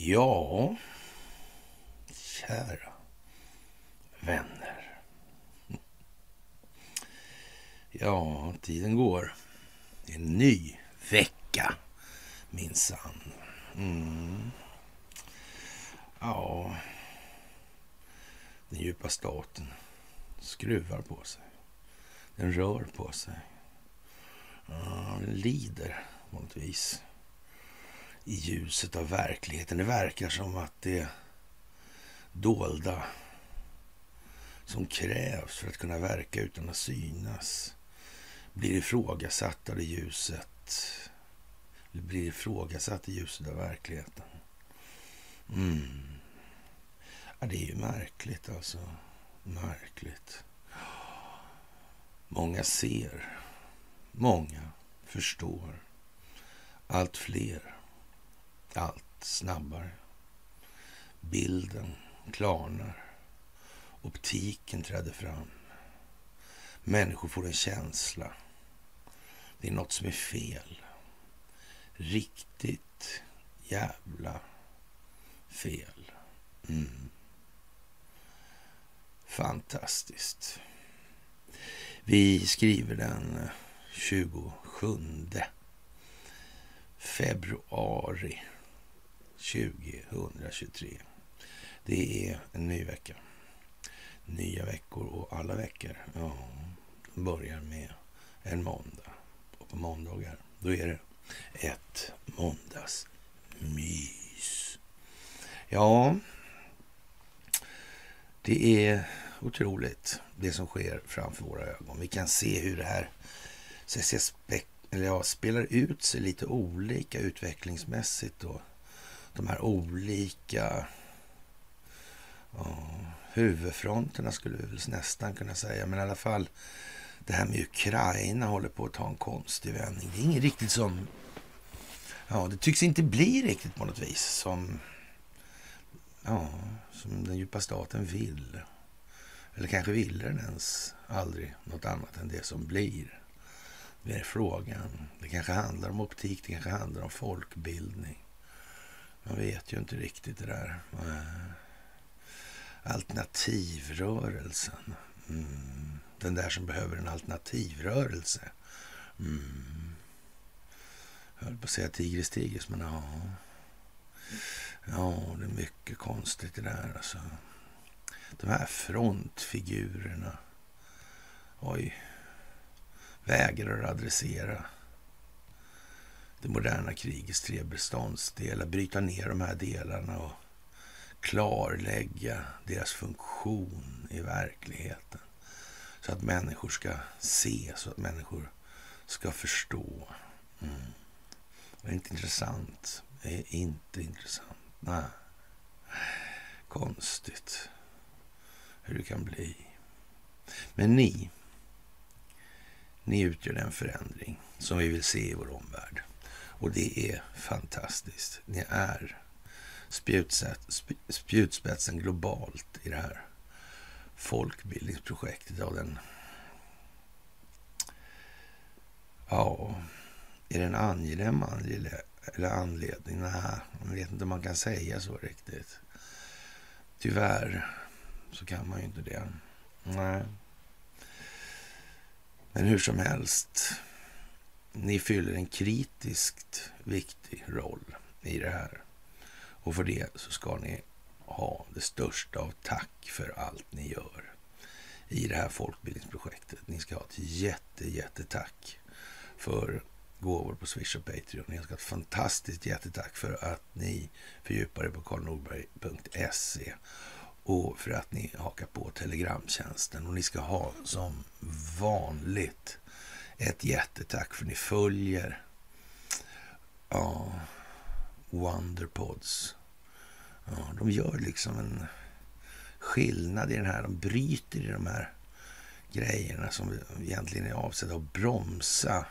Ja, kära vänner. Ja, tiden går. Det är en ny vecka, minsann. Mm. Ja, den djupa staten skruvar på sig. Den rör på sig. Ja, den lider på något vis i ljuset av verkligheten. Det verkar som att det dolda som krävs för att kunna verka utan att synas blir ifrågasatt av det ljuset. Det blir ifrågasatt i ljuset av verkligheten. Mm. Ja, det är ju märkligt alltså. Märkligt. Många ser. Många förstår. Allt fler allt snabbare. Bilden klarnar. Optiken träder fram. Människor får en känsla. Det är något som är fel. Riktigt jävla fel. Mm. Fantastiskt. Vi skriver den eh, 27 februari 2023. Det är en ny vecka. Nya veckor och alla veckor ja, börjar med en måndag. Och på måndagar, då är det ett måndagsmys. Ja, det är otroligt det som sker framför våra ögon. Vi kan se hur det här eller ja, spelar ut sig lite olika utvecklingsmässigt. och de här olika oh, huvudfronterna skulle vi väl nästan kunna säga. Men i alla fall det här med Ukraina håller på att ta en konstig vändning. Det är inget riktigt som... Ja, det tycks inte bli riktigt på något vis som... Ja, som den djupa staten vill. Eller kanske ville den ens aldrig något annat än det som blir. Det är frågan. Det kanske handlar om optik, det kanske handlar om folkbildning. Man vet ju inte riktigt det där. Alternativrörelsen. Mm. Den där som behöver en alternativrörelse. Mm. Jag höll på att säga tigris tigris, men ja. Ja, det är mycket konstigt det där alltså. De här frontfigurerna. Oj. Vägrar att adressera det moderna krigets tre beståndsdelar, bryta ner de här delarna och klarlägga deras funktion i verkligheten. Så att människor ska se, så att människor ska förstå. Mm. Det är inte intressant. Det är inte intressant. Nej. Konstigt hur det kan bli. Men ni, ni utgör den förändring som vi vill se i vår omvärld. Och det är fantastiskt. Ni är spjutspetsen globalt i det här folkbildningsprojektet av den... Ja, är det en angenäm eller anledning? Nej, jag vet inte om man kan säga så riktigt. Tyvärr så kan man ju inte det. Nej. Men hur som helst ni fyller en kritiskt viktig roll i det här. Och för det så ska ni ha det största av tack för allt ni gör i det här folkbildningsprojektet. Ni ska ha ett jätte, jättetack för gåvor på Swish och Patreon. Ni ska ha ett fantastiskt jättetack för att ni fördjupar er på karlnorberg.se och för att ni hakar på Telegramtjänsten. Och ni ska ha som vanligt ett jättetack för att ni följer ja, Wonderpods. Ja, de gör liksom en skillnad i den här. De bryter i de här grejerna som egentligen är avsedda att bromsa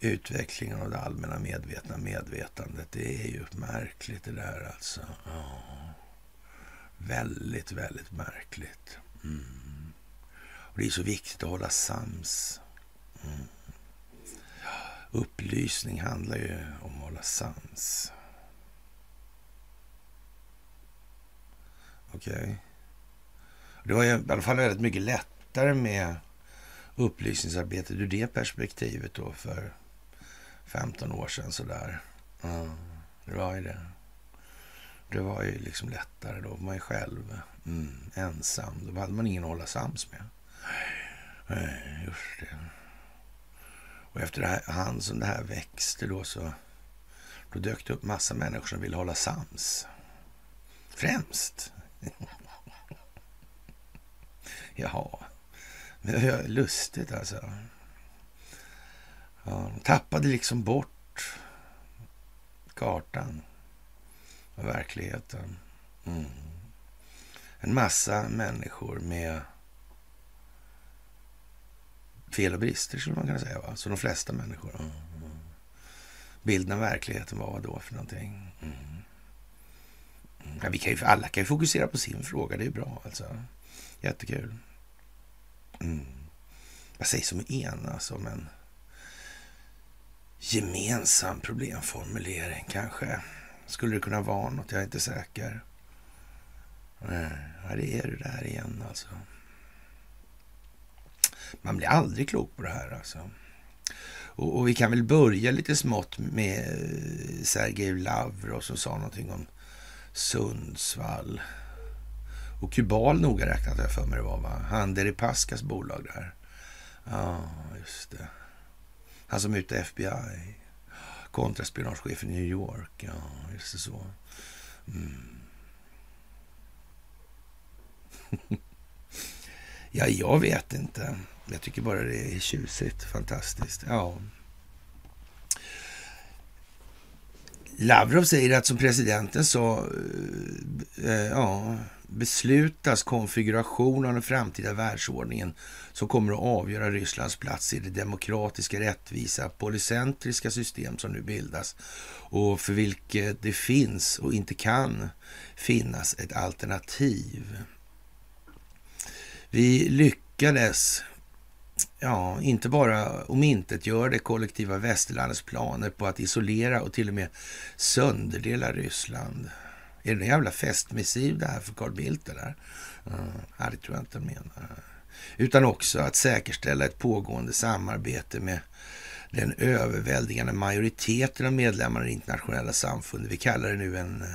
utvecklingen av det allmänna medvetna medvetandet. Det är ju märkligt det där alltså. Ja. Väldigt, väldigt märkligt. Mm. Och det är så viktigt att hålla sams. Mm. Upplysning handlar ju om att hålla sans. okej. Okay. Det var ju i alla fall väldigt mycket lättare med upplysningsarbetet ur det perspektivet då för 15 år sedan sådär. Mm. det var ju det. Det var ju liksom lättare. Då var man ju själv mm, ensam. Då hade man ingen att hålla sams med. Nej, just det. Och efter det här, hand som det här växte då så då dök det upp massa människor som ville hålla sams. Främst. Jaha. Men det lustigt alltså. Ja, de tappade liksom bort kartan och verkligheten. Mm. En massa människor med fel och brister skulle man kunna säga. Va? Så de flesta människor. Mm. Bilden av verkligheten, vad var då för någonting? Mm. Ja, vi kan ju, alla kan ju fokusera på sin fråga, det är bra alltså. Jättekul. Mm. Vad sägs om enas om en gemensam problemformulering kanske? Skulle det kunna vara något? Jag är inte säker. Nej, det är det där igen alltså. Man blir aldrig klok på det här alltså. Och, och vi kan väl börja lite smått med eh, Sergej Lavrov som sa någonting om Sundsvall. Och Kubal noga räknat jag för mig det var va? Han Deripaskas bolag där. Ja, just det. Han som ute FBI. Kontraspionagechefen i New York. Ja, just det så. Mm. ja, jag vet inte. Jag tycker bara det är tjusigt, fantastiskt. Ja. Lavrov säger att som presidenten sa, eh, eh, ja, beslutas konfiguration av den framtida världsordningen som kommer att avgöra Rysslands plats i det demokratiska, rättvisa, polycentriska system som nu bildas och för vilket det finns och inte kan finnas ett alternativ. Vi lyckades ja, inte bara omintetgöra det kollektiva västerlandets planer på att isolera och till och med sönderdela Ryssland. Är det en jävla festmissiv det här för Carl Bildt? Eller? Eh, ja, det tror jag inte menar. Utan också att säkerställa ett pågående samarbete med den överväldigande majoriteten av medlemmar i det internationella samfundet. Vi kallar det nu en eh,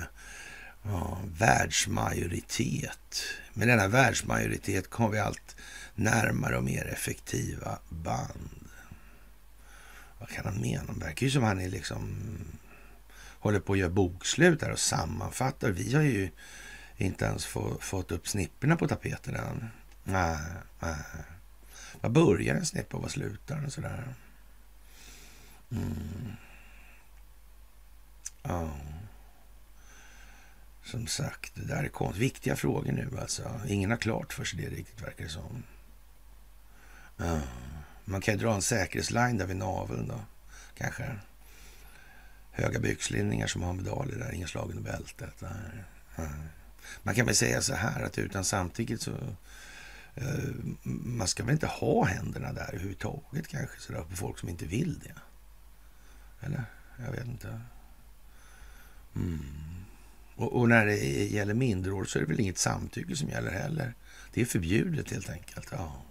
ja, världsmajoritet. Med denna världsmajoritet kommer vi allt närmare och mer effektiva band. Vad kan han mena? Det verkar ju som han är liksom håller på att göra bokslut här och sammanfattar. Vi har ju inte ens få, fått upp snipporna på tapeten än. Nej, nej. Vad börjar en snippa och vad slutar den sådär? Mm. Ja. Som sagt, det där är konst. viktiga frågor nu alltså. Ingen har klart för sig det riktigt verkar det som. Ja. Man kan ju dra en säkerhetsline där vid naveln då, kanske höga byxlinningar som har medaljer där, inga slag under bältet. Man kan väl säga så här att utan samtycket så eh, man ska väl inte ha händerna där överhuvudtaget kanske sådär på folk som inte vill det. Eller? Jag vet inte. Mm. Och, och, när det gäller minderåriga så är det väl inget samtycke som gäller heller. Det är förbjudet helt enkelt. Ja.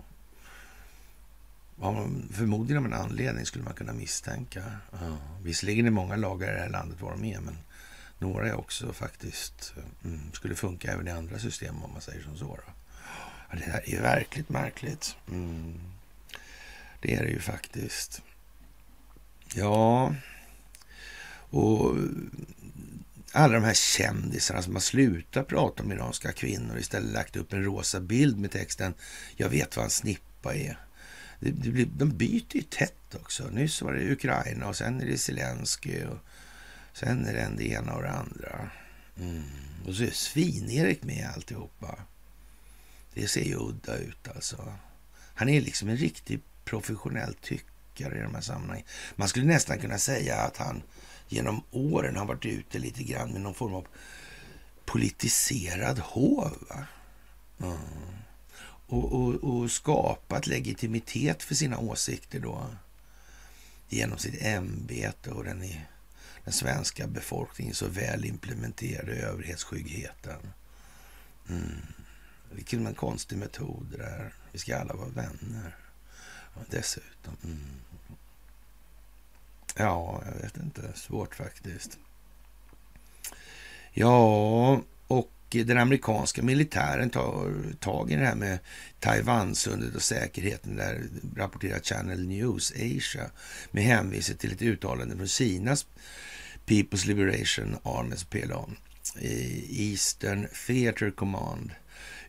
Förmodligen av en anledning skulle man kunna misstänka. Ja. Visserligen är många lagar i det här landet vad de är, men några är också faktiskt mm, skulle funka även i andra system om man säger som så. Ja, det här är verkligt märkligt. Mm. Det är det ju faktiskt. Ja, och alla de här kändisarna som har slutat prata om iranska kvinnor istället lagt upp en rosa bild med texten Jag vet vad en snippa är det, det blir, de byter ju tätt också. Nyss var det Ukraina och sen är det Zelensky och sen är det en det ena och det andra. Mm. Och så är Svin-Erik med alltihopa. Det ser ju udda ut alltså. Han är liksom en riktig professionell tyckare i de här sammanhangen. Man skulle nästan kunna säga att han genom åren har varit ute lite grann med någon form av politiserad hov. Mm och, och, och skapat legitimitet för sina åsikter då genom sitt ämbete och den, i, den svenska befolkningen så väl implementerade överhetsskyggheten. Mm. Vilken konstig metod det där. Vi ska alla vara vänner. Och dessutom. Mm. Ja, jag vet inte. Svårt faktiskt. Ja, och den amerikanska militären tar tag i det här med Taiwansundet och säkerheten. Där rapporterar Channel News Asia med hänvisning till ett uttalande från Kinas People's Liberation Army, alltså PLA, Eastern Theater Command.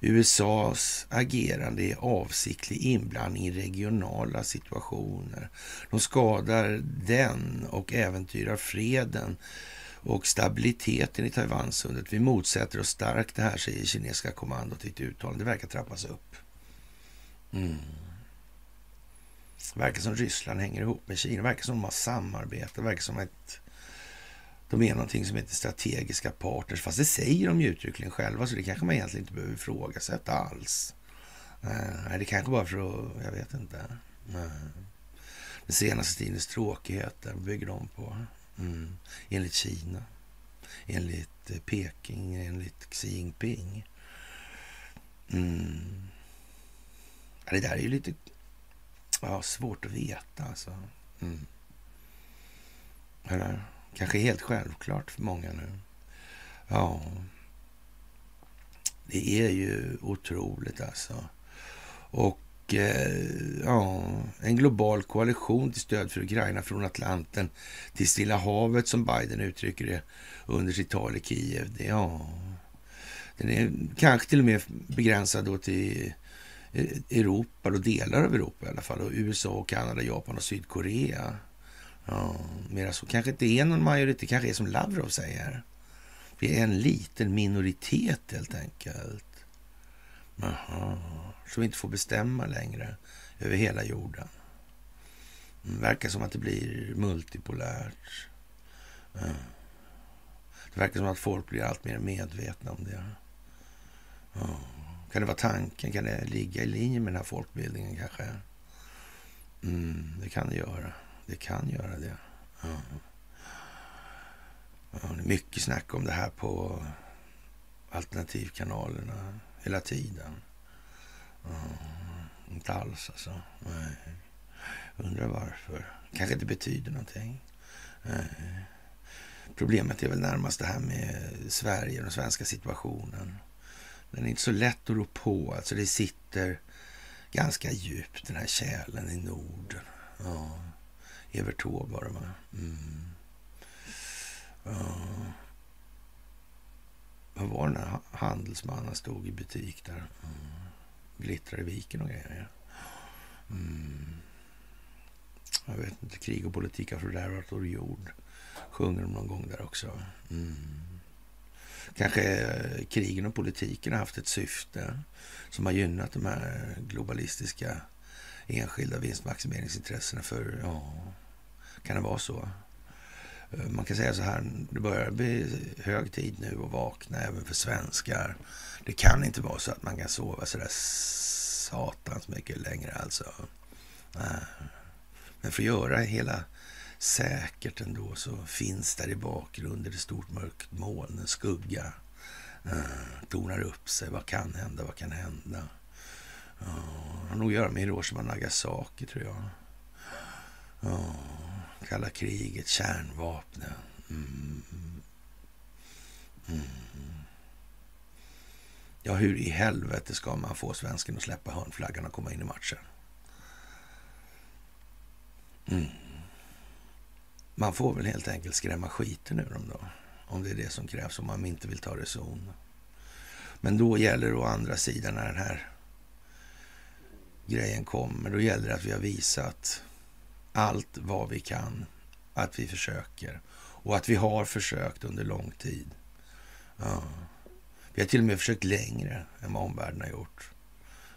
USAs agerande är avsiktlig inblandning i regionala situationer. De skadar den och äventyrar freden och stabiliteten i Taiwansundet. Vi motsätter oss starkt det här, säger kinesiska kommandot i ett uttalande. Det verkar trappas upp. Mm. Det verkar som Ryssland hänger ihop med Kina. Det verkar som de har samarbete. Det verkar som ett... de är någonting som heter strategiska partners. Fast det säger de ju uttryckligen själva, så det kanske man egentligen inte behöver ifrågasätta alls. Eh, nej, det kanske bara för att... Jag vet inte. Nej. Den senaste tidens tråkigheter bygger de på. Mm. Enligt Kina, enligt eh, Peking, enligt Xi Jinping. Mm. Det där är ju lite ja, svårt att veta. Alltså. Mm. Eller, kanske helt självklart för många nu. Ja, det är ju otroligt alltså. Och Eh, ja, en global koalition till stöd för Ukraina från Atlanten till Stilla havet som Biden uttrycker det under sitt tal i Kiev. Det, ja, den är kanske till och med begränsad då till eh, Europa, och delar av Europa i alla fall. Och USA, Kanada, Japan och Sydkorea. Ja, mera så kanske inte är någon majoritet, kanske är som Lavrov säger. Vi är en liten minoritet helt enkelt. Aha så vi inte får bestämma längre över hela jorden. Det verkar som att det blir multipolärt. Mm. Det verkar som att folk blir allt mer medvetna om det. Mm. Kan det vara tanken? Kan det ligga i linje med den här folkbildningen kanske? Mm, det kan det göra. Det kan göra det. Mm. Ja, det är mycket snack om det här på alternativkanalerna hela tiden. Mm, inte alls alltså. Nej. Undrar varför. Kanske inte betyder någonting. Nej. Problemet är väl närmast det här med Sverige och den svenska situationen. Den är inte så lätt att rå på. Alltså det sitter ganska djupt den här kärlen i Norden. Ja. Evert Taube var det va? Mm. Ja. Vad var den här handelsmannen stod i butik där? Mm glittrar i viken och grejer. Mm. Jag vet inte, krig och politik har fördärvat vår jord. Sjunger de någon gång där också. Mm. Kanske eh, krigen och politiken har haft ett syfte som har gynnat de här globalistiska enskilda vinstmaximeringsintressena. För, ja, kan det vara så? Eh, man kan säga så här, det börjar bli hög tid nu att vakna även för svenskar. Det kan inte vara så att man kan sova så där satans mycket längre alltså. Eh, men för att göra hela säkert ändå så finns där i bakgrunden ett stort mörkt moln, en skugga. Eh, tornar upp sig. Vad kan hända? Vad kan hända? Det har nog att göra med Hiroshima och Nagasaki tror jag. Kalla kriget, kärnvapnen. Mm. Mm. Ja, hur i helvete ska man få svensken att släppa hörnflaggan och komma in i matchen? Mm. Man får väl helt enkelt skrämma skiten ur dem då. Om det är det som krävs om man inte vill ta reson. Men då gäller det å andra sidan när den här grejen kommer. Då gäller det att vi har visat allt vad vi kan. Att vi försöker. Och att vi har försökt under lång tid. Ja. Vi har till och med försökt längre än vad omvärlden har gjort.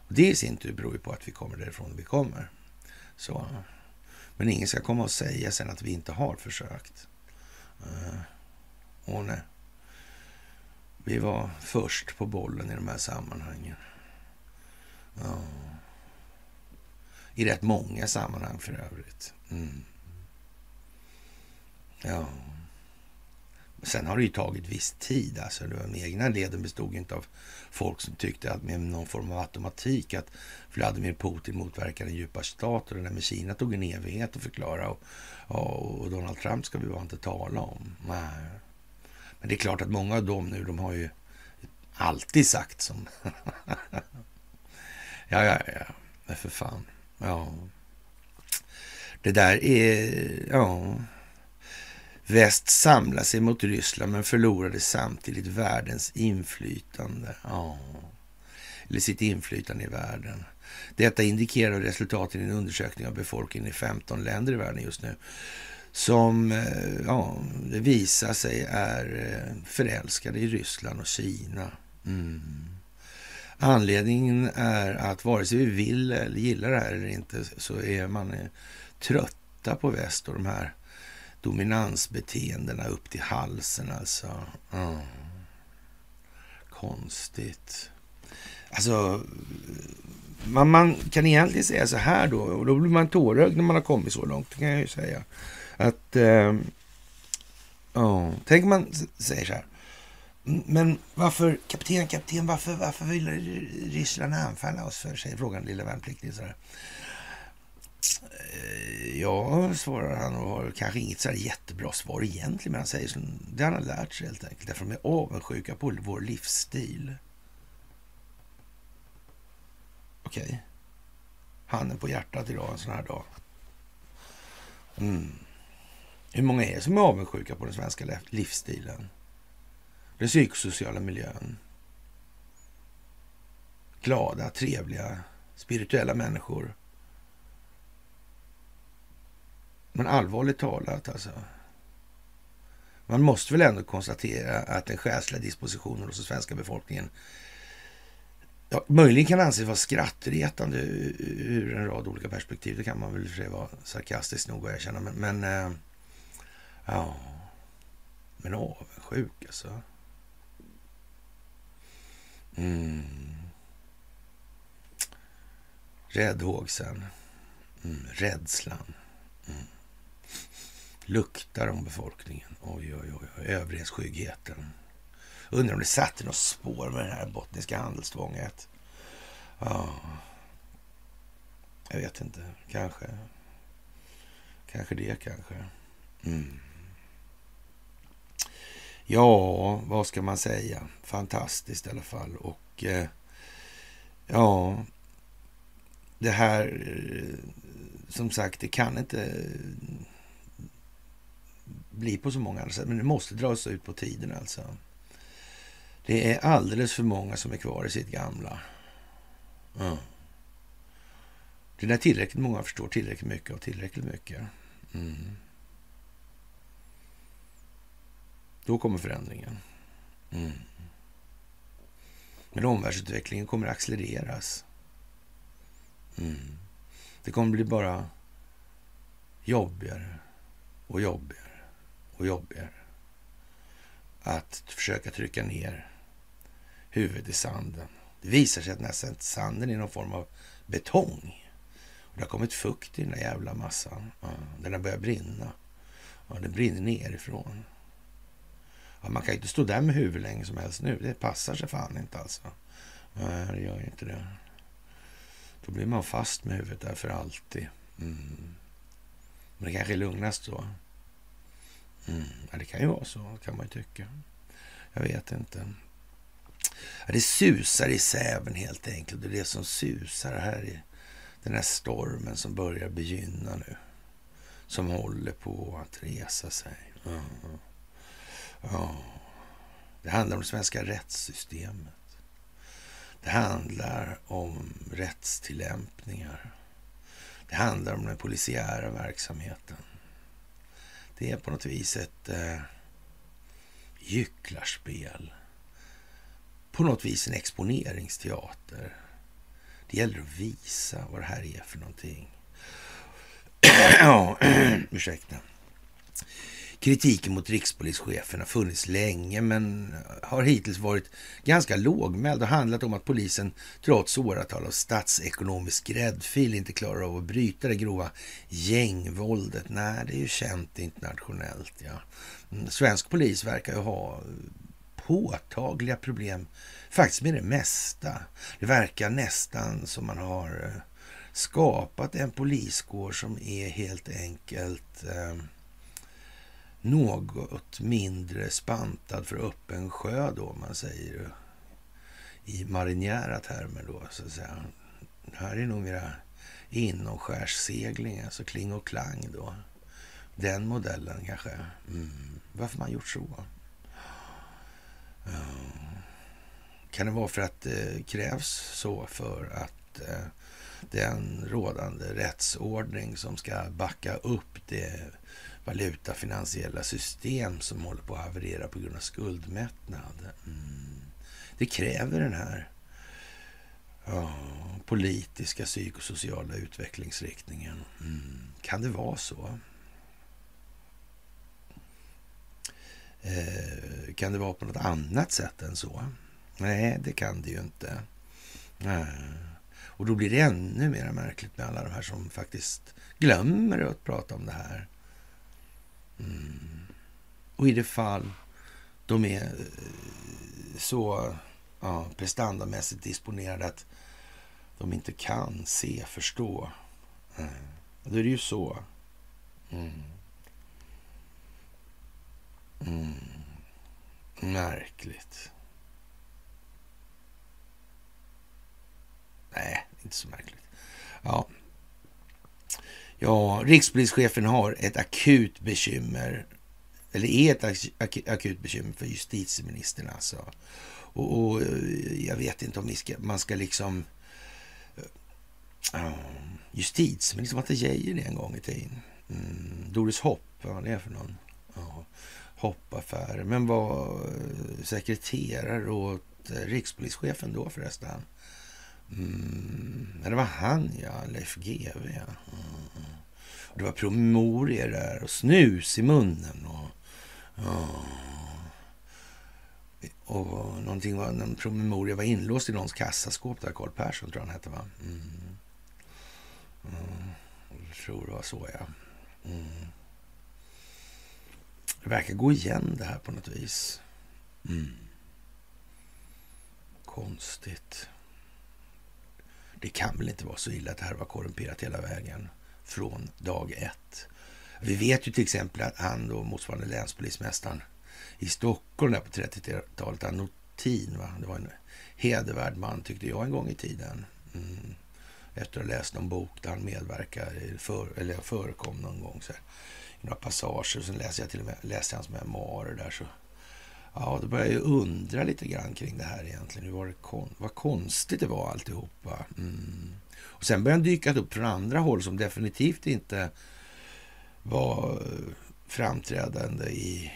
Och det i sin tur beror ju på att vi kommer därifrån vi kommer. Så. Men ingen ska komma och säga sen att vi inte har försökt. Uh, nej. Vi var först på bollen i de här sammanhangen. Ja. I rätt många sammanhang för övrigt. Mm. Ja. Sen har det ju tagit viss tid. Alltså, de egna leden bestod inte av folk som tyckte att med någon form av automatik att Vladimir Putin motverkar en djupa stat och det där med Kina tog en evighet att förklara. Och, och Donald Trump ska vi bara inte tala om. Nej. Men det är klart att många av dem nu, de har ju alltid sagt som... ja, ja, ja. Men för fan. Ja. Det där är... Ja. Väst samlade sig mot Ryssland men förlorade samtidigt världens inflytande. Ja. Eller sitt inflytande i världen. Detta indikerar resultaten i en undersökning av befolkningen i 15 länder i världen just nu. Som eh, ja, det visar sig är eh, förälskade i Ryssland och Kina. Mm. Anledningen är att vare sig vi vill eller gillar det här eller inte så är man eh, trötta på väst och de här dominansbeteendena upp till halsen alltså. Mm. Konstigt. Alltså, man, man, kan egentligen säga så här då, och då blir man tårögd när man har kommit så långt, kan jag ju säga. Att, eh, oh, tänk om man säger så här. Men varför, kapten, kapten, varför, varför vill Ryssland anfalla oss för, säger frågan lilla värnpliktige. Så eh, ja, svarar han och har kanske inget så jättebra svar egentligen. Men han säger som det han har lärt sig helt enkelt. Därför de är avundsjuka på vår livsstil. Okej. Okay. Handen på hjärtat idag, en sån här dag. Mm. Hur många är det som är avundsjuka på den svenska livsstilen? Den psykosociala miljön. Glada, trevliga, spirituella människor Men allvarligt talat alltså. Man måste väl ändå konstatera att den själsliga dispositionen hos den svenska befolkningen ja, möjligen kan anses vara skrattretande ur en rad olika perspektiv. Det kan man väl för sig vara sarkastisk nog att erkänna. Men, men eh, ja, men avundsjuk alltså. Mm. Räddhågsen. Mm. Rädslan. Mm luktar om befolkningen. Oj, oj, oj. Överhetsskyggheten. Undrar om det satte något spår med det här bottniska handelstvånget. Ja. Jag vet inte. Kanske. Kanske det, kanske. Mm. Ja, vad ska man säga? Fantastiskt i alla fall. Och eh, ja, det här, eh, som sagt, det kan inte eh, bli på så många andra sätt. Men det måste dras ut på tiden alltså. Det är alldeles för många som är kvar i sitt gamla. Mm. Det är när tillräckligt många förstår tillräckligt mycket och tillräckligt mycket. Mm. Då kommer förändringen. Mm. Men omvärldsutvecklingen kommer att accelereras. Mm. Det kommer bli bara jobbigare och jobbigare och jobbigare. Att försöka trycka ner huvudet i sanden. Det visar sig att nästan sanden är någon form av betong. Och det har kommit fukt i den där jävla massan. Ja, den har börjat brinna. Ja, den brinner nerifrån. Ja, man kan inte stå där med huvudet länge som helst nu. Det passar sig fan inte alltså. Nej, det gör inte det. Då blir man fast med huvudet där för alltid. Mm. Men det kanske är lugnast då. Mm. Ja, det kan ju vara så, kan man ju tycka. Jag vet inte. Ja, det susar i säven helt enkelt. Det är det som susar här i den här stormen som börjar begynna nu. Som håller på att resa sig. Mm ja. Det handlar om det svenska rättssystemet. Det handlar om rättstillämpningar. Det handlar om den polisiära verksamheten. Det är på något vis ett eh, gycklarspel. På något vis en exponeringsteater. Det gäller att visa vad det här är för någonting. ja, ursäkta kritiken mot rikspolischefen har funnits länge men har hittills varit ganska lågmäld och handlat om att polisen trots åratal av statsekonomisk gräddfil inte klarar av att bryta det grova gängvåldet. Nej, det är ju känt internationellt. Ja. Mm, svensk polis verkar ju ha påtagliga problem faktiskt med det mesta. Det verkar nästan som man har eh, skapat en poliskår som är helt enkelt eh, något mindre spantad för öppen sjö då, om man säger i marinjära termer då, så att säga. Här är nog mera inomskärssegling, alltså kling och klang då. Den modellen kanske. Mm. Varför man gjort så? Eh, kan det vara för att det krävs så för att eh, den rådande rättsordning som ska backa upp det valutafinansiella system som håller på att haverera på grund av skuldmättnad. Mm. Det kräver den här ja, politiska psykosociala utvecklingsriktningen. Mm. Kan det vara så? Eh, kan det vara på något annat sätt än så? Nej, det kan det ju inte. Nej. Och då blir det ännu mer märkligt med alla de här som faktiskt glömmer att prata om det här. Mm. Och i det fall de är eh, så ja, prestandamässigt disponerade att de inte kan se, förstå. Mm. Då är det ju så. Mm. Mm. Märkligt. Nej, inte så märkligt. Ja, Ja, rikspolischefen har ett akut bekymmer, eller är ett akut bekymmer för justitieministern alltså. Och, och eh, jag vet inte om ska, man ska liksom... Uh, justitieministern, var inte Geijer det en gång i tiden? Mm, Doris Hopp, vad var det för någon? Ja, Hoppaffär. Men var eh, sekreterare åt rikspolischefen då förresten? Mm, det var han, ja. Leif GW, ja. Mm. mm. det var promemorior där och snus i munnen. Och, ja. och någonting var, en promemoria var inlåst i någons kassaskåp där. Carl Persson tror jag han hette, va? Mm. Mm. Jag tror det var så, ja. Mm. Det verkar gå igen det här på något vis. Mm. Konstigt. Det kan väl inte vara så illa att det här var korrumperat hela vägen från dag ett. Vi vet ju till exempel att han då, motsvarande länspolismästaren i Stockholm där på 30-talet, Anotin, va? det var en hedervärd man tyckte jag en gång i tiden. Mm. Efter att ha läst någon bok där han medverkar, för, eller förekom någon gång så här, i några passager. Sen läste jag till och med läste hans memoarer där. så Ja, då börjar jag undra lite grann kring det här egentligen. Hur var det kon vad konstigt det var alltihopa. Mm. Och sen började han dyka upp från andra håll som definitivt inte var framträdande i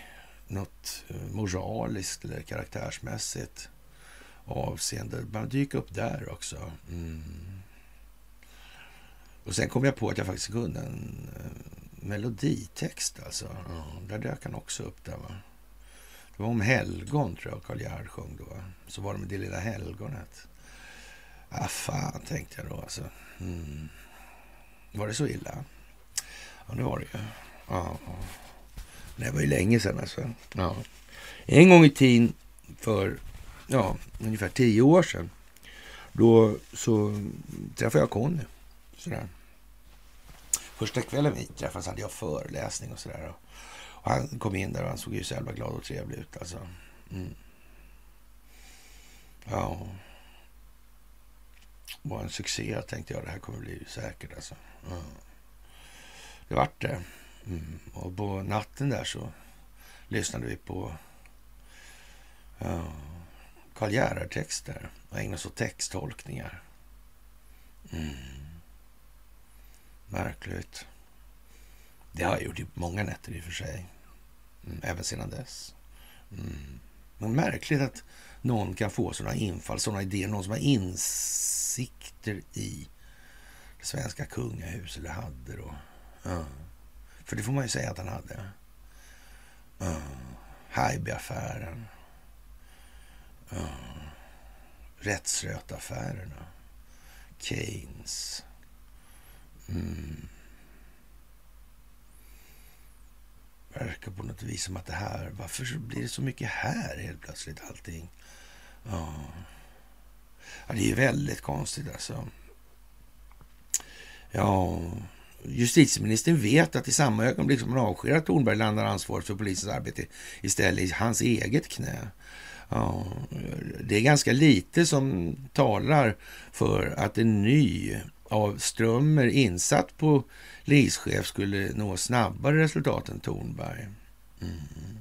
något eh, moraliskt eller karaktärsmässigt avseende. Började dyka upp där också. Mm. Och sen kom jag på att jag faktiskt kunde en eh, meloditext alltså. Ja, där dök han också upp där va. Det var om helgon, tror jag Karl Gerhard sjöng då. Så var det med det lilla helgonet. Ah, fan, tänkte jag då alltså. Mm. Var det så illa? Ja, det var det ju. Ja. Det var ju länge sedan alltså. Ja. En gång i tiden för ja, ungefär tio år sedan. Då så träffade jag Conny. Sådär. Första kvällen vi träffades hade jag föreläsning och sådär. Han kom in där och han såg ju så jävla glad och trevlig ut alltså. Mm. Ja. Det var en succé tänkte jag. Det här kommer bli säkert alltså. Mm. Det vart det. Mm. Och på natten där så lyssnade vi på ja, Karl Gerhard-texter och ägnade oss åt texttolkningar. Mm. Märkligt. Det har jag gjort i många nätter i och för sig. Mm, även sedan dess. Mm. Men märkligt att någon kan få sådana infall, sådana idéer. Någon som har insikter i det svenska kungahuset, eller hade då. Ja. För det får man ju säga att han hade. Uh, Haijby-affären. Rättsrötaffärerna. Keynes. Mm. Verkar på något vis som att det här... Varför blir det så mycket här helt plötsligt allting? Ja, ja det är ju väldigt konstigt alltså. Ja, justitieministern vet att i samma ögonblick som han avskedar Thornberg landar ansvaret för polisens arbete istället i hans eget knä. Ja, det är ganska lite som talar för att en ny av Strömmer insatt på lischef skulle nå snabbare resultat än Thornberg. Mm.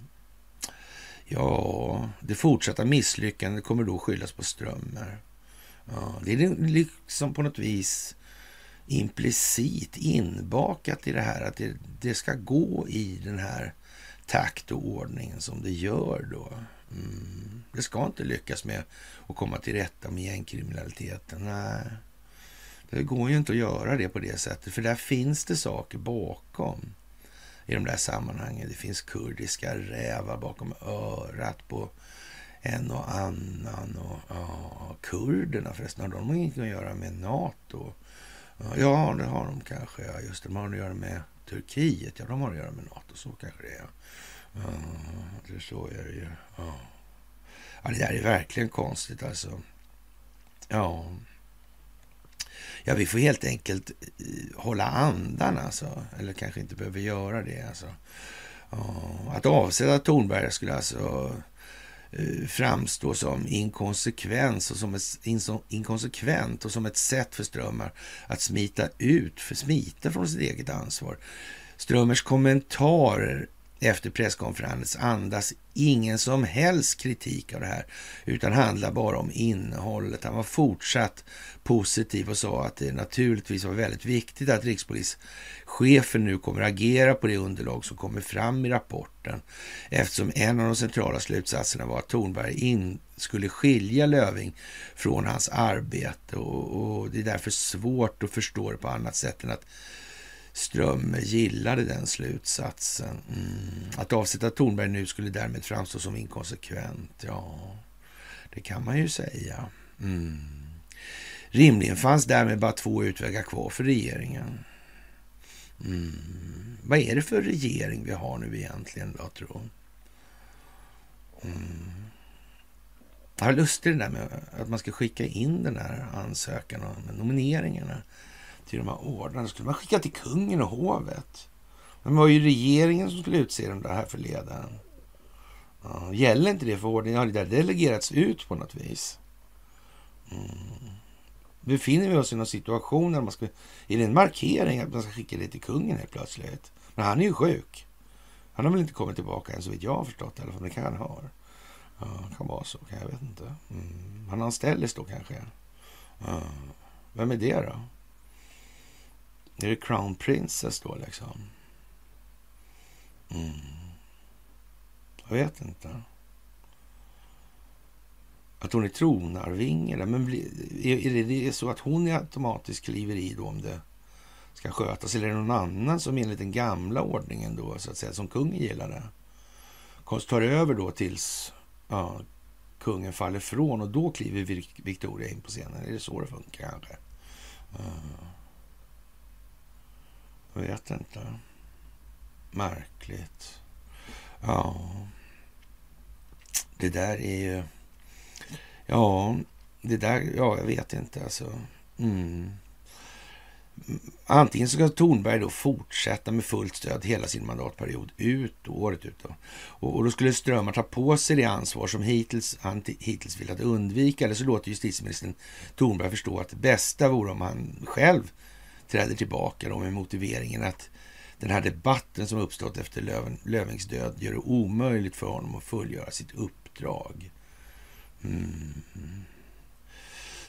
Ja, det fortsatta misslyckandet kommer då skyllas på Strömmer. Ja, det är liksom, liksom på något vis implicit inbakat i det här att det, det ska gå i den här takt och ordningen som det gör då. Mm. Det ska inte lyckas med att komma till rätta med gängkriminaliteten. Nej, det går ju inte att göra det på det sättet, för där finns det saker bakom i de där sammanhangen. Det finns kurdiska rävar bakom örat på en och annan. Och, ja, kurderna förresten, har de inget att göra med Nato? Ja, det har de kanske. Ja, just det, de har att göra med Turkiet. Ja, de har att göra med Nato. Så kanske det är. Ja, det så är det ju. Ja. ja, det där är verkligen konstigt alltså. Ja. Ja, vi får helt enkelt eh, hålla andan alltså. Eller kanske inte behöver göra det alltså. Att avsätta Tornberg skulle alltså eh, framstå som inkonsekvens och som ett, inkonsekvent och som ett sätt för Strömmar att smita ut, för smita från sitt eget ansvar. Strömmers kommentarer efter presskonferensen andas ingen som helst kritik av det här, utan handlar bara om innehållet. Han var fortsatt positiv och sa att det naturligtvis var väldigt viktigt att rikspolischefen nu kommer agera på det underlag som kommer fram i rapporten, eftersom en av de centrala slutsatserna var att Thornberg in, skulle skilja Löving från hans arbete och, och det är därför svårt att förstå det på annat sätt än att Strömme gillade den slutsatsen. Mm. Att avsätta Tornberg nu skulle därmed framstå som inkonsekvent. Ja, det kan man ju säga. Mm. Rimligen fanns därmed bara två utvägar kvar för regeringen. Mm. Vad är det för regering vi har nu egentligen då, tro? Mm. Jag har lustigt det där med att man ska skicka in den här ansökan om nomineringarna till de här ordnarna. skulle man skicka till kungen och hovet. Men det var ju regeringen som skulle utse de där förledaren. Ja, gäller inte det för ordningen? Har det där delegerats ut på något vis? Mm. Befinner vi oss i någon situation där man ska... Är det en markering att man ska skicka det till kungen helt plötsligt? Men han är ju sjuk. Han har väl inte kommit tillbaka än så vitt jag har förstått i alla fall. Det kan han ha. Ja, det kan vara så. Jag vet inte. Mm. Han anställdes då kanske. Ja. Vem är det då? Är det Crown Princess då liksom? Mm. Jag vet inte. Att hon är tronarvinge. Men är det så att hon automatiskt kliver i då om det ska skötas? Eller är det någon annan som enligt den gamla ordningen då, så att säga, som kungen gillade, tar över då tills ja, kungen faller från och då kliver Victoria in på scenen? Är det så det funkar kanske? Mm. Jag vet inte. Märkligt. Ja. Det där är ju... Ja, det där... Ja, jag vet inte alltså. Mm. Antingen ska Thornberg då fortsätta med fullt stöd hela sin mandatperiod ut, året ut. Då. Och, och då skulle Strömmar ta på sig det ansvar som hittills, han hittills velat undvika. Eller så låter justitieministern Thornberg förstå att det bästa vore om han själv träder tillbaka då med motiveringen att den här debatten som uppstått efter Löven, Lövings död gör det omöjligt för honom att fullgöra sitt uppdrag. Mm.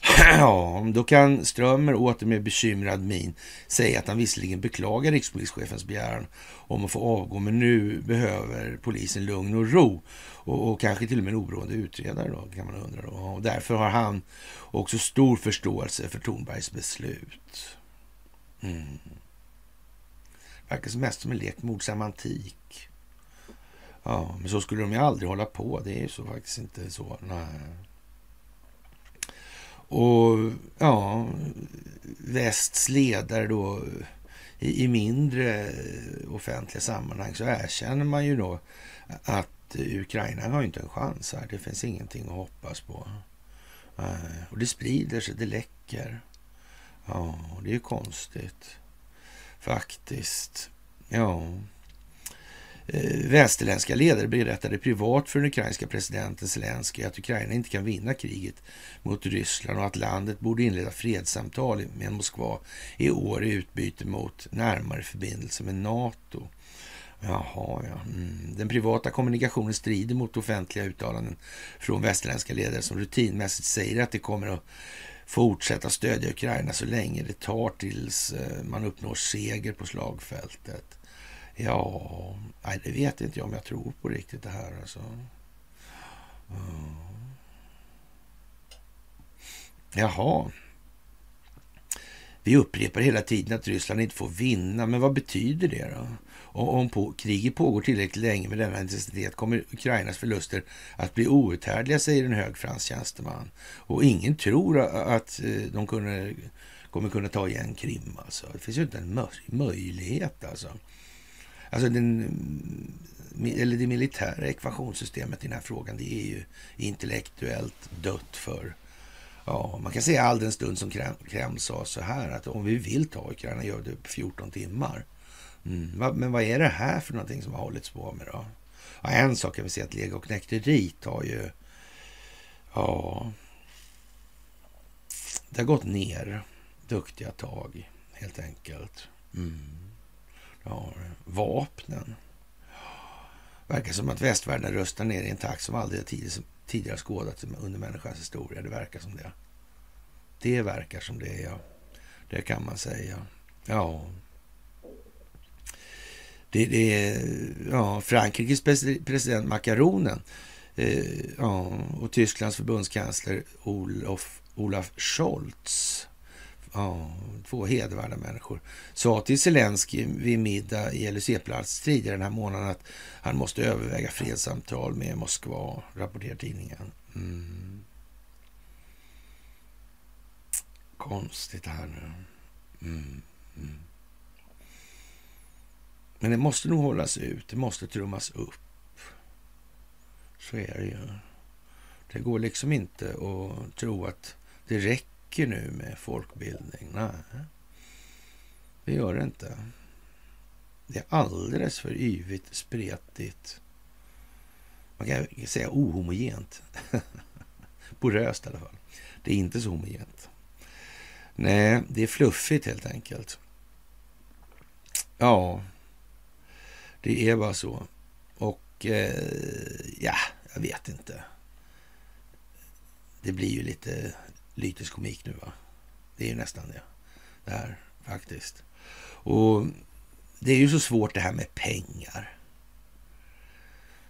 Ja, då kan Strömmer åter med bekymrad min säga att han visserligen beklagar rikspolischefens begäran om att få avgå, men nu behöver polisen lugn och ro och, och kanske till och med en oberoende utredare då, kan man undra. Då. Och därför har han också stor förståelse för Thornbergs beslut. Mm. Verkar som mest som en lek med ord, semantik. Ja, men så skulle de ju aldrig hålla på. Det är ju så faktiskt inte så. Nej. Och ja, västs ledare då i, i mindre offentliga sammanhang så erkänner man ju då att Ukraina har inte en chans här. Det finns ingenting att hoppas på. Och det sprider sig, det läcker. Ja, det är ju konstigt. Faktiskt. Ja. Eh, västerländska ledare berättade privat för den ukrainska presidenten Zelenskyj att Ukraina inte kan vinna kriget mot Ryssland och att landet borde inleda fredssamtal med Moskva i år i utbyte mot närmare förbindelse med Nato. Jaha, ja. Mm. Den privata kommunikationen strider mot offentliga uttalanden från västerländska ledare som rutinmässigt säger att det kommer att fortsätta stödja Ukraina så länge det tar tills eh, man uppnår seger på slagfältet. Ja, nej, det vet inte jag om jag tror på riktigt det här. Alltså. Jaha. Vi upprepar hela tiden att Ryssland inte får vinna, men vad betyder det då? Och om på, kriget pågår tillräckligt länge med denna intensitet kommer Ukrainas förluster att bli outhärdliga, säger en hög fransk tjänsteman. Och ingen tror att eh, de kunde, kommer kunna ta igen Krim. Alltså. Det finns ju inte en möjlighet. Alltså. Alltså den, mm, eller det militära ekvationssystemet i den här frågan, det är ju intellektuellt dött för Ja, man kan säga all den stund som Kreml sa så här att om vi vill ta Ukraina gör det på 14 timmar. Mm. Men vad är det här för någonting som har hållits på med då? Ja, en sak kan vi säga att Lego och knekteriet har ju... Ja... Det har gått ner duktiga tag, helt enkelt. Mm. Ja, vapnen. Verkar som att västvärlden rustar ner i en takt som aldrig tidigare skådats under människans historia. Det verkar som det. Det verkar som det, ja. Det kan man säga. Ja. Det, det är ja, Frankrikes president Macaronen eh, ja, och Tysklands förbundskansler Olof, Olaf Scholz Ja, två hedervärda människor. Sa till Zelensky vid middag i LUC-plats tidigare den här månaden att han måste överväga fredssamtal med Moskva, rapporterar tidningen. Mm. Konstigt det här nu. Mm. Mm. Men det måste nog hållas ut. Det måste trummas upp. Så är det ju. Det går liksom inte att tro att det räcker nu med folkbildning. Nej, det gör det inte. Det är alldeles för yvigt, spretigt. Man kan säga ohomogent. Poröst i alla fall. Det är inte så homogent. Nej, det är fluffigt helt enkelt. Ja, det är bara så. Och eh, ja, jag vet inte. Det blir ju lite lytisk komik nu va? Det är ju nästan det. Det här faktiskt. Och det är ju så svårt det här med pengar.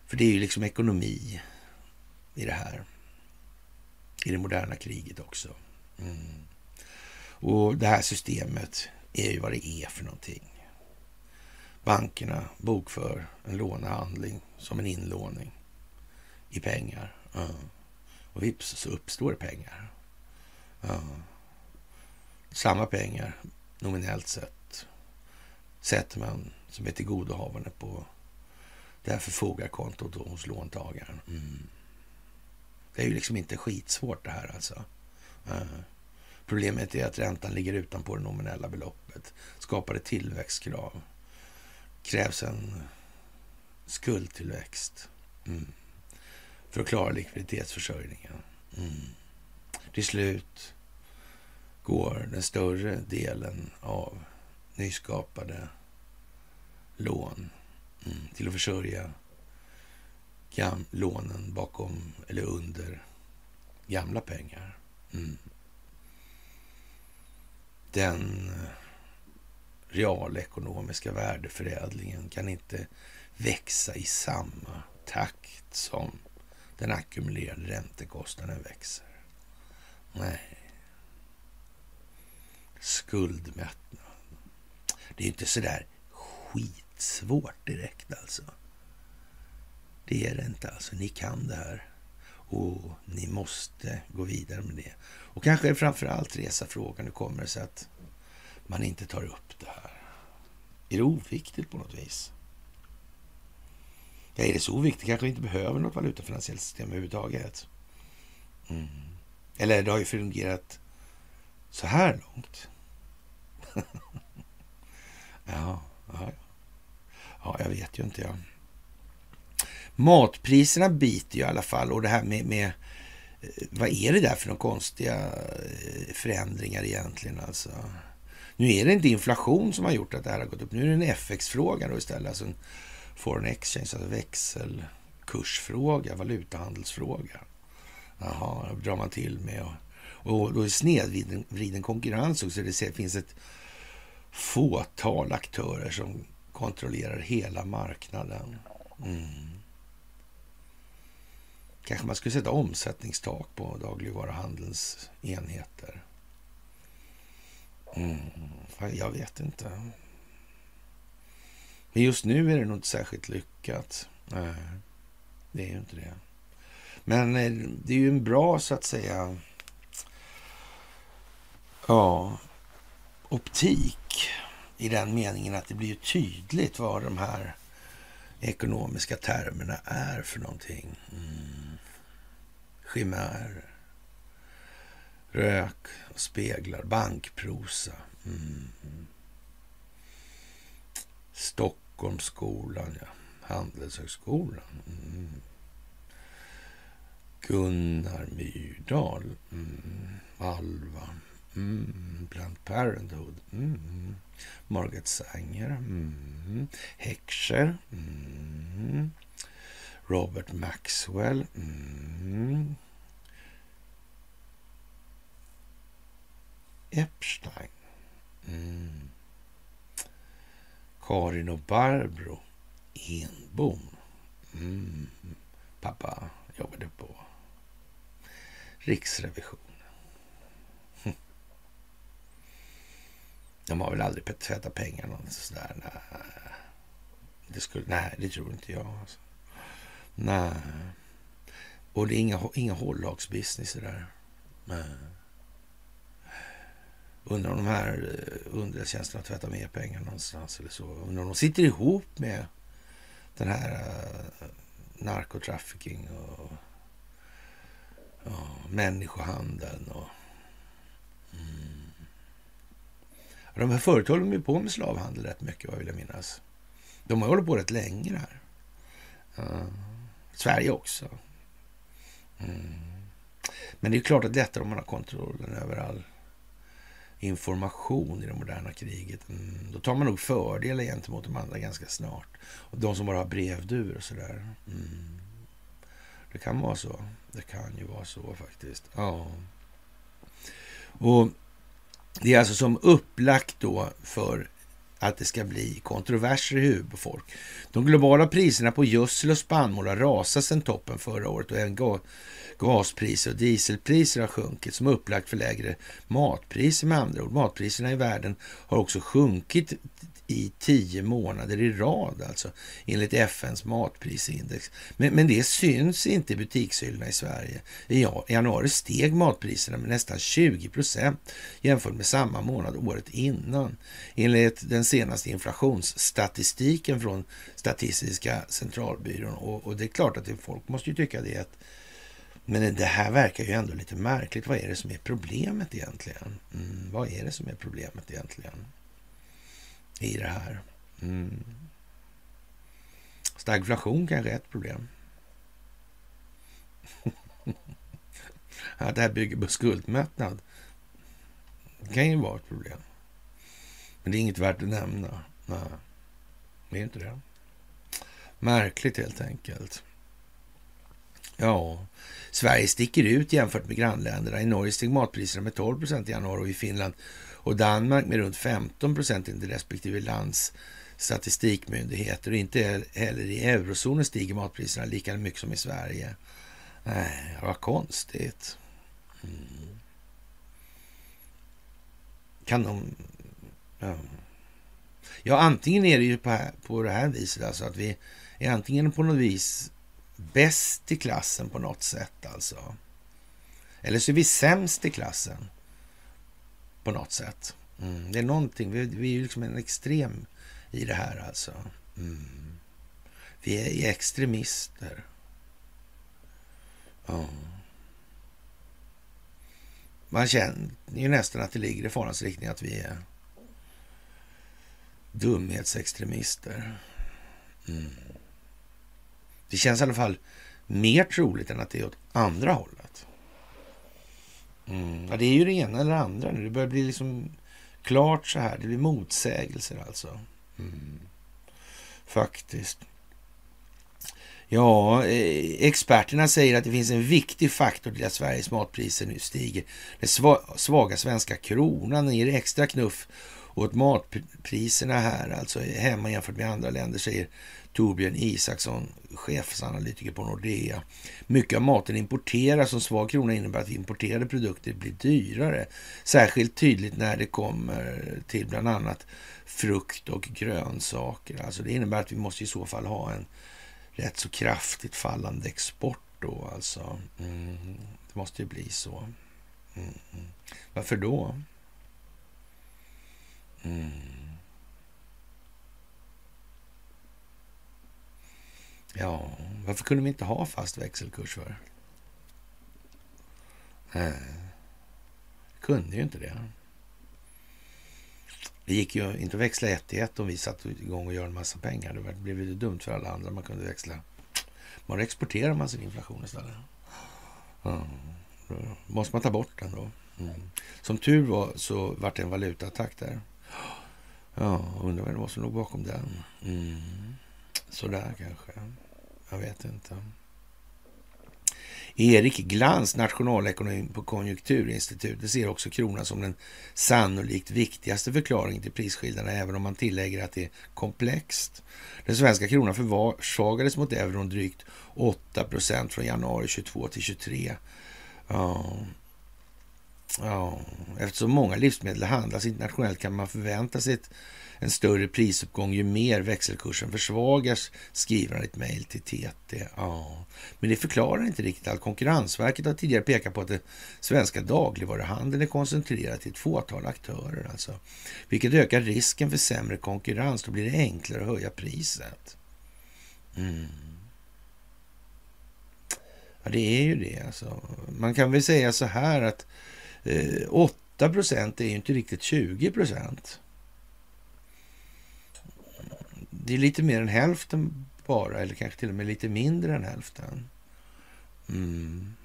För det är ju liksom ekonomi i det här. I det moderna kriget också. Mm. Och det här systemet är ju vad det är för någonting. Bankerna bokför en lånehandling som en inlåning i pengar. Ja. Och vips så uppstår det pengar. Ja. Samma pengar nominellt sett sätter man som är tillgodohavande på det här förfogarkontot hos låntagaren. Mm. Det är ju liksom inte skitsvårt det här alltså. Ja. Problemet är att räntan ligger utanpå det nominella beloppet. Skapar ett tillväxtkrav. Krävs en skuldtillväxt mm. för att klara likviditetsförsörjningen. Mm. Till slut går den större delen av nyskapade lån mm, till att försörja gam lånen bakom eller under gamla pengar. Mm. Den eh, realekonomiska värdeförädlingen kan inte växa i samma takt som den ackumulerade räntekostnaden växer. Nej. Skuldmättnad. Det är inte så där skitsvårt direkt alltså. Det är det inte alltså. Ni kan det här. Och ni måste gå vidare med det. Och kanske framför allt resa frågan, hur kommer det sig att man inte tar upp det här? Är det oviktigt på något vis? Ja, är det så oviktigt kanske vi inte behöver något valutafinansiellt system överhuvudtaget. Mm. Eller det har ju fungerat så här långt. ja, ja, ja, jag vet ju inte. Ja. Matpriserna biter ju i alla fall och det här med, med eh, vad är det där för några konstiga eh, förändringar egentligen? Alltså? Nu är det inte inflation som har gjort att det här har gått upp. Nu är det en FX-fråga då istället. Alltså en foreign exchange, alltså växelkursfråga, valutahandelsfråga. Jaha, då drar man till med. Och, och då är snedvriden konkurrens också. Det finns ett fåtal aktörer som kontrollerar hela marknaden. Mm. Kanske man skulle sätta omsättningstak på dagligvaruhandelns enheter. Mm. Jag vet inte. Men just nu är det nog inte särskilt lyckat. Nej, det är ju inte det. Men eh, det är ju en bra, så att säga, ja, optik i den meningen att det blir tydligt vad de här ekonomiska termerna är för någonting. Mm. Chimärer, rök och speglar, bankprosa. Mm. Stockholmsskolan, ja. Handelshögskolan. Mm. Gunnar Myrdal. Mm. Alva. Mm. Planned Parenthood. Mm. Margaret Sanger. Mm. Heckscher. Mm. Robert Maxwell. Mm. Epstein. Mm. Karin och Barbro Enbom. Mm. Pappa jobbade på Riksrevisionen. De har väl aldrig tvättat pengar någon sådär. Nej. Det, skulle, nej, det tror inte jag. Alltså. Nej. Och det är inga, inga hållagsbusiness det där. Nej. Undrar om de här eh, underrättelsetjänsterna tvättar mer pengar någonstans eller så. Undrar om de sitter ihop med den här uh, narkotrafficking och uh, människohandeln. Och, mm. De här företagen håller på med slavhandel rätt mycket, vad vill jag minnas. De har hållit på rätt länge det här. Uh, Sverige också. Mm. Men det är klart att det är lättare om man har kontrollen över all information i det moderna kriget. Mm, då tar man nog fördelar gentemot de andra ganska snart. Och de som bara har brevdur och sådär. Mm. Det kan vara så. Det kan ju vara så faktiskt. Ja. Och det är alltså som upplagt då för att det ska bli kontroverser i huvudet på folk. De globala priserna på gödsel och spannmål har rasat sedan toppen förra året och även gaspriser och dieselpriser har sjunkit som upplagt för lägre matpriser med andra ord. Matpriserna i världen har också sjunkit i tio månader i rad, alltså enligt FNs matprisindex. Men, men det syns inte i butikshyllorna i Sverige. I januari steg matpriserna med nästan 20 procent jämfört med samma månad året innan. Enligt den senaste inflationsstatistiken från Statistiska centralbyrån. Och, och det är klart att det, folk måste ju tycka det att men det här verkar ju ändå lite märkligt. Vad är det som är problemet egentligen? Mm, vad är det som är problemet egentligen? I det här. Mm. Stagflation kanske är ett problem. att det här bygger på skuldmättnad det kan ju vara ett problem. Men det är inget värt att nämna. Nej, det är inte det. Märkligt helt enkelt. Ja, Sverige sticker ut jämfört med grannländerna. I Norge steg matpriserna med 12 procent i januari och i Finland och Danmark med runt 15 procent enligt respektive lands statistikmyndigheter. Och inte heller i eurozonen stiger matpriserna lika mycket som i Sverige. Nej, vad konstigt. Mm. Kan de... Ja. ja, antingen är det ju på, på det här viset alltså att vi är antingen på något vis bäst i klassen på något sätt alltså. Eller så är vi sämst i klassen på något sätt. Mm. Det är någonting, vi, vi är liksom en extrem i det här alltså. Mm. Vi är extremister. Ja. Man känner ju nästan att det ligger i farans riktning att vi är dumhetsextremister. Mm. Det känns i alla fall mer troligt än att det är åt andra hållet. Mm. Ja, det är ju det ena eller det andra nu. Det börjar bli liksom klart så här. Det blir motsägelser alltså. Mm. Faktiskt. Ja, eh, experterna säger att det finns en viktig faktor till att Sveriges matpriser nu stiger. Den svaga svenska kronan ger extra knuff åt matpriserna här, alltså hemma jämfört med andra länder, säger Torbjörn Isaksson, chefsanalytiker på Nordea. Mycket av maten importeras och svag krona innebär att importerade produkter blir dyrare. Särskilt tydligt när det kommer till bland annat frukt och grönsaker. Alltså det innebär att vi måste i så fall ha en rätt så kraftigt fallande export då alltså. Mm, det måste ju bli så. Mm. mm. Varför då? Mm. Ja, varför kunde vi inte ha fast växelkurs för? Nej, kunde ju inte det. Det gick ju inte att växla ett i ett om vi satt igång och gjorde en massa pengar. Det blev ju dumt för alla andra. Man kunde växla. Man exporterar man sin inflation istället. Mm. då måste man ta bort den då. Mm. Som tur var så vart det en valutaattack där. Ja, undrar vad det var som låg bakom den. Mm. Sådär kanske. Jag vet inte. Erik Glans, nationalekonom på Konjunkturinstitutet, ser också kronan som den sannolikt viktigaste förklaringen till prisskillnaderna, även om man tillägger att det är komplext. Den svenska kronan försvagades mot euron drygt 8 procent från januari 22 till 23. Ja. Ja, eftersom många livsmedel handlas internationellt kan man förvänta sig ett en större prisuppgång ju mer växelkursen försvagas, skriver han i ett mejl till TT. Ja, men det förklarar inte riktigt allt. Konkurrensverket har tidigare pekat på att den svenska dagligvaruhandeln är koncentrerad till ett fåtal aktörer, alltså, vilket ökar risken för sämre konkurrens. Då blir det enklare att höja priset. Mm. Ja, det är ju det. Alltså. Man kan väl säga så här att eh, 8 procent är ju inte riktigt 20 procent. Det är lite mer än hälften bara, eller kanske till och med lite mindre än hälften. Mm.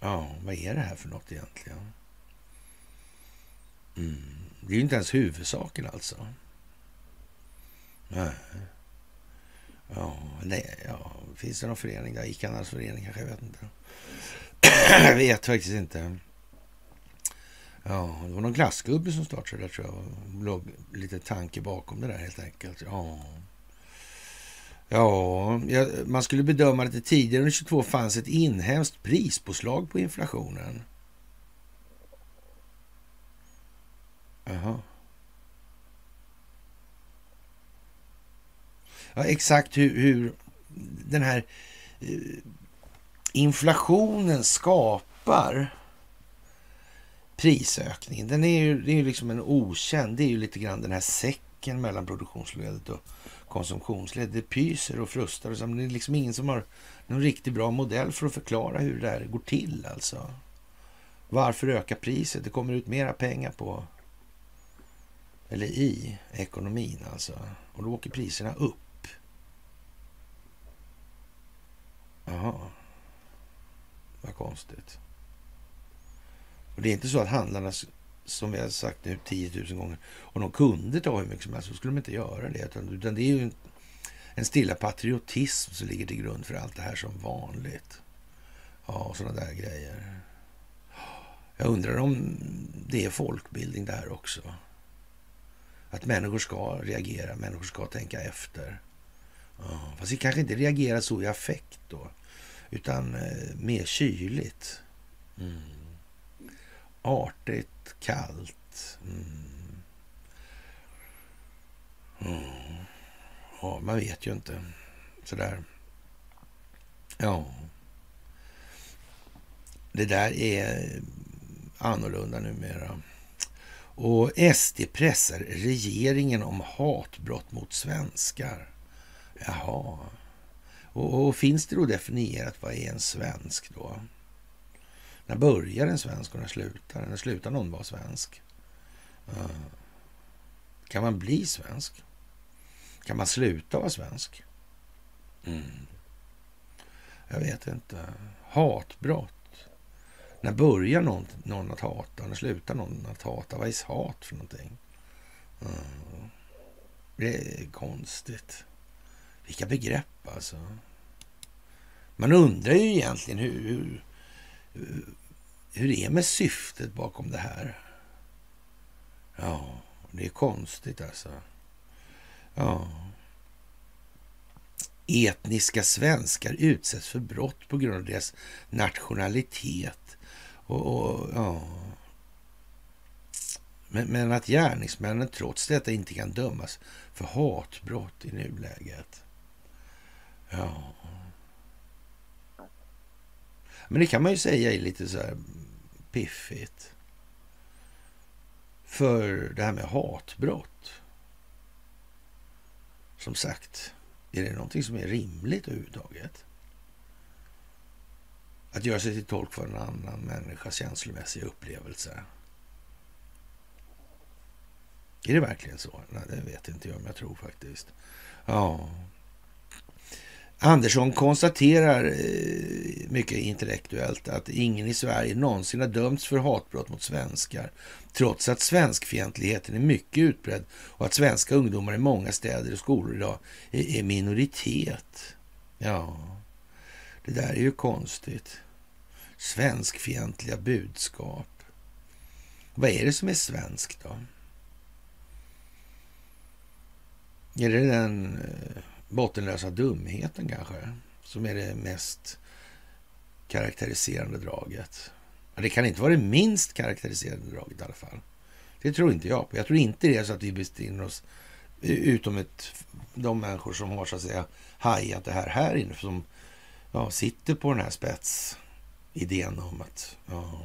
Ja, vad är det här för något egentligen? Mm. Det är ju inte ens huvudsaken alltså. Nej. Ja, nej, ja, finns det någon förening där? Icanas förening kanske? Jag vet inte. jag vet faktiskt inte. Ja, det var någon glassgubbe som startade det, tror jag. Det låg lite tanke bakom det där helt enkelt. Ja. Ja, man skulle bedöma att det tidigare under 22 fanns ett inhemskt prispåslag på inflationen. Jaha. Ja, exakt hur, hur den här eh, inflationen skapar prisökningen, den är ju, det är ju liksom en okänd, det är ju lite grann den här säcken mellan produktionsledet och konsumtionsledet. Det pyser och frustar och så, men det är liksom ingen som har någon riktigt bra modell för att förklara hur det här går till alltså. Varför öka priset? Det kommer ut mera pengar på, eller i ekonomin alltså. Och då åker priserna upp. Jaha, vad konstigt. Och det är inte så att handlarna, som vi har sagt nu 10 000 gånger, om de kunde ta hur mycket som helst så skulle de inte göra det. Utan, utan det är ju en, en stilla patriotism som ligger till grund för allt det här som vanligt. Ja, och sådana där grejer. Jag undrar om det är folkbildning det här också. Att människor ska reagera, människor ska tänka efter. Ja, fast vi kanske inte reagerar så i affekt då, utan eh, mer kyligt. Mm artigt, kallt. Mm. Mm. Ja, man vet ju inte. Sådär. Ja. Det där är annorlunda numera. Och SD pressar regeringen om hatbrott mot svenskar. Jaha. Och, och, finns det då definierat vad är en svensk då? När börjar en svensk och när slutar När slutar någon vara svensk? Eh, kan man bli svensk? Kan man sluta vara svensk? Mm. Jag vet inte. Hatbrott. När börjar någon, någon att hata? När slutar någon att hata? Vad är hat för någonting? Mm. Det är konstigt. Vilka begrepp alltså. Man undrar ju egentligen hur, hur, hur det är med syftet bakom det här. Ja, det är konstigt alltså. Ja. Etniska svenskar utsätts för brott på grund av deras nationalitet. Och, och ja. Men, men, att gärningsmännen trots detta inte kan dömas för hatbrott i nuläget. Ja. Men det kan man ju säga är lite så här piffigt. För det här med hatbrott. Som sagt, är det någonting som är rimligt överhuvudtaget? Att göra sig till tolk för en annan människas känslomässiga upplevelse. Är det verkligen så? Nej, det vet inte jag, men jag tror faktiskt. Ja. Andersson konstaterar eh, mycket intellektuellt att ingen i Sverige någonsin har dömts för hatbrott mot svenskar, trots att svenskfientligheten är mycket utbredd och att svenska ungdomar i många städer och skolor idag är minoritet. Ja, det där är ju konstigt. Svenskfientliga budskap. Vad är det som är svenskt då? Är det den eh, bottenlösa dumheten kanske, som är det mest karaktäriserande draget. Det kan inte vara det minst karaktäriserande draget i alla fall. Det tror inte jag på. Jag tror inte det är så att vi befinner oss utom ett, de människor som har så att säga hajat det här här inne, som ja, sitter på den här spetsidén om att ja,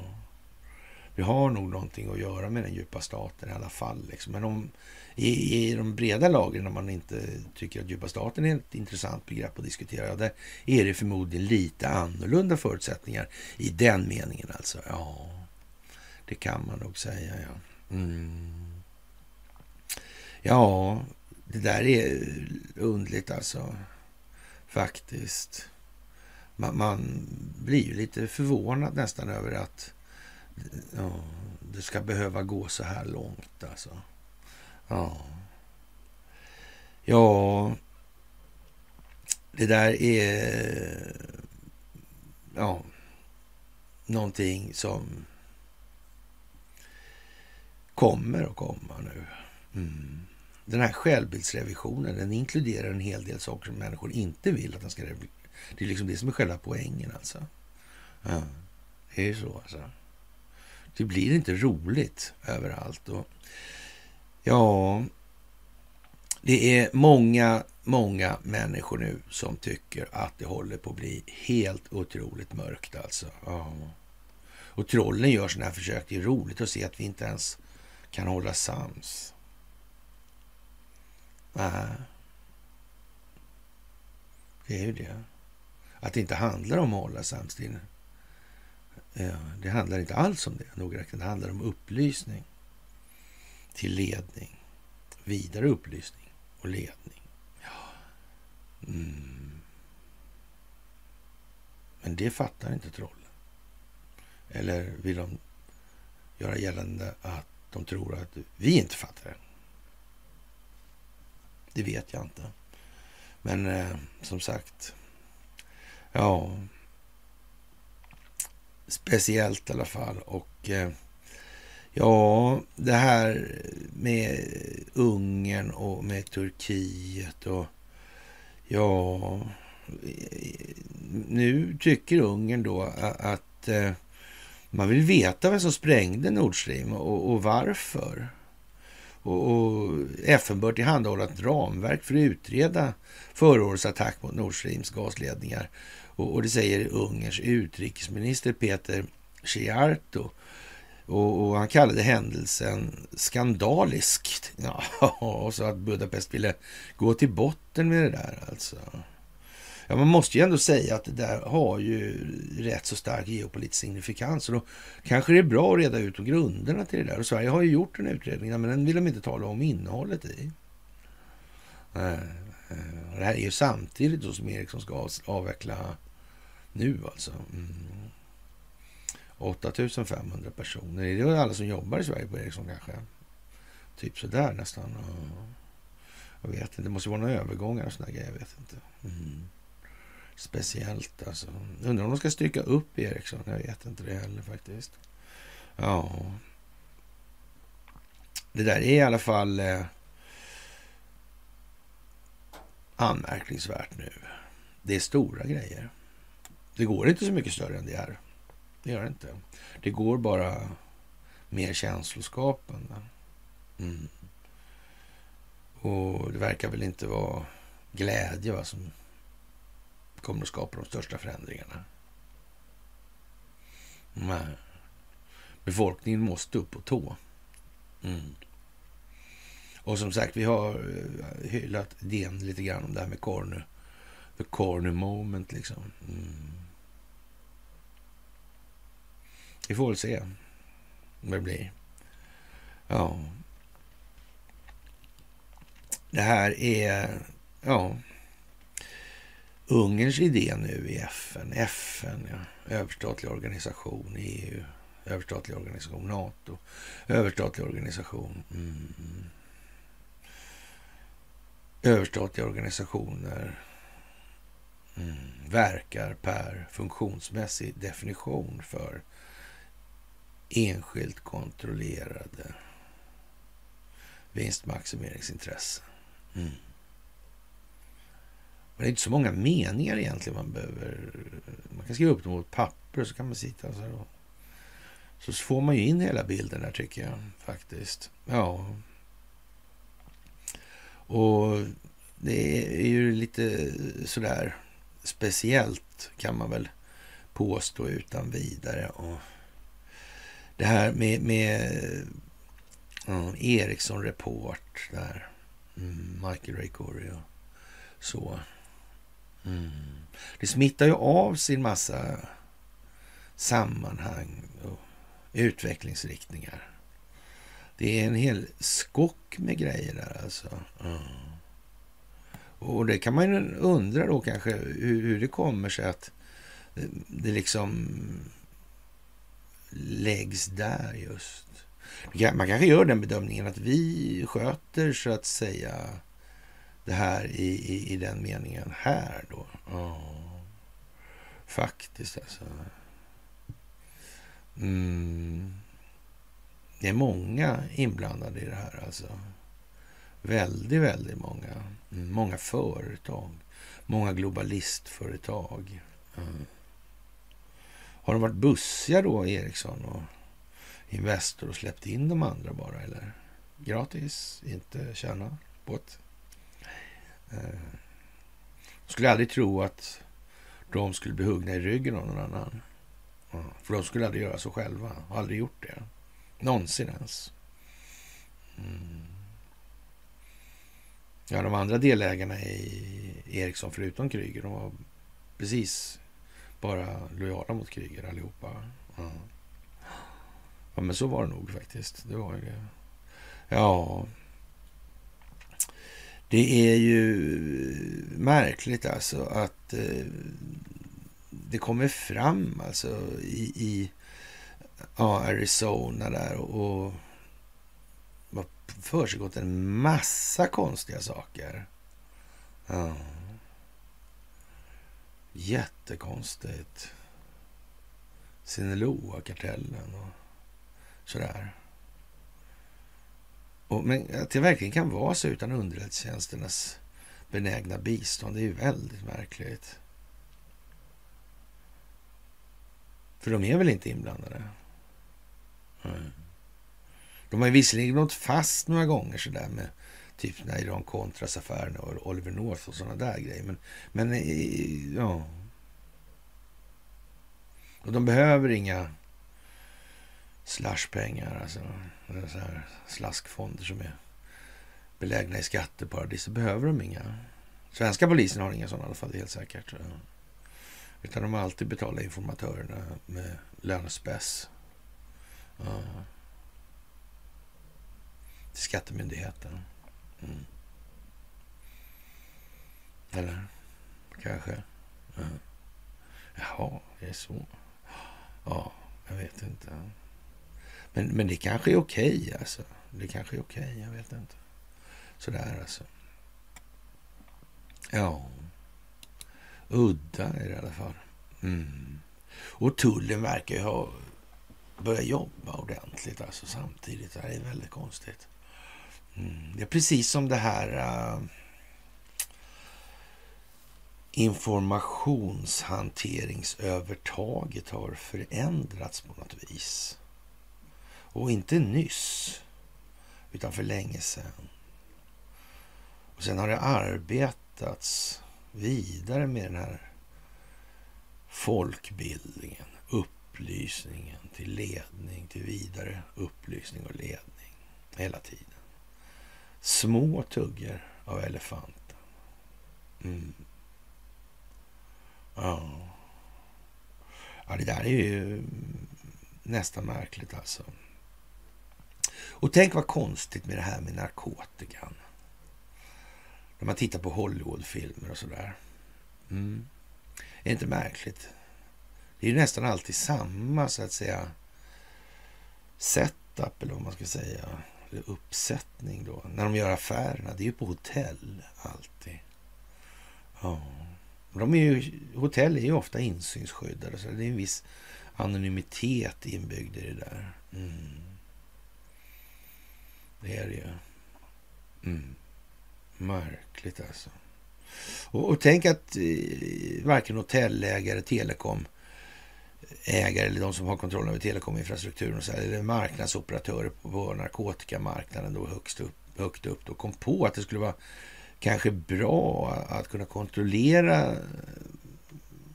vi har nog någonting att göra med den djupa staten i alla fall. Liksom. Men om i, i de breda lagren, när man inte tycker att djupa staten är ett intressant begrepp att diskutera, där är det förmodligen lite annorlunda förutsättningar i den meningen. alltså. Ja, det kan man nog säga, ja. Mm. Ja, det där är undligt alltså. Faktiskt. Man, man blir ju lite förvånad nästan över att ja, det ska behöva gå så här långt alltså. Ja. Ja, det där är ja, någonting som kommer att komma nu. Mm. Den här självbildsrevisionen den inkluderar en hel del saker som människor inte vill att den ska Det är liksom det som är själva poängen alltså. Ja, det är ju så alltså. Det blir inte roligt överallt. Och Ja, det är många, många människor nu som tycker att det håller på att bli helt otroligt mörkt alltså. Ja. Och trollen gör sådana här försök. Det är roligt att se att vi inte ens kan hålla sams. Nej. Det är ju det. Att det inte handlar om att hålla sams. Det, ja, det handlar inte alls om det. Det handlar om upplysning till ledning. Vidare upplysning och ledning. Ja. Mm. Men det fattar inte trollen. Eller vill de göra gällande att de tror att vi inte fattar det? Det vet jag inte. Men eh, som sagt, ja, speciellt i alla fall. Och eh, Ja, det här med Ungern och med Turkiet och ja, nu tycker Ungern då att eh, man vill veta vem som sprängde Nord Stream och, och varför. Och, och, FN bör tillhandahålla ett ramverk för att utreda förra årets attack mot Nord Streams gasledningar Och, och det säger Ungerns utrikesminister Peter Ciarto. Och, och, han kallade händelsen skandalisk. Ja, och så att Budapest ville gå till botten med det där alltså. Ja, man måste ju ändå säga att det där har ju rätt så stark geopolitisk signifikans. Och då kanske det är bra att reda ut grunderna till det där. Och Sverige har ju gjort en utredning, men den vill de inte tala om innehållet i. Eh, eh, det här är ju samtidigt då som Ericsson ska avveckla nu alltså. Mm. 8500 personer. Är det alla som jobbar i Sverige på Ericsson kanske? Typ sådär nästan. Jag vet inte, det måste vara några övergångar och sådana grejer. Jag vet inte. Mm. Speciellt alltså. Undrar om de ska stryka upp Ericsson. Jag vet inte det heller faktiskt. Ja. Det där är i alla fall eh, anmärkningsvärt nu. Det är stora grejer. Det går inte så mycket större än det är. Det gör det inte. Det går bara mer känsloskapande. Mm. Och det verkar väl inte vara glädje va, som kommer att skapa de största förändringarna. Nej. Befolkningen måste upp på tå. Mm. Och som sagt, vi har eh, hyllat idén lite grann om det här med corner. The corner moment liksom. Mm. Vi får väl se vad det blir. Ja. Det här är, ja, Ungerns idé nu i FN. FN, ja. Överstatlig organisation, EU, överstatlig organisation, NATO, överstatlig organisation. Mm. Överstatliga organisationer mm. verkar per funktionsmässig definition för enskilt kontrollerade vinstmaximeringsintressen. Mm. det är inte så många meningar egentligen man behöver. Man kan skriva upp dem på ett papper och så kan man sitta så här och, så får man ju in hela bilden där tycker jag faktiskt. Ja. Och det är ju lite sådär speciellt kan man väl påstå utan vidare. Och det här med, med ja, Ericsson Report där. Mm, Michael Ray Corey och så. Mm. Det smittar ju av sin massa sammanhang och utvecklingsriktningar. Det är en hel skock med grejer där alltså. Mm. Och det kan man ju undra då kanske hur, hur det kommer sig att det liksom läggs där just. Man kanske gör den bedömningen att vi sköter så att säga det här i, i, i den meningen här då. Oh. Faktiskt alltså. Mm. Det är många inblandade i det här alltså. Väldigt, väldigt många. Mm. Många företag. Många globalistföretag. Mm. Har de varit bussiga då, Ericsson och Investor och släppt in de andra bara, eller? Gratis, inte tjäna på det. Eh, skulle aldrig tro att de skulle bli huggna i ryggen av någon annan. För de skulle aldrig göra så själva. Har aldrig gjort det. Någonsin ens. Mm. Ja, de andra delägarna i Ericsson, förutom Kryger, de var precis bara lojala mot kriget allihopa. Ja. ja, men så var det nog faktiskt. Det var det. Ja, det är ju märkligt alltså att eh, det kommer fram alltså i, i ja, Arizona där och, och har försiggått en massa konstiga saker. Ja. Jättekonstigt. Sinaloa-kartellen och sådär. Och, men att det verkligen kan vara så utan underrättelsetjänsternas benägna bistånd, det är ju väldigt märkligt. För de är väl inte inblandade? Mm. De har ju visserligen nått fast några gånger sådär med typ den här Iran-Contras affären och Oliver North och sådana där grejer. Men, men eh, ja, Och de behöver inga slashpengar, alltså så här slaskfonder som är belägna i skatteparadis. Så behöver de inga. Svenska polisen har inga sådana i alla fall, det är helt säkert. Utan de har alltid betalat informatörerna med lönespäss. Ja. Till Skattemyndigheten. Mm. Eller? Kanske? Ja. Jaha, det är så. Ja, jag vet inte. Men, men det kanske är okej okay, alltså. Det kanske är okej, okay, jag vet inte. Sådär alltså. Ja. Udda är det i alla fall. Mm. Och tullen verkar ju ha börjat jobba ordentligt alltså samtidigt. Det är väldigt konstigt. Mm. Det är precis som det här uh, informationshanteringsövertaget har förändrats på något vis. Och inte nyss, utan för länge sedan. Och sen har det arbetats vidare med den här folkbildningen, upplysningen till ledning, till vidare upplysning och ledning hela tiden. Små tuggor av elefanten. Mm. Ja. ja, det där är ju nästan märkligt alltså. Och tänk vad konstigt med det här med narkotikan. När man tittar på Hollywoodfilmer och sådär. Mm. Är det inte märkligt? Det är ju nästan alltid samma, så att säga, setup, eller vad man ska säga. Eller uppsättning då. När de gör affärerna. Det är ju på hotell, alltid. Ja. De är ju, hotell är ju ofta insynsskyddade, så det är en viss anonymitet inbyggd i det där. Mm. Det är det ju. Mm. Märkligt alltså. Och, och tänk att eh, varken hotellägare, telekom ägare eller de som har kontroll över telekominfrastrukturen och så här, eller marknadsoperatörer på, på narkotikamarknaden då högst upp, högt upp då kom på att det skulle vara kanske bra att kunna kontrollera eh,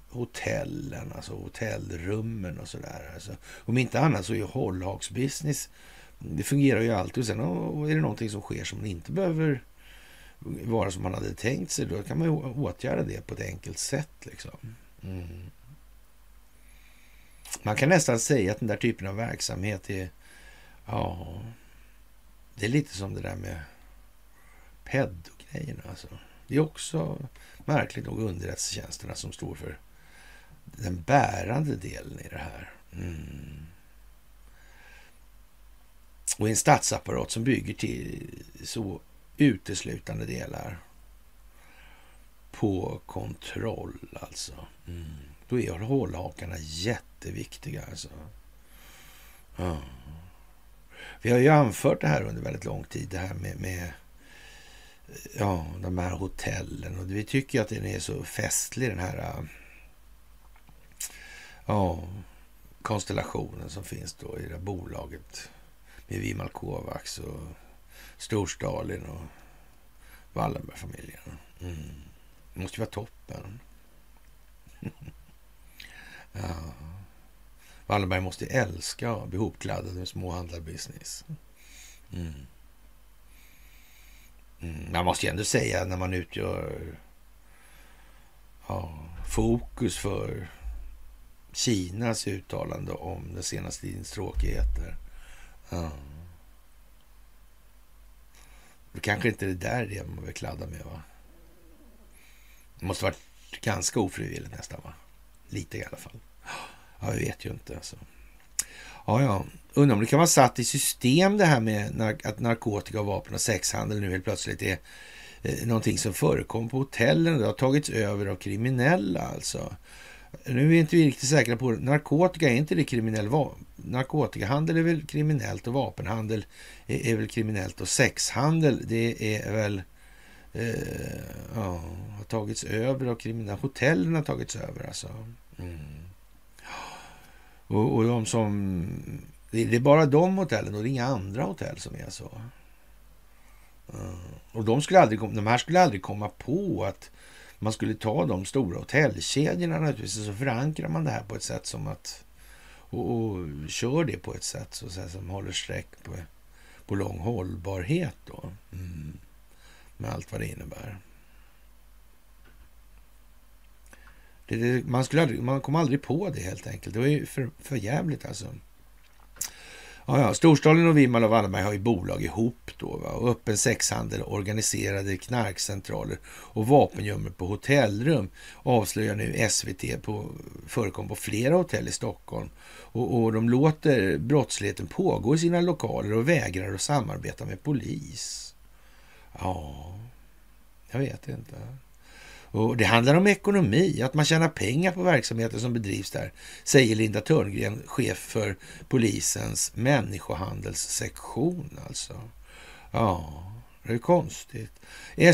hotellen, alltså hotellrummen och sådär. Alltså, om inte annat så är ju hållhaksbusiness, det fungerar ju alltid. Och sen och är det någonting som sker som man inte behöver vara som man hade tänkt sig, då kan man ju åtgärda det på ett enkelt sätt. Liksom. Mm. Man kan nästan säga att den där typen av verksamhet är, ja, det är lite som det där med pedogrejerna. Alltså. Det är också märkligt nog underrättelsetjänsterna som står för den bärande delen i det här. Mm. Och en statsapparat som bygger till så uteslutande delar på kontroll alltså. Mm. Då är hålhakarna jätteviktiga alltså. Ja. Vi har ju anfört det här under väldigt lång tid, det här med, med ja, de här hotellen. Och vi tycker att den är så festlig den här ja, konstellationen som finns då i det här bolaget med Vimal Kovacs och Storstalin och Wallenbergfamiljen. Mm. Det måste ju vara toppen. ja. Wallenberg måste älska att bli hopkladdad med småhandlarbusiness. Mm. Mm. Man måste ju ändå säga när man utgör ja, fokus för Kinas uttalande om den senaste tidens tråkigheter. Ja. Det kanske inte det där är det man vill kladda med va? Det måste varit ganska ofrivilligt nästan va? Lite i alla fall. Ja, vi vet ju inte alltså. Ja, ja. Undrar om det kan vara satt i system det här med att narkotika, vapen och sexhandel nu helt plötsligt är eh, någonting som förekommer på hotellen. Det har tagits över av kriminella alltså. Nu är vi inte riktigt säkra på det. Narkotika, är inte det kriminell Narkotikahandel är väl kriminellt och vapenhandel är, är väl kriminellt och sexhandel det är väl eh, ja, har tagits över av kriminella. Hotellen har tagits över alltså. Mm. Och, och de som... Det, är bara de hotellen och det är inga andra hotell som är så. Mm. Och de, skulle aldrig, de här skulle aldrig komma på att man skulle ta de stora hotellkedjorna naturligtvis, så förankrar man det här på ett sätt som att och, och kör det på ett sätt så, så här, som håller streck på, på lång hållbarhet då. Mm. Med allt vad det innebär. Det, det, man, skulle aldrig, man kom aldrig på det helt enkelt. Det var ju för, för jävligt alltså. Ja, ja. Storstaden och Vimal och Wallenberg har ju bolag ihop då. Va? Och öppen sexhandel, organiserade knarkcentraler och vapengömmor på hotellrum avslöjar nu SVT på, förekom på flera hotell i Stockholm. Och, och de låter brottsligheten pågå i sina lokaler och vägrar att samarbeta med polis. Ja, jag vet inte. Och Det handlar om ekonomi, att man tjänar pengar på verksamheten som bedrivs där, säger Linda Törngren, chef för polisens människohandelssektion. Alltså. Ja, det är konstigt.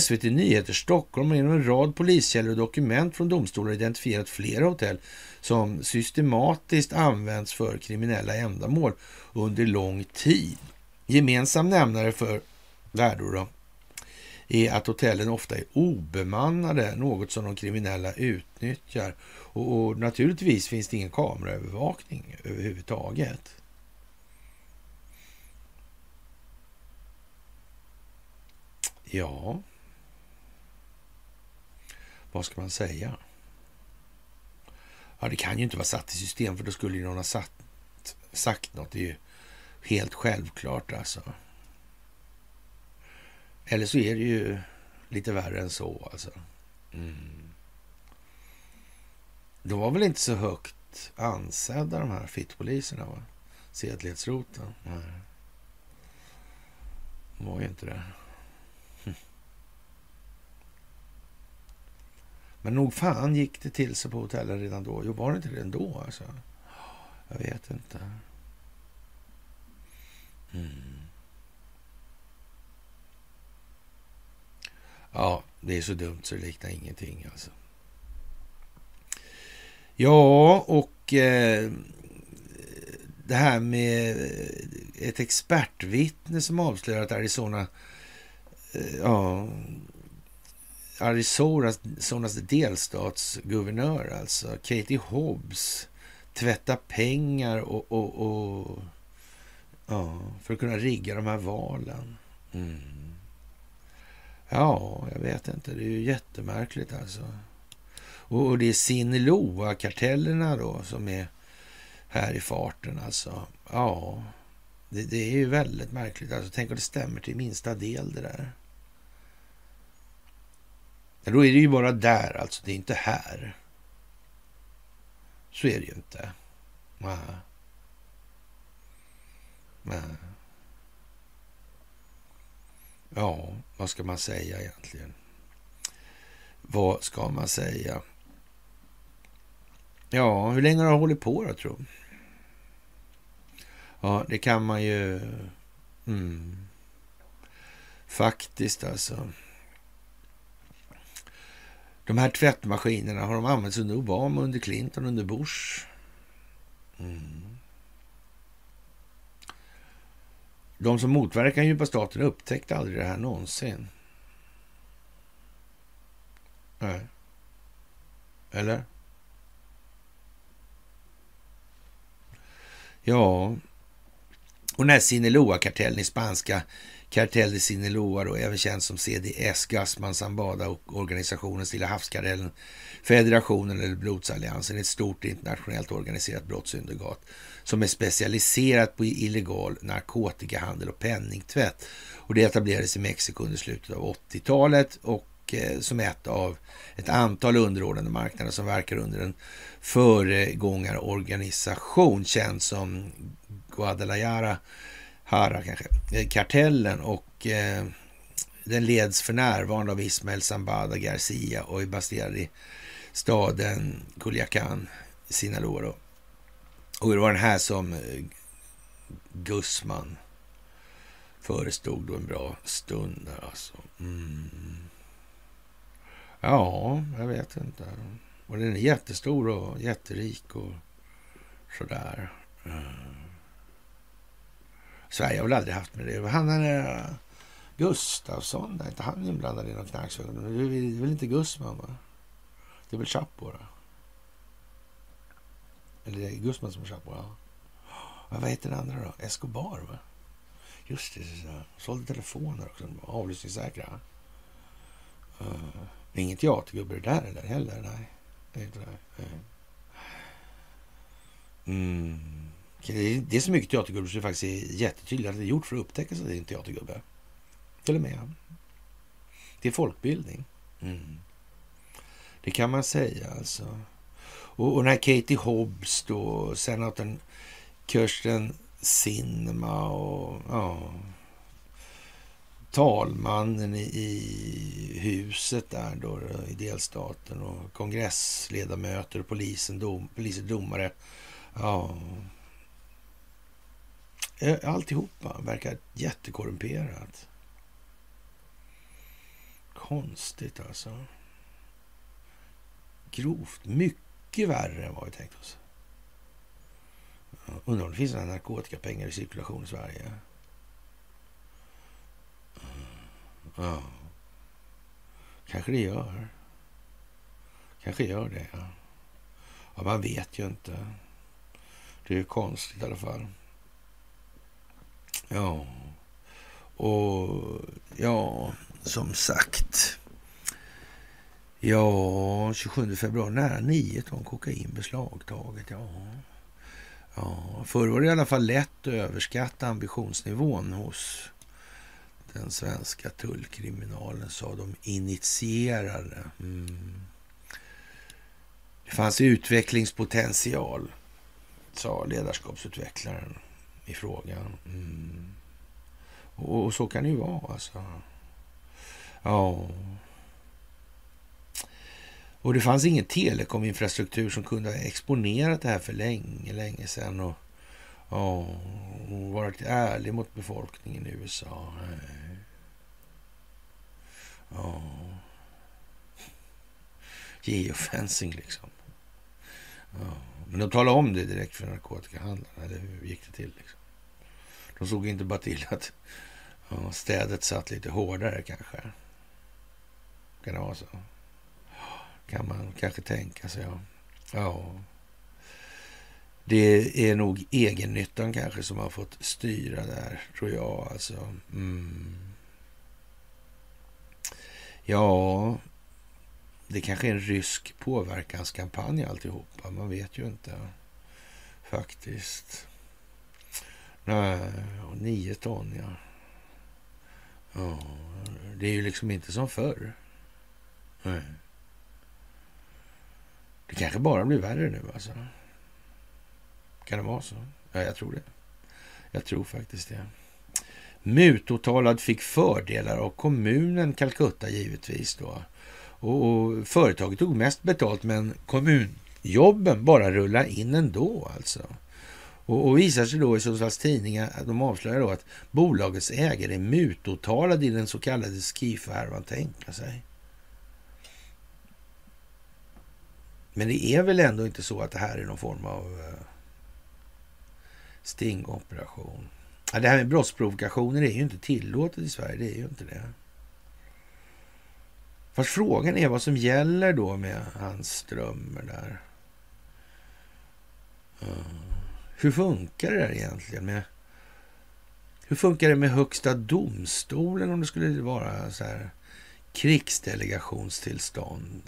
SVT Nyheter Stockholm har genom en rad poliskällor och dokument från domstolar identifierat flera hotell som systematiskt används för kriminella ändamål under lång tid. Gemensam nämnare för Värdor då, är att hotellen ofta är obemannade, något som de kriminella utnyttjar. Och, och naturligtvis finns det ingen kameraövervakning överhuvudtaget. Ja, vad ska man säga? Ja, det kan ju inte vara satt i system för då skulle ju någon ha satt, sagt något. Det är ju helt självklart alltså. Eller så är det ju lite värre än så alltså. Mm. De var väl inte så högt ansedda de här fittpoliserna va? Sedlighetsroten. Nej. De var ju inte det. Men nog fan gick det till sig på hotellen redan då. Jo, var det inte det ändå alltså? Jag vet inte. Mm. Ja, det är så dumt så det liknar ingenting alltså. Ja, och eh, det här med eh, ett expertvittne som avslöjar att Arizona, eh, ja, Arizonas delstatsguvernör, alltså Katie Hobbs, tvättar pengar och, och, och ja, för att kunna rigga de här valen. Mm. Ja, jag vet inte. Det är ju jättemärkligt alltså. Och, och det är Sinaloa-kartellerna då som är här i farten alltså. Ja, det, det, är ju väldigt märkligt. Alltså, tänk om det stämmer till minsta del det där. Men då är det ju bara där alltså, det är inte här. Så är det ju inte. Nej. Nej. Ja, vad ska man säga egentligen? Vad ska man säga? Ja, hur länge har det hållit på då, tror Ja, det kan man ju... Mm. Faktiskt alltså. De här tvättmaskinerna har de använts under Obama, under Clinton, under Bush. Mm. De som motverkar den djupa staten upptäckte aldrig det här någonsin. Nej. Eller? Ja, och den här Sinaloa-kartellen i spanska Cartel de Sinaloa, då, även känd som CDS, Gassman Zambada och organisationen Stilla havskarellen, Federationen eller Blodsalliansen, ett stort internationellt organiserat brottssyndikat som är specialiserat på illegal narkotikahandel och penningtvätt. Och det etablerades i Mexiko under slutet av 80-talet och eh, som ett av ett antal underordnade marknader som verkar under en föregångarorganisation känd som Guadalajara Hara kanske, eh, kartellen och eh, den leds för närvarande av Ismael Zambada Garcia och är baserad i staden Culiacán, Sinaloa. Och det var den här som eh, Gussman förestod då en bra stund där alltså. Mm. Ja, jag vet inte. Och den är jättestor och jätterik och sådär. Eh. Mm. Sverige har väl aldrig haft med det. Han är eh, Gustafsson, är inte han inblandad i någon knarksvåg? Det är väl inte Gussman? Va? Det är väl Chapo då? Eller det är Guzman som är Chapo? Ja. ja. Vad heter den andra då? Escobar va? Just det, så. sålde telefoner också. Avlyssningssäkra. Uh, inget teatergubbe det där eller heller. Nej, det är inte det. Eh. Mm. Det är så mycket teatergubbe så det faktiskt är jättetydligt att det är gjort för att upptäcka att det är en teatergubbe. Till och med. Det är folkbildning. Mm. Det kan man säga alltså. Och, och här Katie Hobbs då, senatorn Kirsten Sinema och ja, talmannen i, i, huset där då i delstaten och kongressledamöter och polisen, dom, poliser, domare. Ja. Eh, alltihopa verkar jättekorrumperat. Konstigt alltså. Grovt. Mycket mycket värre än vad vi tänkt oss. Undrar om det finns några narkotikapengar i cirkulation i Sverige. Mm. Ja. Kanske det gör. Kanske gör det, ja. ja. Man vet ju inte. Det är ju konstigt i alla fall. Ja. Och ja, som sagt. Ja, 27 februari, nära 9 ton kokain beslagtaget. Ja. Ja, förr var det i alla fall lätt att överskatta ambitionsnivån hos den svenska tullkriminalen, sa de initierade. Mm. Det fanns utvecklingspotential, sa ledarskapsutvecklaren i frågan. Mm. Och, och, så kan det ju vara alltså. Ja. Och det fanns ingen telekominfrastruktur som kunde ha exponerat det här för länge, länge sedan. Och, och varit ärlig mot befolkningen i USA. Ja. Geofencing liksom. Ja. Men de talade om det direkt för narkotikahandlarna. Eller hur gick det till? Liksom. De såg inte bara till att ja, städet satt lite hårdare kanske. Kan det vara så? Kan man kanske tänka sig. Ja. ja. Det är nog egennyttan kanske som har fått styra där, tror jag. Alltså. Mm. Ja, det kanske är en rysk påverkanskampanj alltihopa. Man vet ju inte faktiskt. Nej, nio ton ja. Ja, det är ju liksom inte som förr. Nej. Det kanske bara blir värre nu alltså. Kan det vara så? Ja, jag tror det. Jag tror faktiskt det. Mutåtalad fick fördelar av kommunen Calcutta givetvis då. Och, och företaget tog mest betalt men kommunjobben bara rullade in ändå alltså. Och, och visar sig då i Sundsvalls tidningar, de avslöjar då att bolagets ägare är mutåtalad i den så kallade Skifa-härvan, tänka sig. Men det är väl ändå inte så att det här är någon form av eh, stingoperation? Ja, det här med brottsprovokationer är ju inte tillåtet i Sverige. Det är ju inte det. Fast frågan är vad som gäller då med hans strömmar där. Eh, hur funkar det där egentligen? med Hur funkar det med Högsta domstolen om det skulle vara så här krigsdelegationstillstånd?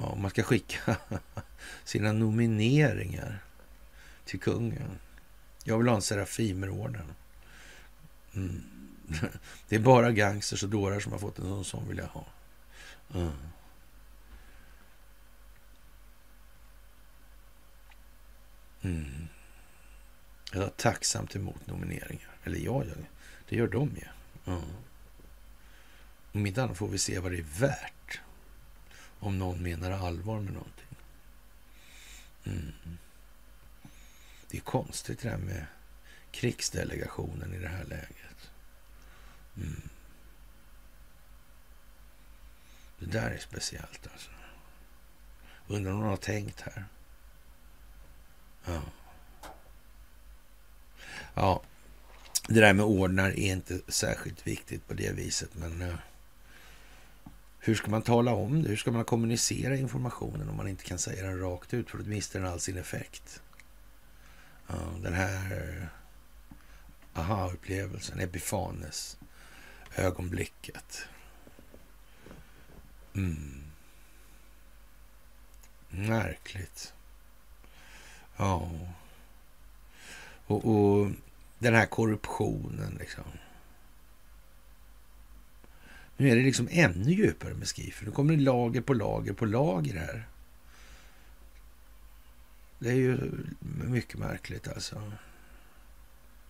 Ja, man ska skicka sina nomineringar till kungen. Jag vill ha en Serafimerorden. Mm. Det är bara gangsters och dårar som har fått en sån vill jag ha. Mm. Mm. Jag tar tacksamt emot nomineringar. Eller jag gör det. Det gör de ju. Mm. Om inte annat får vi se vad det är värt. Om någon menar allvar med någonting. Mm. Det är konstigt det här med krigsdelegationen i det här läget. Mm. Det där är speciellt alltså. Undrar om någon har tänkt här. Ja. Ja, det där med ordnar är inte särskilt viktigt på det viset, men uh, hur ska man tala om det? Hur ska man kommunicera informationen om man inte kan säga den rakt ut? För då mister den all sin effekt. Ja, den här aha-upplevelsen, epifanes ögonblicket. Mm. Märkligt. Ja. Och, och den här korruptionen liksom. Nu är det liksom ännu djupare med Skifer. Nu kommer det lager på lager på lager här. Det är ju mycket märkligt alltså.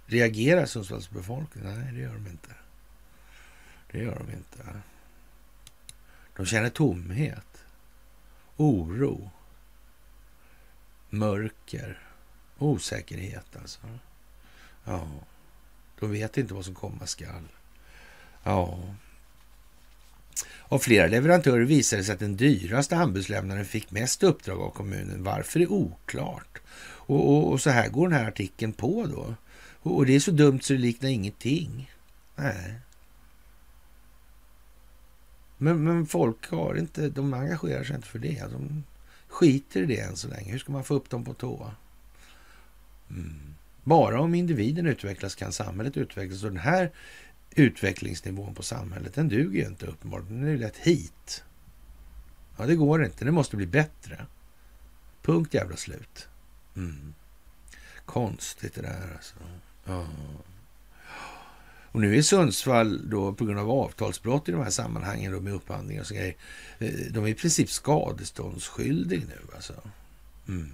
Reagerar Sundsvalls befolkning? Nej, det gör de inte. Det gör de inte. De känner tomhet, oro, mörker, osäkerhet alltså. Ja, de vet inte vad som komma skall. Ja. Av flera leverantörer visade det sig att den dyraste anbudslämnaren fick mest uppdrag av kommunen. Varför är oklart. Och, och, och så här går den här artikeln på då. Och, och det är så dumt så det liknar ingenting. Nej. Men, men folk har inte, de engagerar sig inte för det. De skiter i det än så länge. Hur ska man få upp dem på tå? Mm. Bara om individen utvecklas kan samhället utvecklas. Och den här utvecklingsnivån på samhället, den duger ju inte uppenbarligen. Den är ju lätt hit. Ja, det går inte. Det måste bli bättre. Punkt jävla slut. Mm. Konstigt det där alltså. Ja. Och nu är Sundsvall då på grund av avtalsbrott i de här sammanhangen då med upphandlingar och så grejer. Eh, de är i princip skadeståndsskyldig nu alltså. Mm.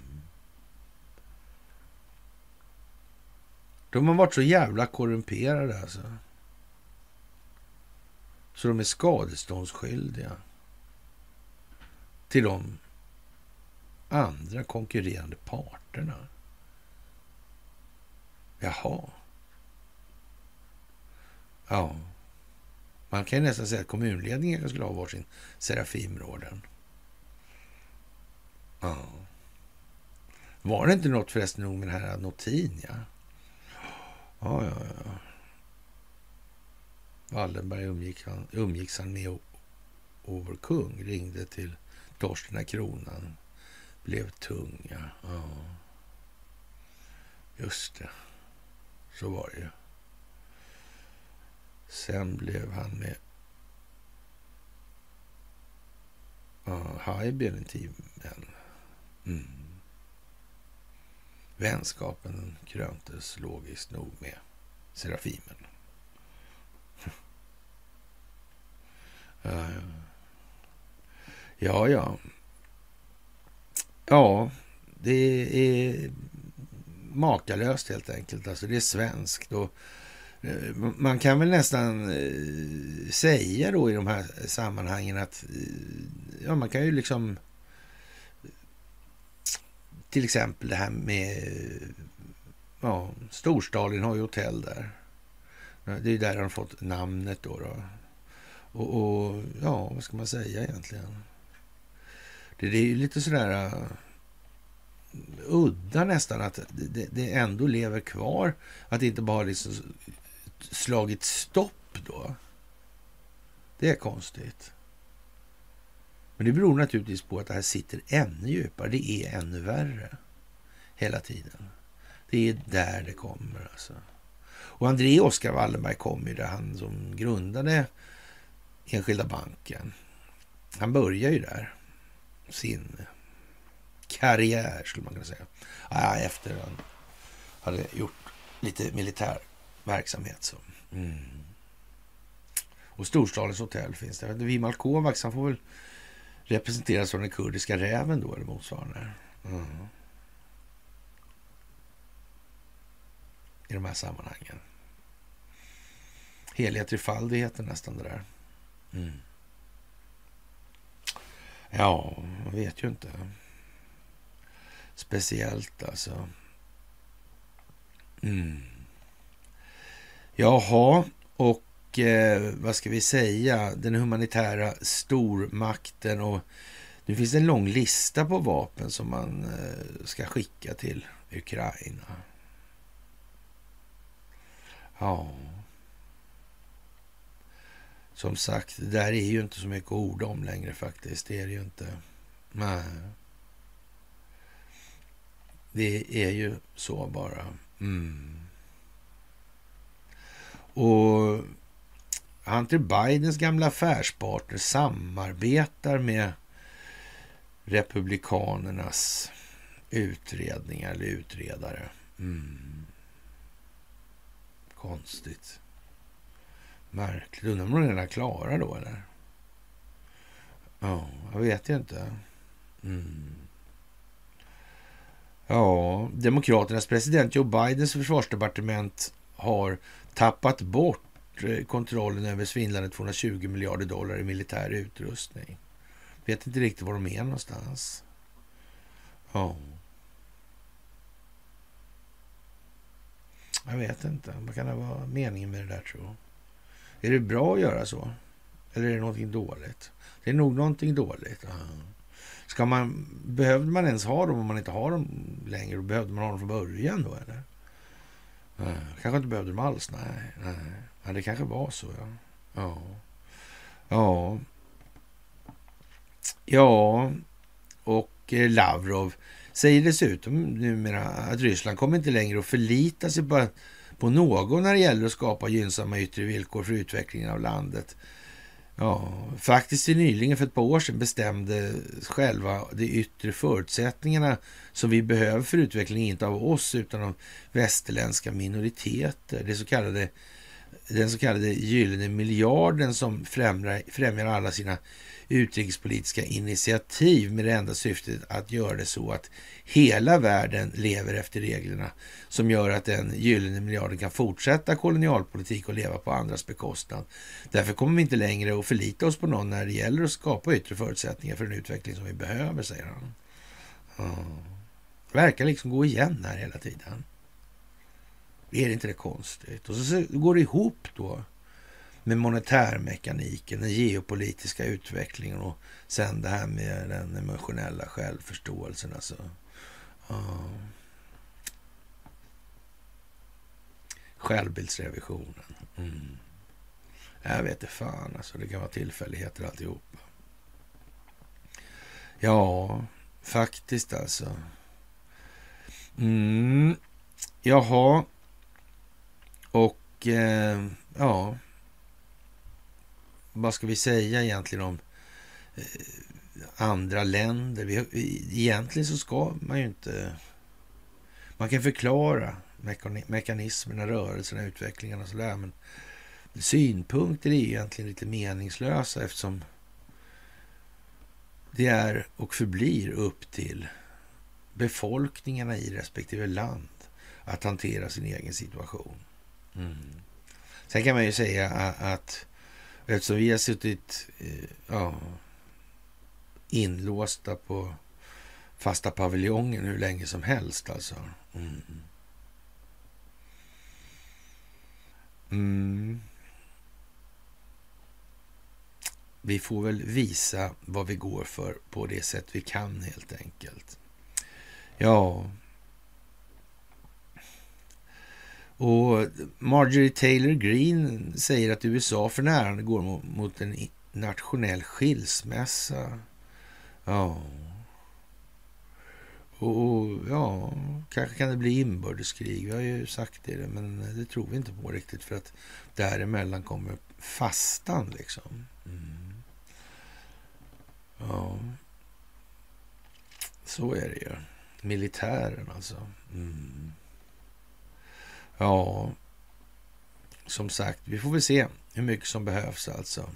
De har varit så jävla korrumperade alltså. Så de är skadeståndsskyldiga till de andra konkurrerande parterna. Jaha. Ja. Man kan ju nästan säga att kommunledningen skulle ha varsin Serafimråden. Ja. Var det inte något förresten nog med den här Notin, ja? Ja, ja, ja. Wallenberg umgick han, umgicks han med och vår kung ringde till Torsten när kronan blev tung. Ja. ja. Just det. Så var det ju. Sen blev han med uh, Haijby en timmen. Mm. Vänskapen kröntes logiskt nog med Serafimen. Ja, ja. ja. Det är makalöst helt enkelt. Alltså det är svenskt och eh, man kan väl nästan eh, säga då i de här sammanhangen att eh, ja, man kan ju liksom till exempel det här med ja, Storstalin har ju hotell där. Det är där de fått namnet då. då. Och, och, ja, vad ska man säga egentligen? Det, det är ju lite sådär uh, udda nästan att det, det, ändå lever kvar. Att det inte bara liksom slagit stopp då. Det är konstigt. Men det beror naturligtvis på att det här sitter ännu djupare. Det är ännu värre hela tiden. Det är där det kommer alltså. Och André Oskar Wallenberg kom ju där, han som grundade Enskilda banken. Han börjar ju där sin karriär skulle man kunna säga. Ja, efter han hade gjort lite militär verksamhet. Så. Mm. Och Storstadens hotell finns där. Vimal Kovacs, han får väl representeras av den kurdiska räven då, eller motsvarande. Mm. I de här sammanhangen. Heliga Trifaldi heter nästan det där. Mm. Ja, man vet ju inte. Speciellt alltså. Mm. Jaha, och eh, vad ska vi säga? Den humanitära stormakten och nu finns det en lång lista på vapen som man eh, ska skicka till Ukraina. Ja som sagt, det där är ju inte så mycket ord om längre faktiskt. Det är det ju inte. Nej. Det är ju så bara. Mm. Och Hunter Bidens gamla affärspartner samarbetar med Republikanernas utredningar eller utredare. Mm. Konstigt. Märkligt. Undrar om de redan är klara då eller? Ja, jag vet ju inte. Mm. Ja, Demokraternas president Joe Bidens försvarsdepartement har tappat bort eh, kontrollen över svindlande 220 miljarder dollar i militär utrustning. Vet inte riktigt var de är någonstans. Ja. Jag vet inte. Vad kan det vara meningen med det där tror är det bra att göra så? Eller är det någonting dåligt? Det är nog någonting dåligt. Ska man, behövde man ens ha dem om man inte har dem längre? Behövde man ha dem från början då eller? Nej, kanske inte behövde dem alls. Nej, nej. Men det kanske var så ja. Ja. Ja. Ja. Och eh, Lavrov säger dessutom numera att Ryssland kommer inte längre att förlita sig på, på någon när det gäller att skapa gynnsamma yttre villkor för utvecklingen av landet. Ja, faktiskt nyligen för ett par år sedan bestämde själva de yttre förutsättningarna som vi behöver för utveckling, inte av oss utan av västerländska minoriteter. Det så kallade, den så kallade gyllene miljarden som främjar, främjar alla sina utrikespolitiska initiativ med det enda syftet att göra det så att hela världen lever efter reglerna som gör att den gyllene miljarden kan fortsätta kolonialpolitik och leva på andras bekostnad. Därför kommer vi inte längre att förlita oss på någon när det gäller att skapa yttre förutsättningar för den utveckling som vi behöver, säger han. Ja. Verkar liksom gå igen här hela tiden. Är det inte det konstigt? Och så går det ihop då med monetärmekaniken, den geopolitiska utvecklingen och sen det här med den emotionella självförståelsen. Alltså. Uh. Självbildsrevisionen. Mm. Jag vet inte fan, alltså. Det kan vara tillfälligheter alltihopa. Ja, faktiskt alltså. Mm. Jaha. Och eh, ja, vad ska vi säga egentligen om eh, andra länder? Vi, egentligen så ska man ju inte... Man kan förklara mekanismerna, rörelserna, utvecklingen och sådär. Men synpunkter är egentligen lite meningslösa eftersom det är och förblir upp till befolkningarna i respektive land att hantera sin egen situation. Mm. Sen kan man ju säga att Eftersom vi har suttit eh, ja, inlåsta på fasta paviljongen hur länge som helst alltså. Mm. Mm. Vi får väl visa vad vi går för på det sätt vi kan helt enkelt. Ja, och Marjorie Taylor Greene säger att USA för närvarande går mot en nationell skilsmässa. Ja. Och ja, kanske kan det bli inbördeskrig. Vi har ju sagt det, men det tror vi inte på riktigt för att däremellan kommer fastan liksom. Mm. Ja, så är det ju. Militären alltså. Mm. Ja, som sagt, vi får väl se hur mycket som behövs alltså.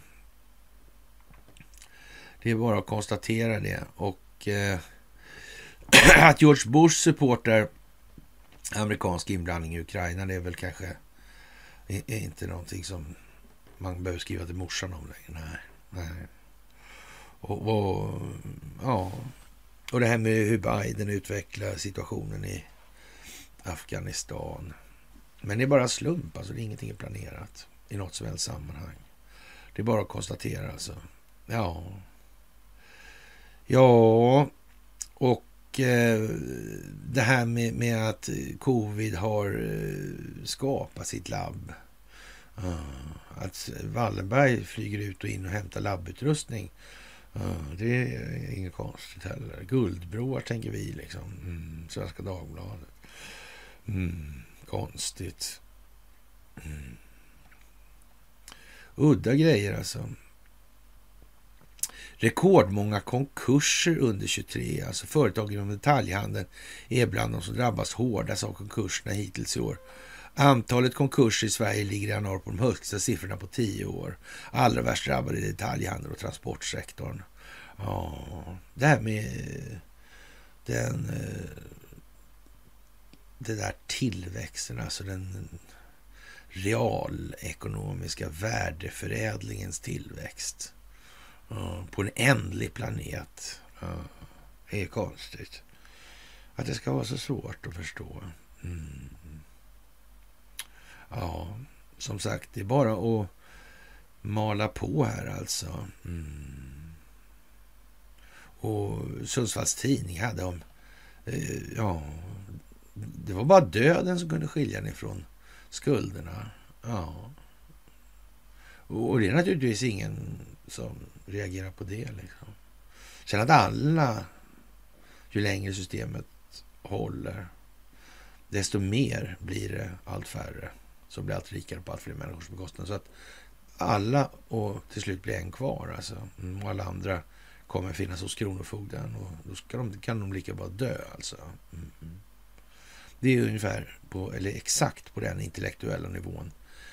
Det är bara att konstatera det. Och eh, att George Bush supportar amerikansk inblandning i Ukraina, det är väl kanske är inte någonting som man behöver skriva till morsan om längre. Nej, nej. Och, och, ja. och det här med hur Biden utvecklar situationen i Afghanistan. Men det är bara slump, alltså det är ingenting planerat i något som helst sammanhang. Det är bara att konstatera alltså. Ja. Ja, och eh, det här med, med, att covid har eh, skapat sitt labb. Eh, att Wallenberg flyger ut och in och hämtar labbutrustning. Eh, det är inget konstigt heller. Guldbroar tänker vi liksom. Mm, Svenska Dagbladet. Mm, konstigt. Mm. Udda grejer alltså. Rekordmånga konkurser under 23. Alltså företag inom detaljhandeln är bland de som drabbas hårdast av konkurserna hittills i år. Antalet konkurser i Sverige ligger i januari på de högsta siffrorna på tio år. Allra värst drabbade är detaljhandeln och transportsektorn. Ja, det här med den eh, det där tillväxten, alltså den realekonomiska värdeförädlingens tillväxt eh, på en ändlig planet. Det är konstigt. Att det ska vara så svårt att förstå. Mm. Ja, som sagt, det är bara att mala på här alltså. Mm. Och Sundsvalls Tidning hade om, eh, ja, det var bara döden som kunde skilja den ifrån skulderna. Ja. Och det är naturligtvis ingen som reagerar på det. Liksom. Sen att alla, ju längre systemet håller, desto mer blir det allt färre som blir allt rikare på allt fler människors bekostnad. Så att alla och till slut blir en kvar. Alltså. Mm, och alla andra kommer finnas hos Kronofogden och då ska de, kan de lika bra dö. Alltså. Mm. Det är ungefär på, eller exakt på den intellektuella nivån.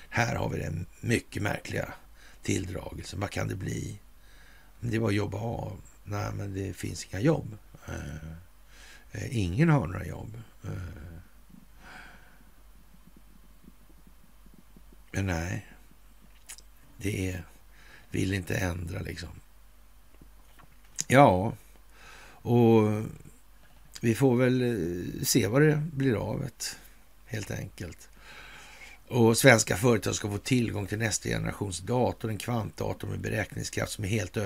Här har vi den mycket märkliga tilldragelsen. Vad kan det bli? Det var jobba av. Nej, men det finns inga jobb. Eh, eh, ingen har några jobb. Eh, men nej, det är, vill inte ändra liksom. Ja, och vi får väl eh, se vad det blir av det, helt enkelt. Och svenska företag ska få tillgång till nästa generations dator, en kvantdator med beräkningskraft som är helt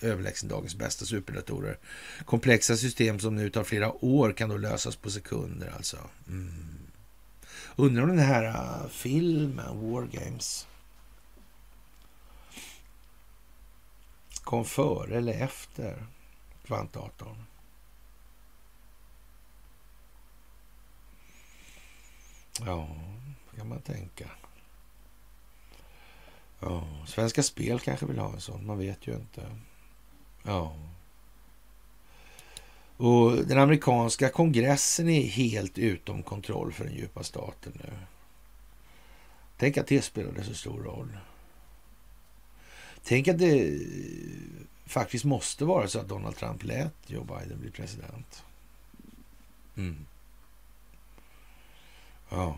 överlägsen dagens bästa superdatorer. Komplexa system som nu tar flera år kan då lösas på sekunder alltså. Mm. Undrar om den här uh, filmen, War Games, kom före eller efter kvantdatorn? Ja, kan man tänka. Ja, Svenska Spel kanske vill ha en sån. Man vet ju inte. Ja. Och den amerikanska kongressen är helt utom kontroll för den djupa staten nu. Tänk att det spelade så stor roll. Tänk att det faktiskt måste vara så att Donald Trump lät Joe Biden bli president. Mm. Ja.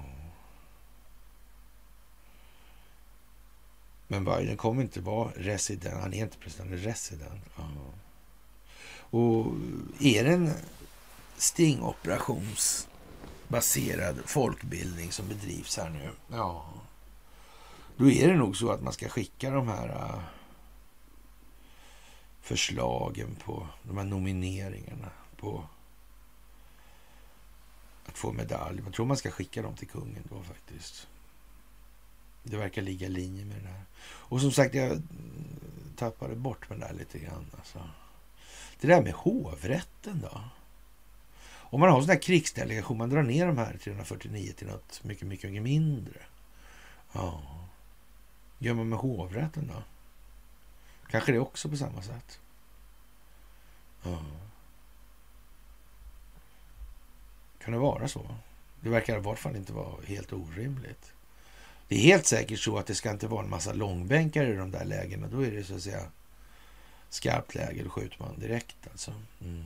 Men Biden kommer inte vara resident. Han är inte president, han är resident. Ja. Och är det en stingoperationsbaserad folkbildning som bedrivs här nu, ja, då är det nog så att man ska skicka de här äh, förslagen på de här nomineringarna på att få medalj. Jag tror man ska skicka dem till kungen då faktiskt. Det verkar ligga i linje med det där. Och som sagt, jag tappade bort mig där lite grann. Alltså. Det där med hovrätten då? Om man har en sån här krigsdelegation, man drar ner de här 349 till något mycket, mycket, mycket mindre. Ja. Gör man med hovrätten då? Kanske det också på samma sätt. Ja. Kan det vara så? Det verkar i vart fall inte vara helt orimligt. Det är helt säkert så att det ska inte vara en massa långbänkar i de där lägena. Då är det så att säga skarpt läge. Då skjuter man direkt alltså. Mm.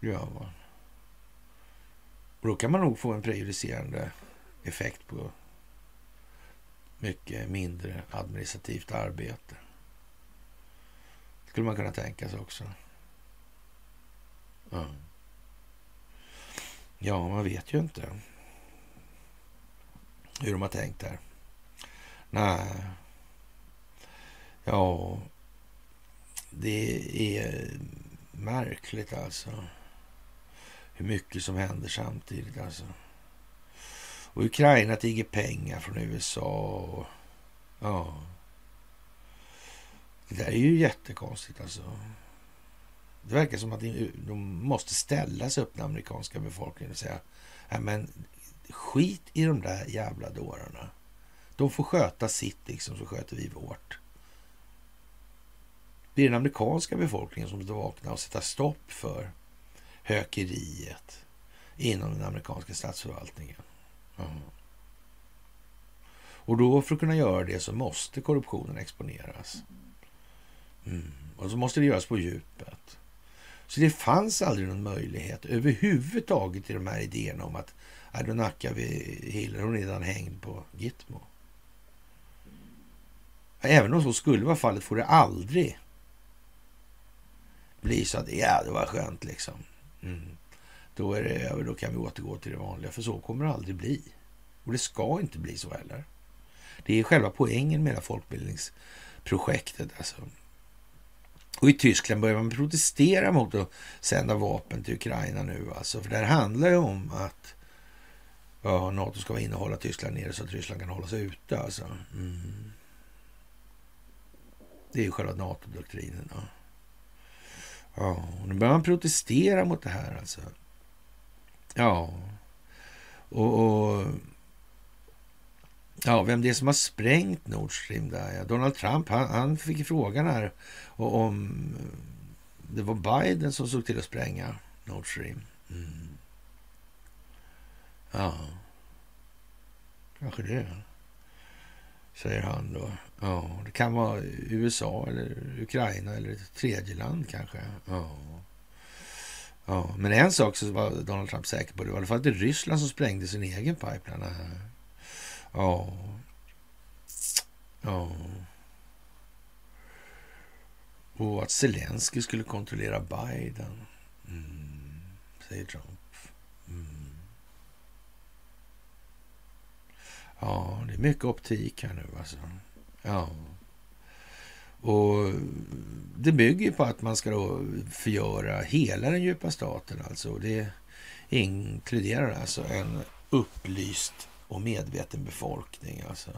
Ja, och då kan man nog få en prejudicerande effekt på mycket mindre administrativt arbete. Det skulle man kunna tänka sig också. Mm. Ja, man vet ju inte hur de har tänkt där. Nej. Ja, det är märkligt alltså. Hur mycket som händer samtidigt alltså. Och Ukraina tiger pengar från USA. Och, ja. Det där är ju jättekonstigt alltså. Det verkar som att de måste ställa sig upp den amerikanska befolkningen och säga ja, men skit i de där jävla dårarna. De får sköta sitt liksom, så sköter vi vårt. Det är den amerikanska befolkningen som måste vakna och sätta stopp för hökeriet inom den amerikanska statsförvaltningen. Mm. Och då för att kunna göra det så måste korruptionen exponeras. Mm. Och så måste det göras på djupet. Så det fanns aldrig någon möjlighet överhuvudtaget i de här idéerna om att då nackar vi Hillary, hon är redan hängd på Gitmo. Även om så skulle vara fallet får det aldrig bli så att ja, det var skönt liksom. Mm. Då är det över, då kan vi återgå till det vanliga. För så kommer det aldrig bli. Och det ska inte bli så heller. Det är själva poängen med det folkbildningsprojektet. Alltså. Och i Tyskland börjar man protestera mot att sända vapen till Ukraina nu. Alltså. För det här handlar ju om att ja, Nato ska innehålla Tyskland nere så att Ryssland kan hålla sig ute. Alltså. Mm. Det är ju själva NATO-doktrinen. Ja. ja, nu börjar man protestera mot det här alltså. Ja, och, och Ja, vem det är som har sprängt Nord Stream där. Ja. Donald Trump, han, han fick frågan här om det var Biden som såg till att spränga Nord Stream. Mm. Ja, kanske det. Säger han då. Ja, det kan vara USA eller Ukraina eller ett tredje land kanske. Ja. Ja, men en sak så var Donald Trump säker på, det var i alla fall inte Ryssland som sprängde sin egen pipeline. Ja. Ja. Och att Zelensky skulle kontrollera Biden, mm, säger Trump. Mm. Ja, det är mycket optik här nu alltså. Ja. Och det bygger på att man ska då förgöra hela den djupa staten alltså. Det inkluderar alltså en upplyst och medveten befolkning. Alltså.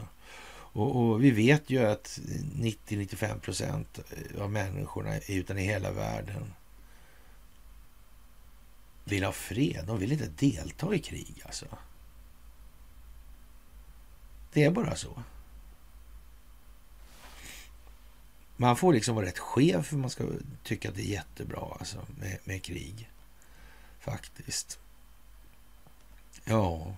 Och, och vi vet ju att 90-95 procent av människorna utan i hela världen vill ha fred. De vill inte delta i krig alltså. Det är bara så. Man får liksom vara rätt skev för man ska tycka att det är jättebra alltså, med, med krig. Faktiskt. Ja.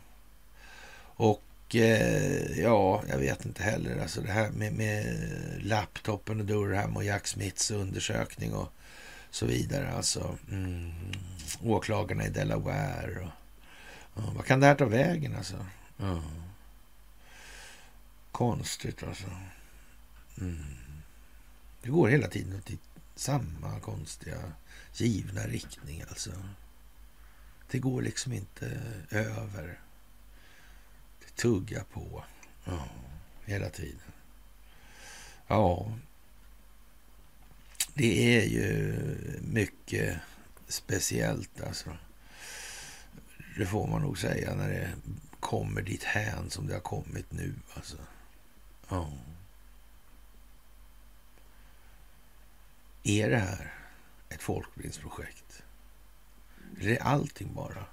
Och eh, ja, jag vet inte heller. Alltså det här med, med laptopen och Durham och Jack Smiths undersökning och så vidare. Alltså mm, åklagarna i Delaware. Och, och, vad kan det här ta vägen alltså? Mm. Konstigt alltså. Mm. Det går hela tiden åt samma konstiga givna riktning alltså. Det går liksom inte över. Tugga på. Ja, hela tiden. Ja, det är ju mycket speciellt alltså. Det får man nog säga när det kommer dit hän som det har kommit nu alltså. Ja. Är det här ett folkbildningsprojekt? Eller är allting bara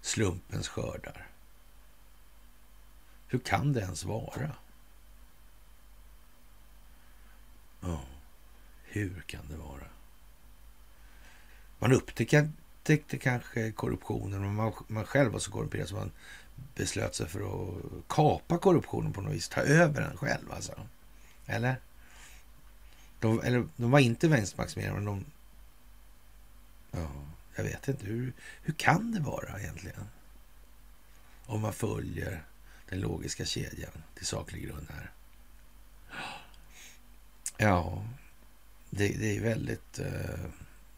slumpens skördar? Hur kan det ens vara? Ja, hur kan det vara? Man upptäckte kanske korruptionen, men man, man själv var så korrumperad så man beslöt sig för att kapa korruptionen på något vis, ta över den själv alltså. Eller? De, eller, de var inte vänstermaximerade, men de... Ja, jag vet inte. Hur, hur kan det vara egentligen? Om man följer den logiska kedjan till saklig grund här. Ja, det, det är väldigt eh,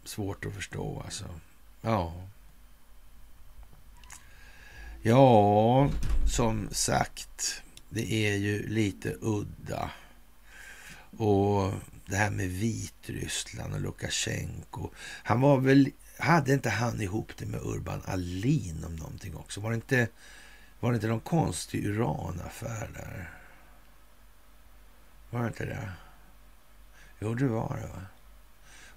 svårt att förstå alltså. Ja. Ja, som sagt, det är ju lite udda. Och det här med Vitryssland och Lukasjenko. Han var väl, hade inte han ihop det med Urban Alin om någonting också? Var det inte var det inte någon konstig uranaffär där? Var det inte det? Jo, det var det. Va?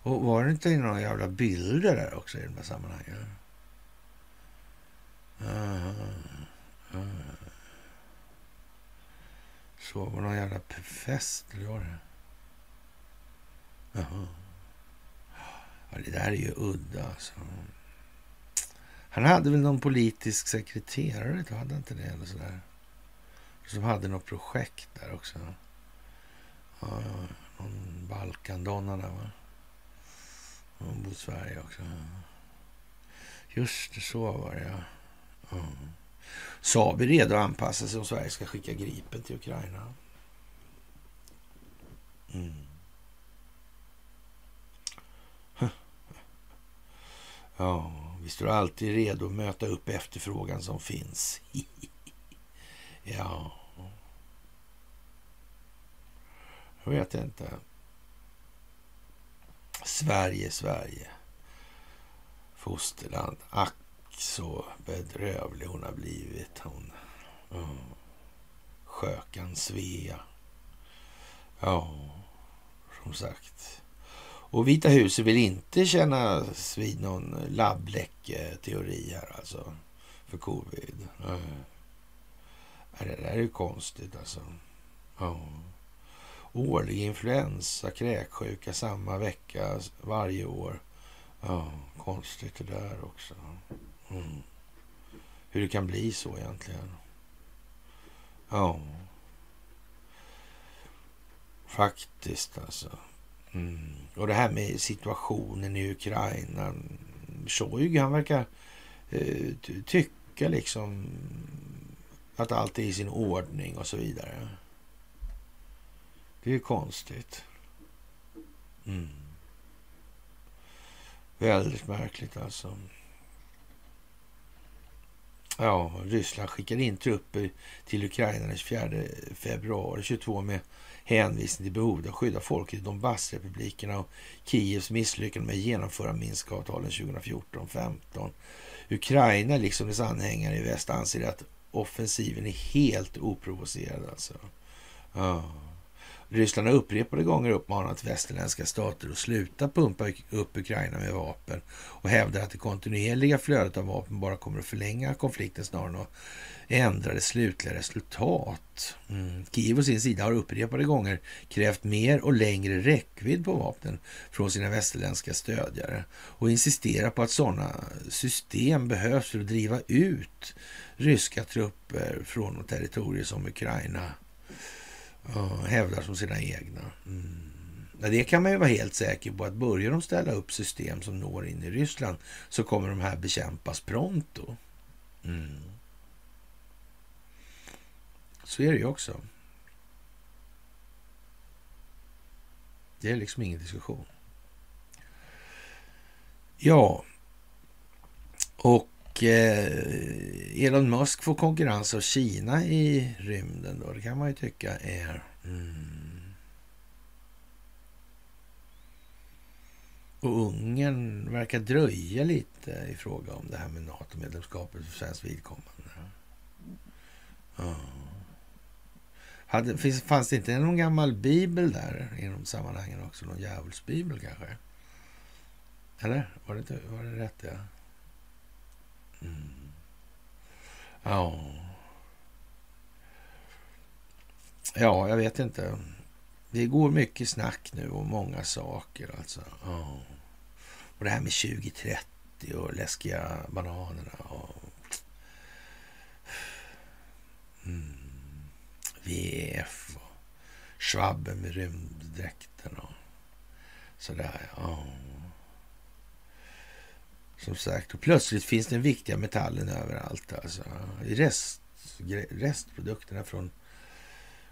Och var det inte några jävla bilder där också i de här sammanhangen? Uh, uh. Så var det någon jävla fest, eller var det? Jaha. Ja, det där är ju udda alltså. Han hade väl någon politisk sekreterare, då hade inte det eller sådär? Som hade något projekt där också. Ja, någon Balkandonna där va? Hon bor i Sverige också. Just det, så var det ja. ja. Saab är redo att anpassa sig om Sverige ska skicka Gripen till Ukraina. Mm. Ja, vi står alltid redo att möta upp efterfrågan som finns. ja. Jag vet inte. Sverige, Sverige. Fosterland. Ack så bedrövlig hon har blivit. Hon. Mm. Skökan Svea. Ja, som sagt. Och Vita huset vill inte kännas vid någon labbläcketeori här alltså. För covid. Nej. Det där är ju konstigt alltså. Ja. Årlig influensa, kräksjuka samma vecka varje år. Ja, konstigt det där också. Mm. Hur det kan bli så egentligen. Ja. Faktiskt alltså. Mm. Och det här med situationen i Ukraina. Shoigu han verkar eh, tycka liksom att allt är i sin ordning och så vidare. Det är konstigt. Mm. Väldigt märkligt alltså. Ja, Ryssland skickade in trupper till Ukraina den 24 februari 22 med hänvisning till behovet av att skydda folket i Donbassrepublikerna och Kievs misslyckande med att genomföra Minskavtalen 2014-15. Ukraina, liksom dess anhängare i väst, anser att offensiven är helt oprovocerad. Alltså. Oh. Ryssland har upprepade gånger uppmanat västerländska stater att sluta pumpa upp Ukraina med vapen och hävdar att det kontinuerliga flödet av vapen bara kommer att förlänga konflikten snarare än att ändra det slutliga resultat. Mm. Kiev å sin sida har upprepade gånger krävt mer och längre räckvidd på vapnen från sina västerländska stödjare och insisterar på att sådana system behövs för att driva ut ryska trupper från territorier som Ukraina Ja, hävdar som sina egna. Mm. Det kan man ju vara helt säker på att börjar de ställa upp system som når in i Ryssland så kommer de här bekämpas pronto. Mm. Så är det ju också. Det är liksom ingen diskussion. Ja, och eh, Elon Musk får konkurrens av Kina i rymden då. Det kan man ju tycka är... Mm. Och Ungern verkar dröja lite i fråga om det här med NATO-medlemskapet för svenskt vidkommande. Ja. Hade, finns, fanns det inte någon gammal bibel där i de sammanhangen också? Någon djävulsbibel kanske? Eller? Var det, var det rätt? Ja. Mm. Ja. Ja, jag vet inte. Det går mycket snack nu om många saker alltså. Ja. Och det här med 2030 och läskiga bananerna. Och... Mm. VF och Schwabben med rymddräkten och sådär. Ja. Som sagt, och plötsligt finns den viktiga metallen överallt. Alltså. I rest, restprodukterna från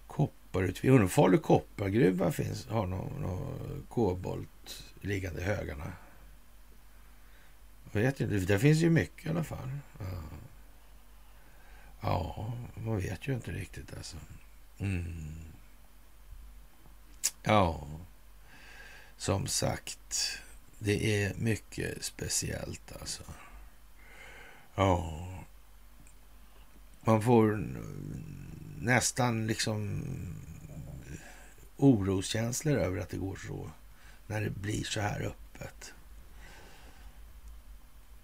kopparutvinning. Undrar Falu koppargruva finns, har någon, någon kobolt liggande i högarna. Jag vet inte, Där finns ju mycket i alla fall. Ja, ja man vet ju inte riktigt alltså. Mm. Ja, som sagt. Det är mycket speciellt alltså. Ja. Man får nästan liksom oroskänslor över att det går så när det blir så här öppet.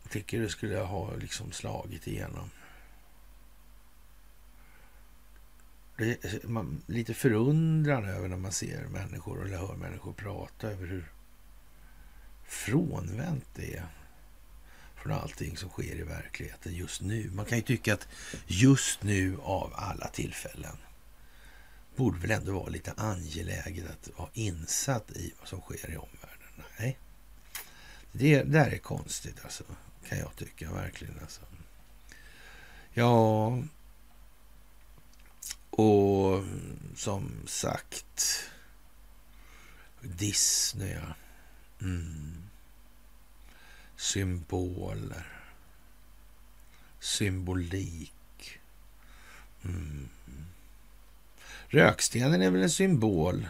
Jag tycker det skulle ha liksom slagit igenom. Det är man, lite förundran över när man ser människor eller hör människor prata över hur frånvänt det från allting som sker i verkligheten just nu. Man kan ju tycka att just nu av alla tillfällen borde väl ändå vara lite angeläget att vara insatt i vad som sker i omvärlden. Nej, det där är konstigt alltså, kan jag tycka verkligen. Alltså. Ja, och som sagt, Disney, ja mm. symboler, symbolik. Mm. Rökstenen är väl en symbol,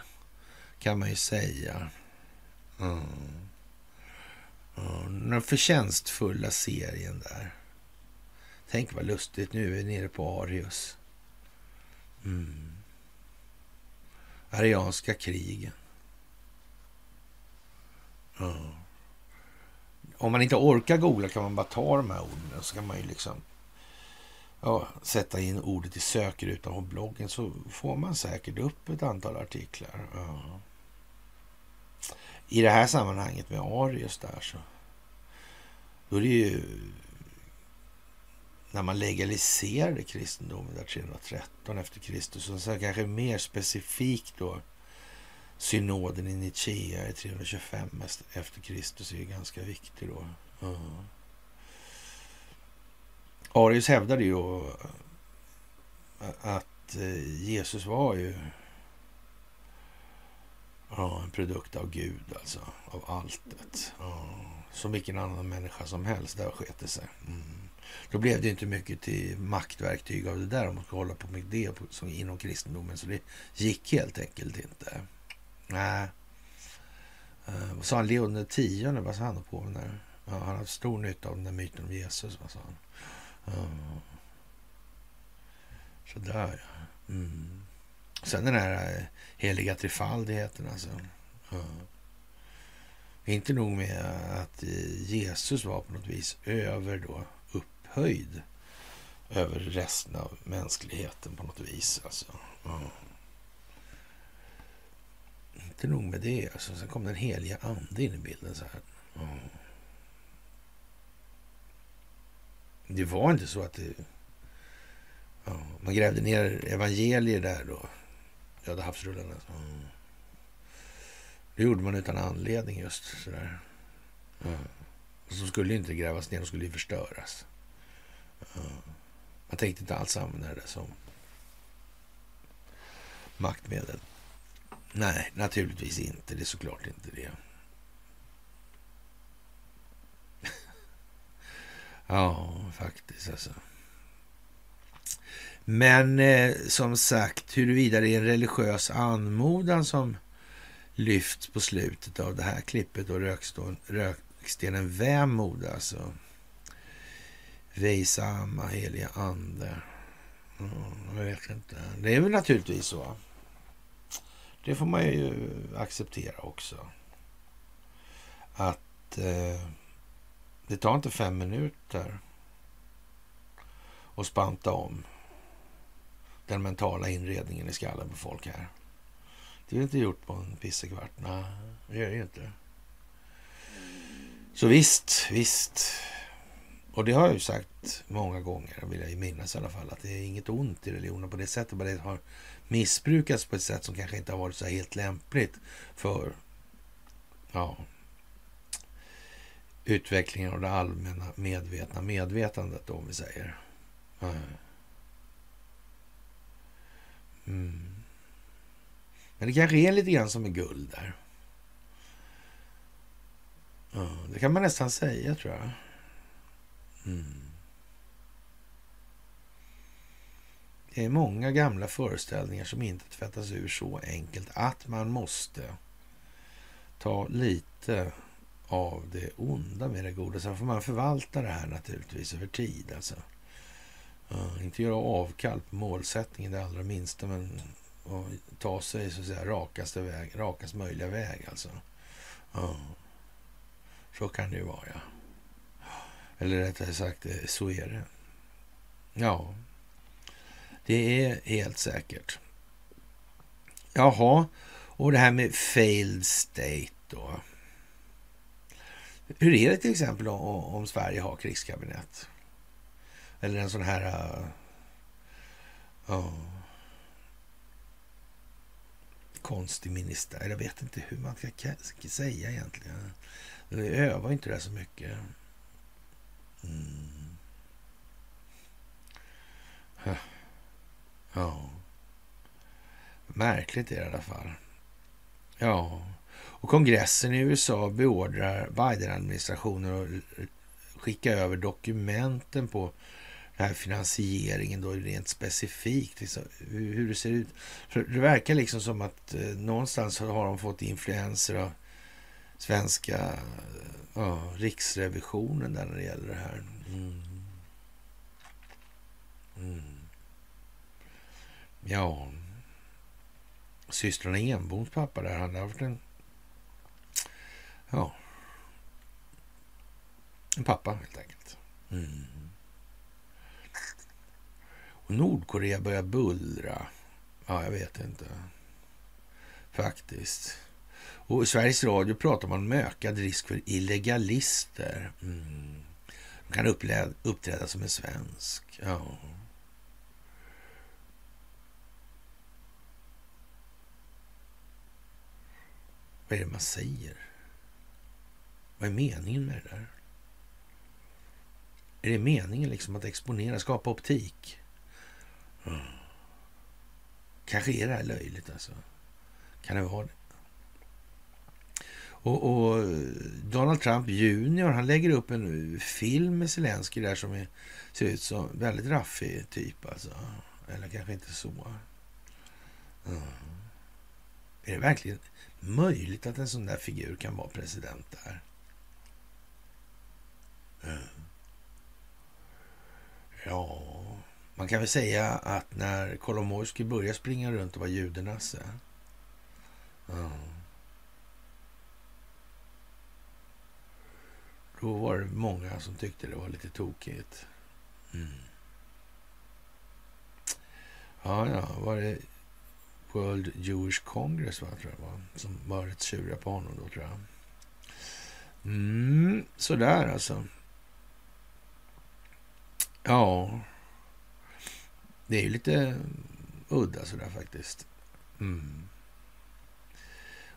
kan man ju säga. Mm. Mm. Den förtjänstfulla serien där. Tänk vad lustigt, nu är vi nere på Arius. Mm. Arianska krigen. Ja. Om man inte orkar googla kan man bara ta de här orden. Så kan man ju liksom ja, sätta in ordet i sökrutan på bloggen så får man säkert upp ett antal artiklar. Ja. I det här sammanhanget med Arius där så då är det ju när man legaliserade kristendomen där 313 efter Kristus och sen kanske mer specifikt då synoden i Nicaea i 325 efter Kristus är ju ganska viktig då. Uh. Arius hävdade ju att eh, Jesus var ju ja, en produkt av Gud, alltså. Av alltet. Ja, som vilken annan människa som helst. Där sket det sig. Mm. Då blev det inte mycket till maktverktyg av det där om man ska hålla på med det som inom kristendomen. Så det gick helt enkelt inte. Nej. Uh, vad sa han? Leon X? vad sa han på med där? Ja, han hade stor nytta av den där myten om Jesus. Vad sa han? Uh. Sådär ja. Mm. Sen den här eh, heliga trefaldigheten alltså. Uh. Inte nog med att Jesus var på något vis över då upphöjd över resten av mänskligheten på något vis. Alltså. Ja. Inte nog med det. Alltså. Sen kom den heliga ande in i bilden. så här. Mm. Det var inte så att det... Ja, man grävde ner evangelier där då. Röda havsrullarna. Mm. Det gjorde man utan anledning just sådär. Mm. Så skulle inte grävas ner, de skulle ju förstöras. Man tänkte inte alls använda det som maktmedel. Nej, naturligtvis inte. Det är såklart inte det. ja, faktiskt alltså. Men eh, som sagt, huruvida det är en religiös anmodan som lyfts på slutet av det här klippet och rökstenen Vemod... alltså. Vejsamma heliga ande. Mm, jag vet inte. Det är väl naturligtvis så. Det får man ju acceptera också. Att eh, det tar inte fem minuter att spanta om den mentala inredningen i skallen på folk här. Det är inte gjort på en pissekvart. Nej, det är det inte. Så visst, visst. Och det har jag ju sagt många gånger, vill jag ju minnas i alla fall, att det är inget ont i religionen på det sättet. Bara det har missbrukats på ett sätt som kanske inte har varit så helt lämpligt för ja, utvecklingen av det allmänna medvetna medvetandet, då, om vi säger. Mm. Men det kanske är lite grann som med guld där. Ja, det kan man nästan säga, tror jag. Mm. Det är många gamla föreställningar som inte tvättas ur så enkelt att man måste ta lite av det onda med det goda. Sen får man förvalta det här naturligtvis över tid. Alltså. Uh, inte göra avkall på målsättningen det allra minsta, men uh, ta sig så att säga rakaste väg, rakaste möjliga väg alltså. Uh, Så kan det ju vara, ja. Eller rättare sagt, eh, så är det. Ja, det är helt säkert. Jaha, och det här med failed state då. Hur är det till exempel om Sverige har krigskabinett? Eller en sån här... Uh, uh, konstig minister. Jag vet inte hur man ska säga egentligen. Vi övar inte det så mycket. Mm. Ja. Märkligt är det i alla fall. Ja. Och kongressen i USA beordrar Biden-administrationen att skicka över dokumenten på den här finansieringen då rent specifikt. Liksom, hur det ser ut. För det verkar liksom som att eh, någonstans har de fått influenser av svenska eh, ja, riksrevisionen där när det gäller det här. Mm. Mm. Ja, systrarna Enboms pappa där, han har varit en... Ja. En pappa helt enkelt. Mm. Och Nordkorea börjar bullra. Ja, jag vet inte. Faktiskt. Och i Sveriges Radio pratar man om ökad risk för illegalister. Mm. De kan uppträda som en svensk. Ja. Vad är det man säger? Vad är meningen med det där? Är det meningen liksom att exponera, skapa optik? Mm. Kanske är det här löjligt alltså. Kan det vara det? Och, och, Donald Trump junior, han lägger upp en film med Zelensky där som är, ser ut som väldigt raffig typ alltså. Eller kanske inte så. Mm. Är det verkligen möjligt att en sån där figur kan vara president där? Eh. Ja, man kan väl säga att när Kolomojskij började springa runt och var judenasse. Då var det många som tyckte det var lite tokigt. Mm. Ja, ja, var det World Jewish Congress va, tror jag var, som var rätt sura på honom då, tror jag. Mm, sådär alltså. Ja, det är ju lite udda sådär faktiskt. Mm.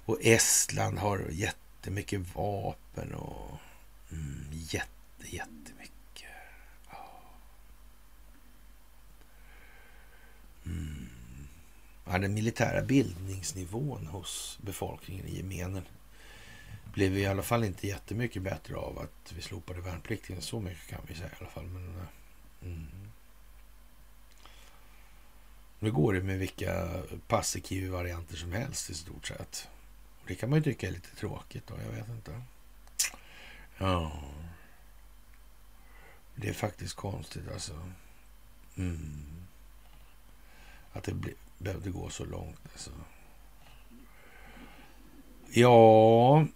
Och Estland har jättemycket vapen och Mm, jätte, jättemycket. Ja. Mm. Ja, den militära bildningsnivån hos befolkningen i gemenen blev i alla fall inte jättemycket bättre av att vi slopade värnplikten. Så mycket kan vi säga i alla fall. Men, eh, mm. Nu går det med vilka passikiv-varianter som helst i stort sett. Och det kan man ju tycka är lite tråkigt då, jag vet inte. Ja. Det är faktiskt konstigt alltså. Mm. Att det blir behövde gå så långt alltså. Ja,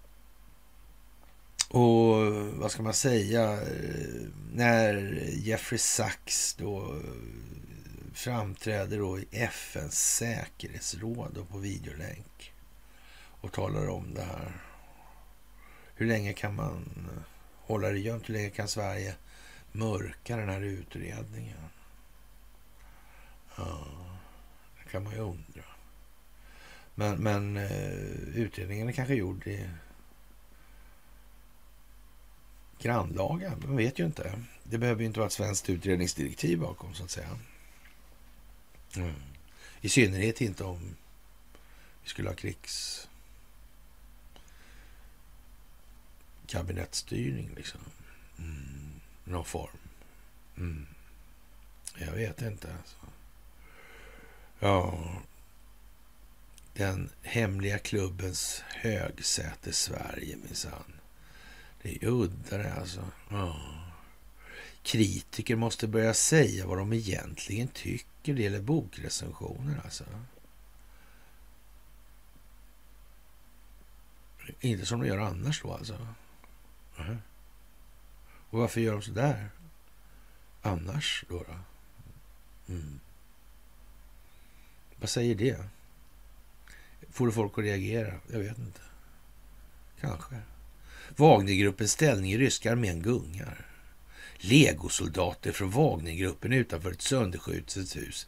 och vad ska man säga? När Jeffrey Sachs då eh, framträder då i FNs säkerhetsråd och på videolänk och talar om det här. Hur länge kan man eh, hålla det gömt? Hur länge kan Sverige mörka den här utredningen? Ja, kan man ju undra. Men, men eh, utredningen är kanske gjord i grannlaga. Man vet ju inte. Det behöver ju inte vara ett svenskt utredningsdirektiv bakom, så att säga. Mm. I synnerhet inte om vi skulle ha krigs kabinettstyrning liksom. Mm. Någon form. Mm. Jag vet inte alltså. Ja. Den hemliga klubbens högsäte Sverige minsann. Det är udda det alltså. Ja. kritiker måste börja säga vad de egentligen tycker. Det gäller bokrecensioner alltså. Inte som de gör annars då alltså. Mm. Och varför gör de så där? Annars då? då? Mm. Vad säger det? Får det folk att reagera? Jag vet inte. Kanske. Wagnergruppens ställning i ryska armén gungar. Legosoldater från Wagnergruppen utanför ett sönderskjutet hus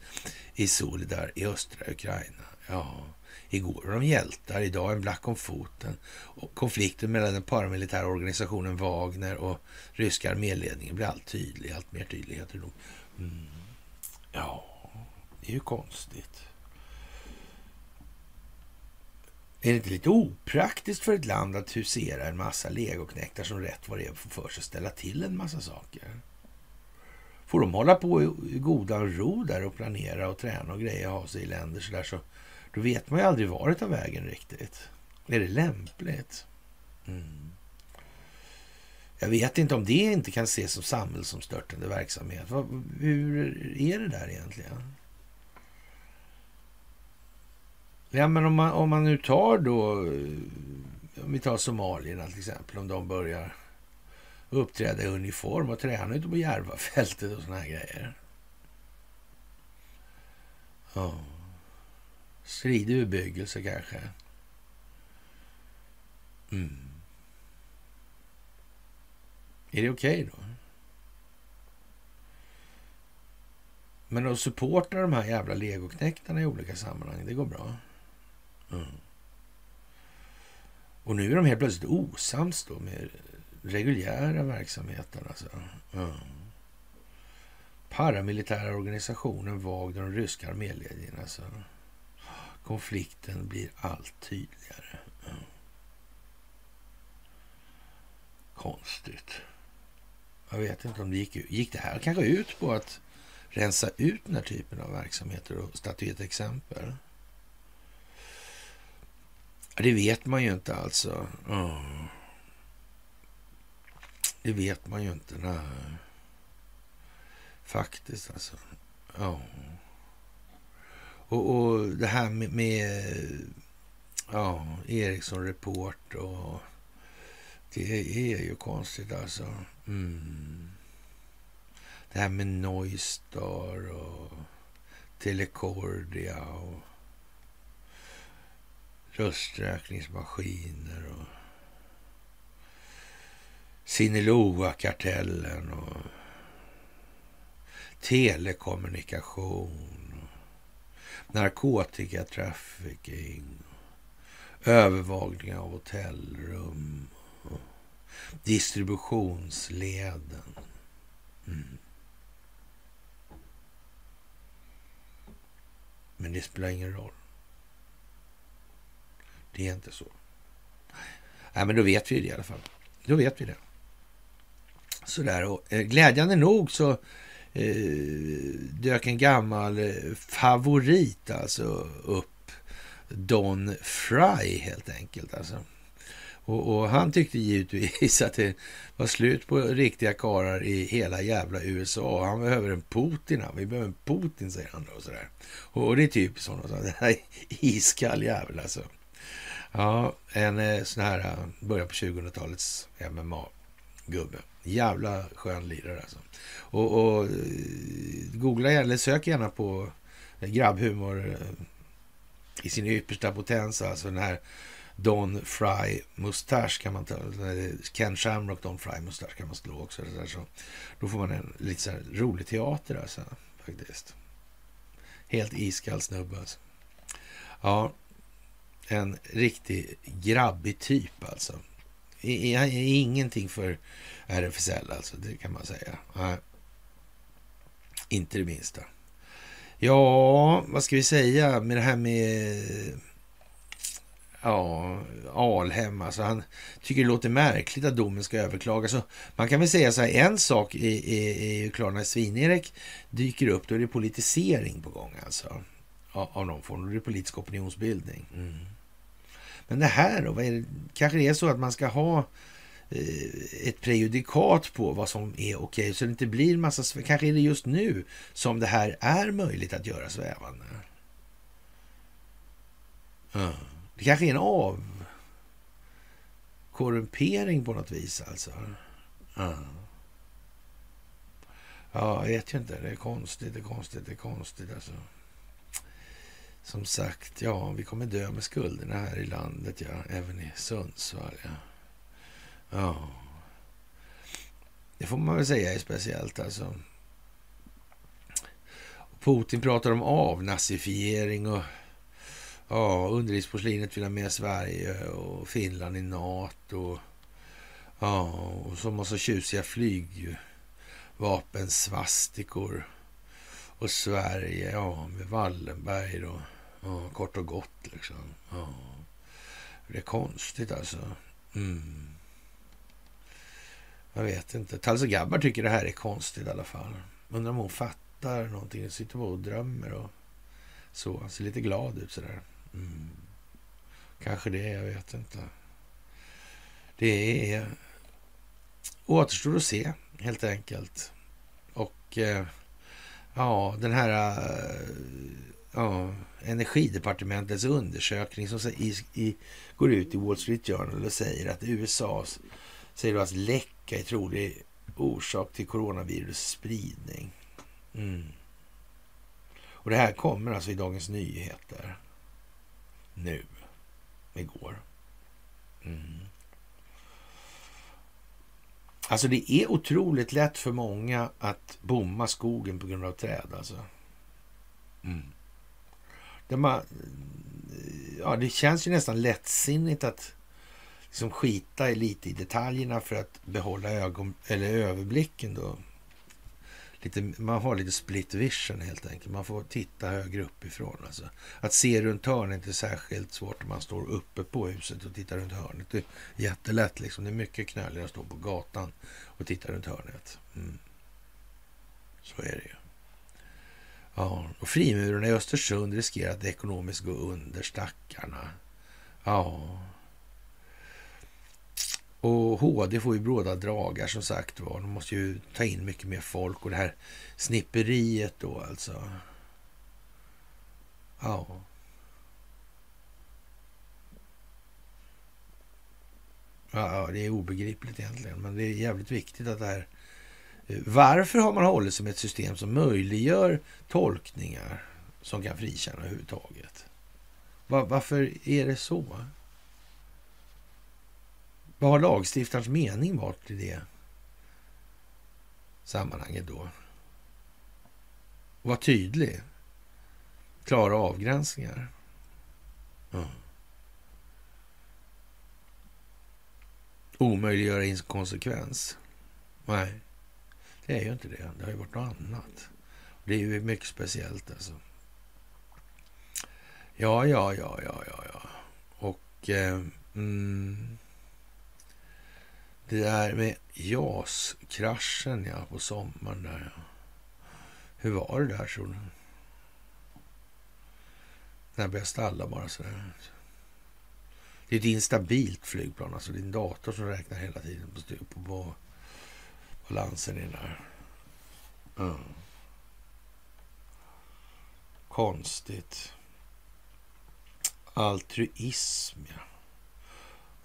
i Solidar i östra Ukraina. Ja, igår var de hjältar, idag en black om foten. Och konflikten mellan den paramilitära organisationen Wagner och ryska arméledningen blir allt tydligare, allt mer tydlig. Mm. Ja, det är ju konstigt. Är det inte lite opraktiskt för ett land att husera en massa legoknektar som rätt vad det är får för sig ställa till en massa saker? Får de hålla på i godan ro där och planera och träna och greja och ha sig i länder så där så då vet man ju aldrig var det tar vägen riktigt. Är det lämpligt? Mm. Jag vet inte om det inte kan ses som samhällsomstörtande verksamhet. Hur är det där egentligen? Ja, men om man, om man nu tar då, eh, om vi tar somalierna till exempel, om de börjar uppträda i uniform och träna ute på Järvafältet och såna här grejer. Ja. Stridig bebyggelse kanske. Mm. Är det okej okay då? Men att supporta de här jävla legoknäktarna i olika sammanhang, det går bra. Mm. Och nu är de helt plötsligt osams då med reguljära verksamheten. Alltså. Mm. Paramilitära organisationen Wagner och ryska arméledningen. Alltså. Konflikten blir allt tydligare. Mm. Konstigt. Jag vet inte om det gick, gick det här kanske ut på att rensa ut den här typen av verksamheter och statuera ett exempel. Det vet man ju inte alltså. Oh. Det vet man ju inte. Nej. Faktiskt alltså. Ja. Oh. Och, och, det här med, med ja, Ericsson Report och det är ju konstigt alltså. Mm. Det här med Noistar och Telecordia och rösträkningsmaskiner och Sinaloa-kartellen och telekommunikation, och narkotikatrafficking, övervakning av hotellrum, och distributionsleden. Mm. Men det spelar ingen roll. Det är inte så. Nej, men då vet vi det i alla fall. Då vet vi det. Sådär, och eh, glädjande nog så eh, dök en gammal eh, favorit alltså upp. Don Fry helt enkelt. Alltså. Och, och, han tyckte givetvis att det var slut på riktiga karar i hela jävla USA. Han behöver en Putin. Han. Vi behöver en Putin, säger han. då. Och, sådär. och, och det är typiskt honom. Så. Här iskall jävel alltså. Ja, en eh, sån här eh, början på 2000-talets MMA-gubbe. Jävla skön lirare alltså. Och, och eh, googla gärna, eller sök gärna på grabbhumor i sin yppersta potens. Alltså den här Don Fry mustasch kan man ta. Ken Shamrock Don Fry mustasch kan man slå också. Så, så då får man en lite så rolig teater alltså. Faktiskt. Helt iskall snubbe alltså. Ja, en riktig grabbig typ alltså. I, i, ingenting för RFSL alltså, det kan man säga. Nej. Inte det minsta. Ja, vad ska vi säga med det här med ja, Alhem. Alltså han tycker det låter märkligt att domen ska överklagas. man kan väl säga så här, en sak är ju klar när Svin-Erik dyker upp, då är det politisering på gång alltså. Av, någon form, då är politisk opinionsbildning. Mm. Men det här då? Vad är det? Kanske det är så att man ska ha eh, ett prejudikat på vad som är okej. Så det inte blir massa... Kanske är det just nu som det här är möjligt att göra svävande. Mm. Det kanske är en avkorrumpering på något vis alltså. Mm. Ja, jag vet ju inte. Det är konstigt, det är konstigt, det är konstigt alltså. Som sagt, ja, vi kommer dö med skulderna här i landet, ja. Även i Sundsvall, ja. Ja. Det får man väl säga är speciellt alltså. Putin pratar om avnazifiering och ja, underlivsporslinet vill ha med Sverige och Finland i NATO. Ja, och så massa tjusiga flygvapensvastikor. Och Sverige, ja, med Wallenberg då. Ja, kort och gott liksom. Ja. Det är konstigt alltså. Mm. Jag vet inte. Talse Gabbar tycker det här är konstigt i alla fall. Undrar om hon fattar någonting. Sitter bara och drömmer och så. Han ser lite glad ut sådär. Mm. Kanske det, jag vet inte. Det är återstår att se helt enkelt. Och eh, ja, den här eh, ja, energidepartementets undersökning som i, i, går ut i Wall Street Journal och säger att USAs säger att läcka är trolig orsak till coronavirus spridning. Mm. Och det här kommer alltså i Dagens Nyheter nu, igår. Mm. Alltså det är otroligt lätt för många att bomma skogen på grund av träd. Alltså. Mm. Det, man, ja, det känns ju nästan lättsinnigt att liksom skita lite i detaljerna för att behålla ögon, eller överblicken. Då. Lite, man har lite split vision helt enkelt. Man får titta högre uppifrån. Alltså. Att se runt hörnet är inte särskilt svårt om man står uppe på huset och tittar runt hörnet. Det är jättelätt. Liksom. Det är mycket knöligare att stå på gatan och titta runt hörnet. Mm. Så är det ju. Ja, och frimurarna i Östersund riskerar att ekonomiskt gå under stackarna. Ja. Och HD får ju bråda dragar som sagt var. De måste ju ta in mycket mer folk och det här snipperiet då alltså. Ja. Ja, det är obegripligt egentligen, men det är jävligt viktigt att det här varför har man hållit sig med ett system som möjliggör tolkningar som kan frikänna överhuvudtaget? Var, varför är det så? Vad har lagstiftarens mening varit i det sammanhanget då? Var tydlig. Klara avgränsningar. Mm. Omöjliggöra inkonsekvens. Nej. Det är ju inte det. Det har ju varit något annat. Det är ju mycket speciellt alltså. Ja, ja, ja, ja, ja, ja. Och eh, mm, det där med JAS-kraschen ja, på sommaren där. Ja. Hur var det där tror du? När började stalla bara sådär. Det är ett instabilt flygplan, alltså det är en dator som räknar hela tiden på, på, på balansen i den där. Mm. Konstigt. Altruism, ja.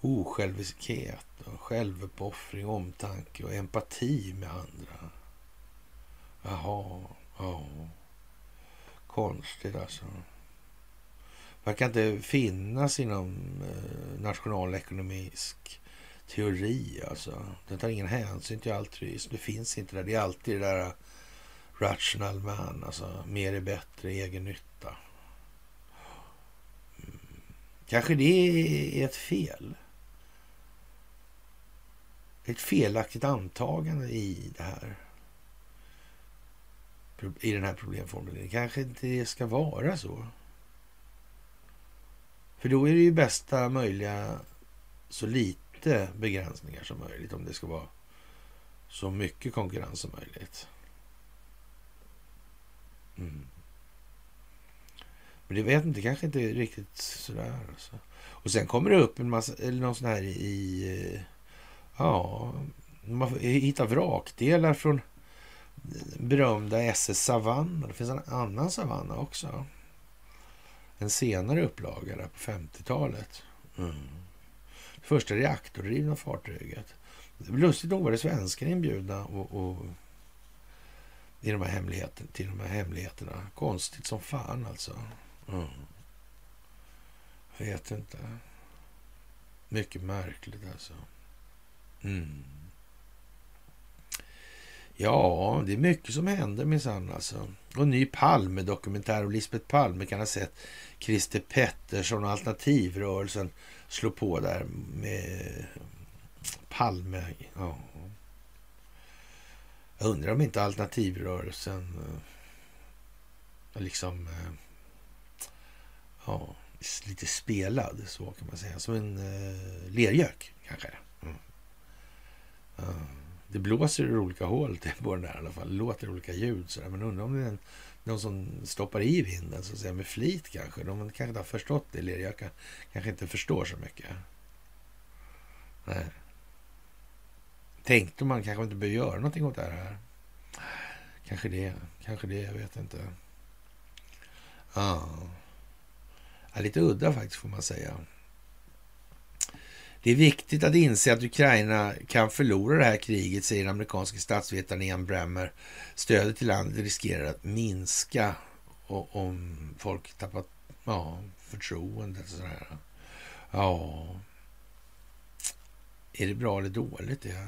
Osjälviskhet och självuppoffring, omtanke och empati med andra. Jaha, ja. Konstigt alltså. Verkar inte finnas inom eh, nationalekonomisk teori alltså. Den tar ingen hänsyn till altruism. Det finns inte där. Det är alltid det där rational man, alltså mer är bättre, egen nytta. Mm. Kanske det är ett fel. Ett felaktigt antagande i det här. I den här problemformuleringen. Kanske inte det ska vara så. För då är det ju bästa möjliga så lite lite begränsningar som möjligt om det ska vara så mycket konkurrens som möjligt. Mm. Men det vet inte, kanske inte riktigt sådär. Alltså. Och sen kommer det upp en massa, eller någon sån här i Ja, man hittar vrakdelar från berömda SS Savanna. Det finns en annan Savanna också. En senare upplaga där på 50-talet. Mm. Första reaktordrivna fartyget. Lustigt nog var det svenskar inbjudna och, och, i de här hemligheterna, till de här hemligheterna. Konstigt som fan alltså. Mm. Jag vet inte. Mycket märkligt alltså. Mm. Ja, det är mycket som händer minsann alltså. Och ny Palme-dokumentär och Lisbeth Palme kan ha sett Christer Pettersson och alternativrörelsen slå på där med Palme. Ja. Jag undrar om inte alternativrörelsen eh, liksom eh, ja, lite spelad, så kan man säga. Som en eh, lergök kanske. Mm. Uh, det blåser ur olika hål på den där i alla fall. Det låter olika ljud sådär. Men undrar om det är en, någon som stoppar i vinden så att säga med flit kanske. De kanske inte har förstått det. Lergökar kanske inte förstår så mycket. Nej. Tänkte man kanske inte behöver göra någonting åt det här. Kanske det, kanske det, jag vet inte. Ja. ja lite udda faktiskt får man säga. Det är viktigt att inse att Ukraina kan förlora det här kriget, säger den amerikanske statsvetaren Ian Bremmer. Stödet till landet riskerar att minska om folk tappar ja, förtroendet. Sådär. Ja, är det bra eller dåligt? Ja.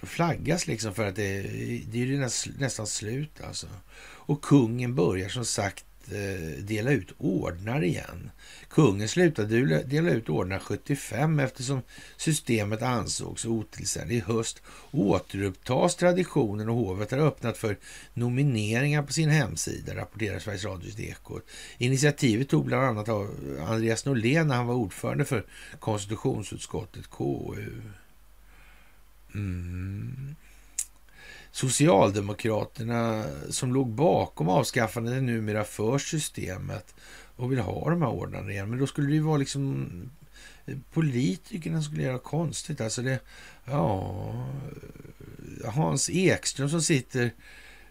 Det flaggas liksom för att det, det är nästan slut alltså. Och kungen börjar som sagt Eh, dela ut ordnar igen. Kungen slutade dela ut ordnar 75 eftersom systemet ansågs otillständigt. I höst återupptas traditionen och hovet har öppnat för nomineringar på sin hemsida, rapporterar Sveriges Radios Ekot. Initiativet tog bland annat av Andreas Norlén när han var ordförande för konstitutionsutskottet, KU. Mm. Socialdemokraterna som låg bakom avskaffandet är numera för systemet och vill ha de här ordnarna igen. Men då skulle det ju vara liksom eh, politikerna skulle göra konstigt. Alltså det, ja, eh, Hans Ekström som sitter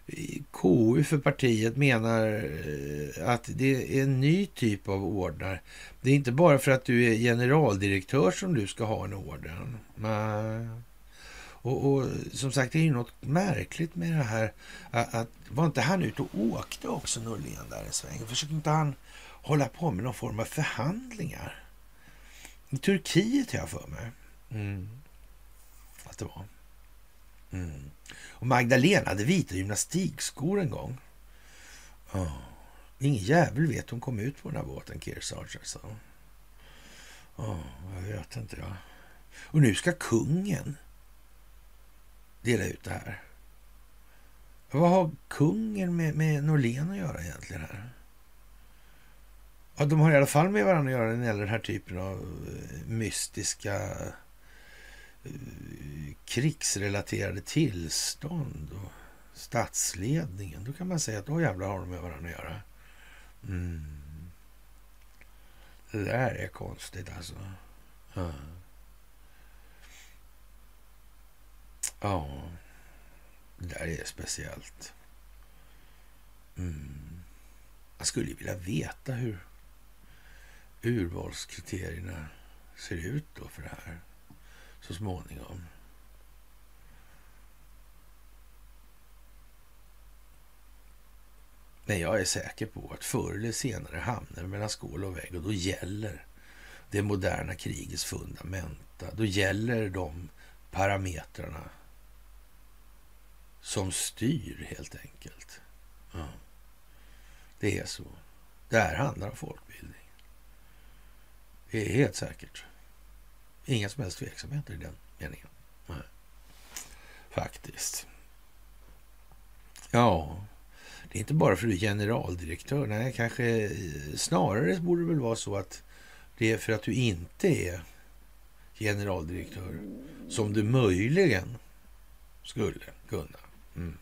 i KU för partiet menar eh, att det är en ny typ av ordnar. Det är inte bara för att du är generaldirektör som du ska ha en orden. Nej. Och, och, som sagt, det är ju något märkligt med det här. Att, att var inte han ute och åkte också, Norlén, där en sväng? Försökte inte han hålla på med någon form av förhandlingar? I Turkiet har jag för mig. Mm. Att det var. Mm. Och Magdalena hade vita gymnastikskor en gång. Oh. Ingen jävel vet hon kom ut på den här båten, Kearsarge. Alltså. Oh, jag vet inte. Ja. Och nu ska kungen dela ut det här. Vad har kungen med, med Norlén att göra egentligen här? Ja, de har i alla fall med varandra att göra när det gäller den här typen av eh, mystiska eh, krigsrelaterade tillstånd och statsledningen. Då kan man säga att då jävlar har de med varandra att göra. Mm. Det där är konstigt alltså. Mm. Ja, det där är speciellt. Mm. Jag skulle vilja veta hur urvalskriterierna ser ut då för det här så småningom. Men jag är säker på att förr eller senare hamnar det mellan skål och vägg och då gäller det moderna krigets fundamenta. Då gäller de parametrarna som styr helt enkelt. Ja. Det är så. Det här handlar om folkbildning. Det är helt säkert. Inga som helst tveksamheter i den meningen. Nej. Faktiskt. Ja, det är inte bara för att du är generaldirektör. Nej, kanske eh, snarare borde det väl vara så att det är för att du inte är generaldirektör som du möjligen skulle kunna Mm.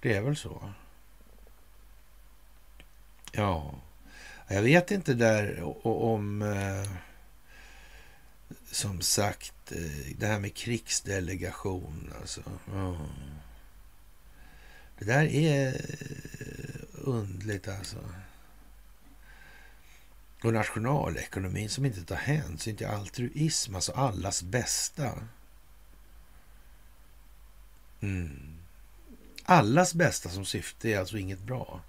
Det är väl så. Ja, jag vet inte där om... Eh, som sagt, eh, det här med krigsdelegation alltså. Oh. Det där är eh, undligt alltså. Och nationalekonomin som inte tar hänsyn till altruism, alltså allas bästa. Mm. Allas bästa som syfte är alltså inget bra.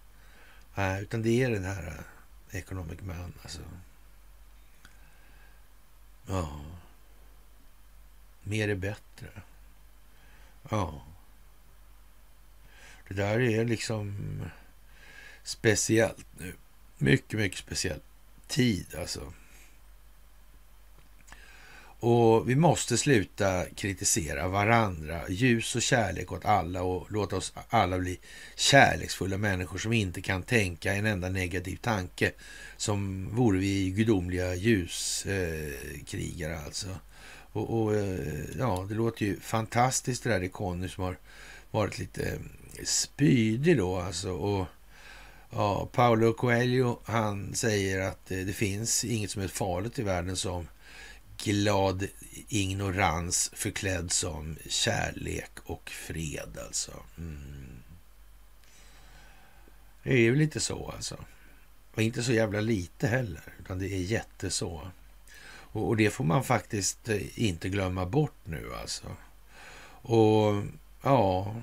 Nej, utan det är den här eh, economic man alltså. Ja. Mer är bättre. Ja. Det där är liksom speciellt nu. Mycket, mycket speciellt tid alltså. Och vi måste sluta kritisera varandra. Ljus och kärlek åt alla och låta oss alla bli kärleksfulla människor som inte kan tänka en enda negativ tanke. Som vore vi gudomliga ljuskrigare eh, alltså. Och, och, eh, ja, det låter ju fantastiskt det där i Conny som har varit lite eh, spydig då alltså. Och ja, Paolo Coelho han säger att det, det finns inget som är farligt i världen som glad ignorans förklädd som kärlek och fred alltså. Mm. Det är ju lite så alltså. Och inte så jävla lite heller, utan det är jätteså. Och, och det får man faktiskt eh, inte glömma bort nu alltså. Och ja,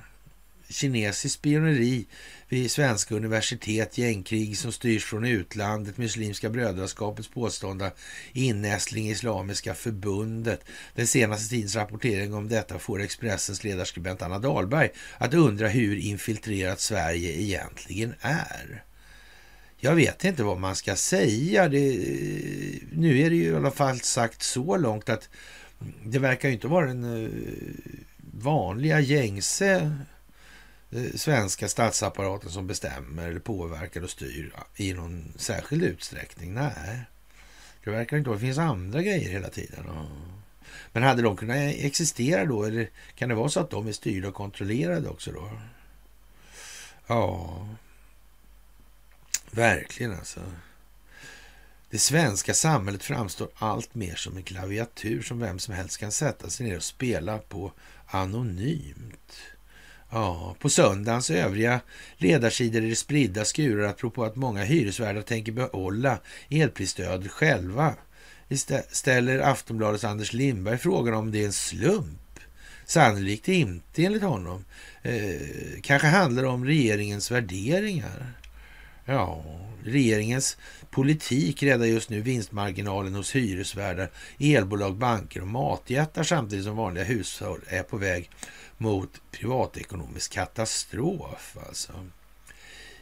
kinesisk spioneri vid svenska universitet, gängkrig som styrs från utlandet, Muslimska brödraskapets påstådda innästling i Islamiska förbundet. Den senaste tidens rapportering om detta får Expressens ledarskribent Anna Dahlberg att undra hur infiltrerat Sverige egentligen är. Jag vet inte vad man ska säga. Det, nu är det ju i alla fall sagt så långt att det verkar ju inte vara den eh, vanliga gängse Eh, svenska statsapparaten som bestämmer eller påverkar och styr i någon särskild utsträckning. Nej, det verkar inte vara. Det finns andra grejer hela tiden. Men hade de kunnat existera då? Eller kan det vara så att de är styrda och kontrollerade också då? Ja, verkligen alltså. Det svenska samhället framstår allt mer som en klaviatur som vem som helst kan sätta sig ner och spela på anonymt. Ja, på söndagens övriga ledarsidor är det spridda skurar apropå att många hyresvärdar tänker behålla elprisstödet själva. Ställer Aftonbladets Anders Lindberg frågan om det är en slump? Sannolikt inte enligt honom. Eh, kanske handlar det om regeringens värderingar. Ja, regeringens politik räddar just nu vinstmarginalen hos hyresvärdar, elbolag, banker och matjättar samtidigt som vanliga hushåll är på väg mot privatekonomisk katastrof. Alltså.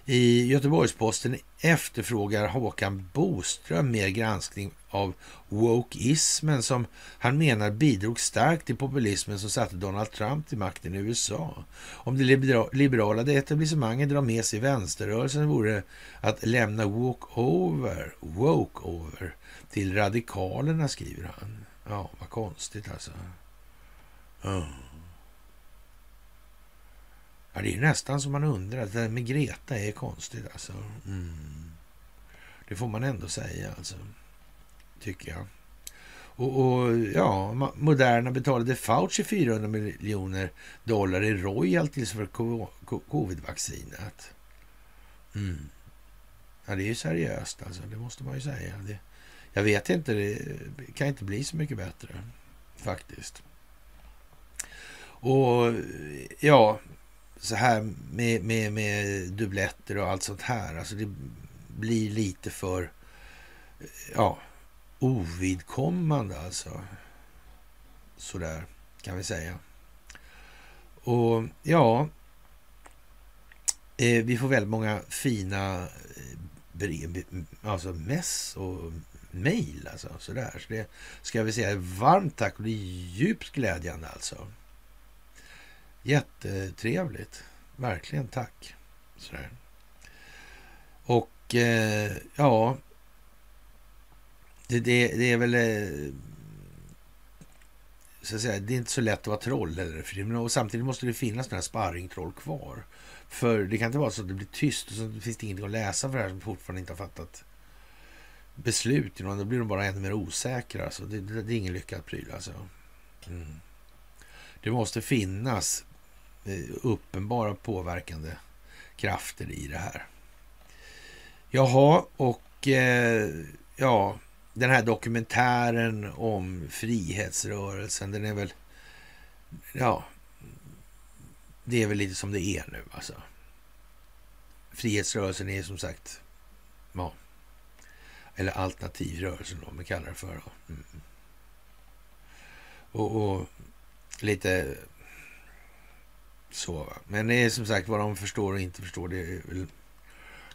I Göteborgsposten efterfrågar Håkan Boström mer granskning av wokeismen som han menar bidrog starkt till populismen som satte Donald Trump till makten i USA. Om det liberala etablissemanget drar med sig vänsterrörelsen vore att lämna walkover, walkover till radikalerna, skriver han. Ja, vad konstigt alltså. Oh. Ja, det är nästan som man undrar. Det där med Greta är konstigt alltså. Mm. Det får man ändå säga alltså. Tycker jag. Och, och, ja, Moderna betalade Fauci 400 miljoner dollar i royalties för covid-vaccinet. Mm. Ja, det är ju seriöst alltså. Det måste man ju säga. Det, jag vet inte, det kan inte bli så mycket bättre faktiskt. Och ja, så här med, med, med dubbletter och allt sånt här. Alltså det blir lite för ja, ovidkommande alltså. Sådär kan vi säga. Och ja, eh, vi får väldigt många fina eh, brev, alltså mess och mejl alltså. Sådär. Så det ska vi säga varmt tack och det är djupt glädjande alltså. Jättetrevligt. Verkligen tack. Sådär. Och eh, ja, det, det, det, är väl... Eh, så att säga, det är inte så lätt att vara troll eller för det, och samtidigt måste det finnas några sparringtroll kvar. För det kan inte vara så att det blir tyst och så finns det ingenting att läsa för det här som fortfarande inte har fattat beslut, då blir de bara ännu mer osäkra. Alltså. Det, det, det är ingen lyckad pryl alltså. Mm. Det måste finnas Eh, uppenbara påverkande krafter i det här. Jaha, och eh, ja, den här dokumentären om frihetsrörelsen, den är väl, ja, det är väl lite som det är nu alltså. Frihetsrörelsen är som sagt, ja, eller alternativrörelsen om vi kallar det för. Mm. Och, och, lite så. Men det är som sagt vad de förstår och inte förstår. Det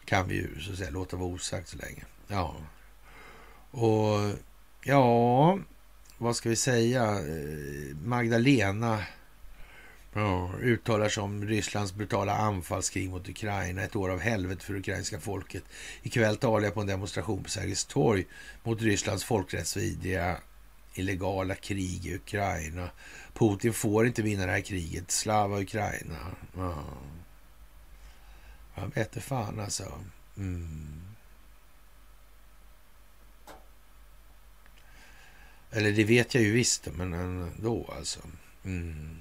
kan vi ju så att säga låta vara osagt så länge. Ja. Och ja, vad ska vi säga? Eh, Magdalena ja, uttalar sig om Rysslands brutala anfallskrig mot Ukraina. Ett år av helvete för ukrainska folket. Ikväll talar jag på en demonstration på Sergels torg mot Rysslands folkrättsvidriga illegala krig i Ukraina. Putin får inte vinna det här kriget. Slava Ukraina. Ja. Jag vet inte fan alltså. Mm. Eller det vet jag ju visst, men ändå alltså. Mm.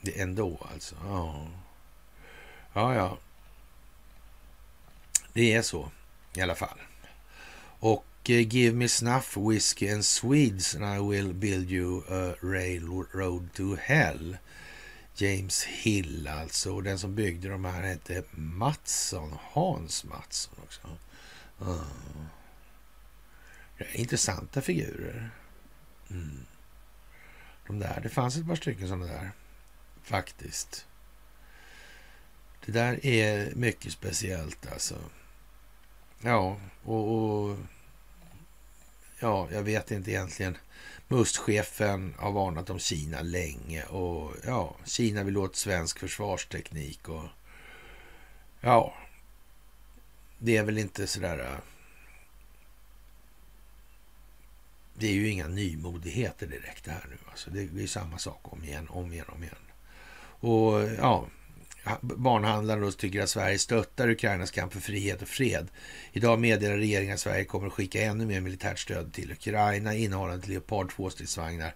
Det ändå alltså. Ja. ja, ja. Det är så i alla fall. Och Eh, give me snuff, whiskey and Swedes and I will build you a railroad to hell. James Hill alltså. Och den som byggde de här hette Mattsson. Hans Mattsson också. Uh. Intressanta figurer. Mm. De där, det fanns ett par stycken sådana där. Faktiskt. Det där är mycket speciellt alltså. Ja, och, och ja, jag vet inte egentligen. Mustchefen har varnat om Kina länge och ja, Kina vill åt svensk försvarsteknik och ja, det är väl inte sådär. Äh, det är ju inga nymodigheter direkt det här nu. Alltså det är samma sak om igen, om igen, om igen. Och ja, barnhandlaren tycker att Sverige stöttar Ukrainas kamp för frihet och fred. Idag meddelar regeringen att Sverige kommer att skicka ännu mer militärt stöd till Ukraina innehållande Leopard 2-stridsvagnar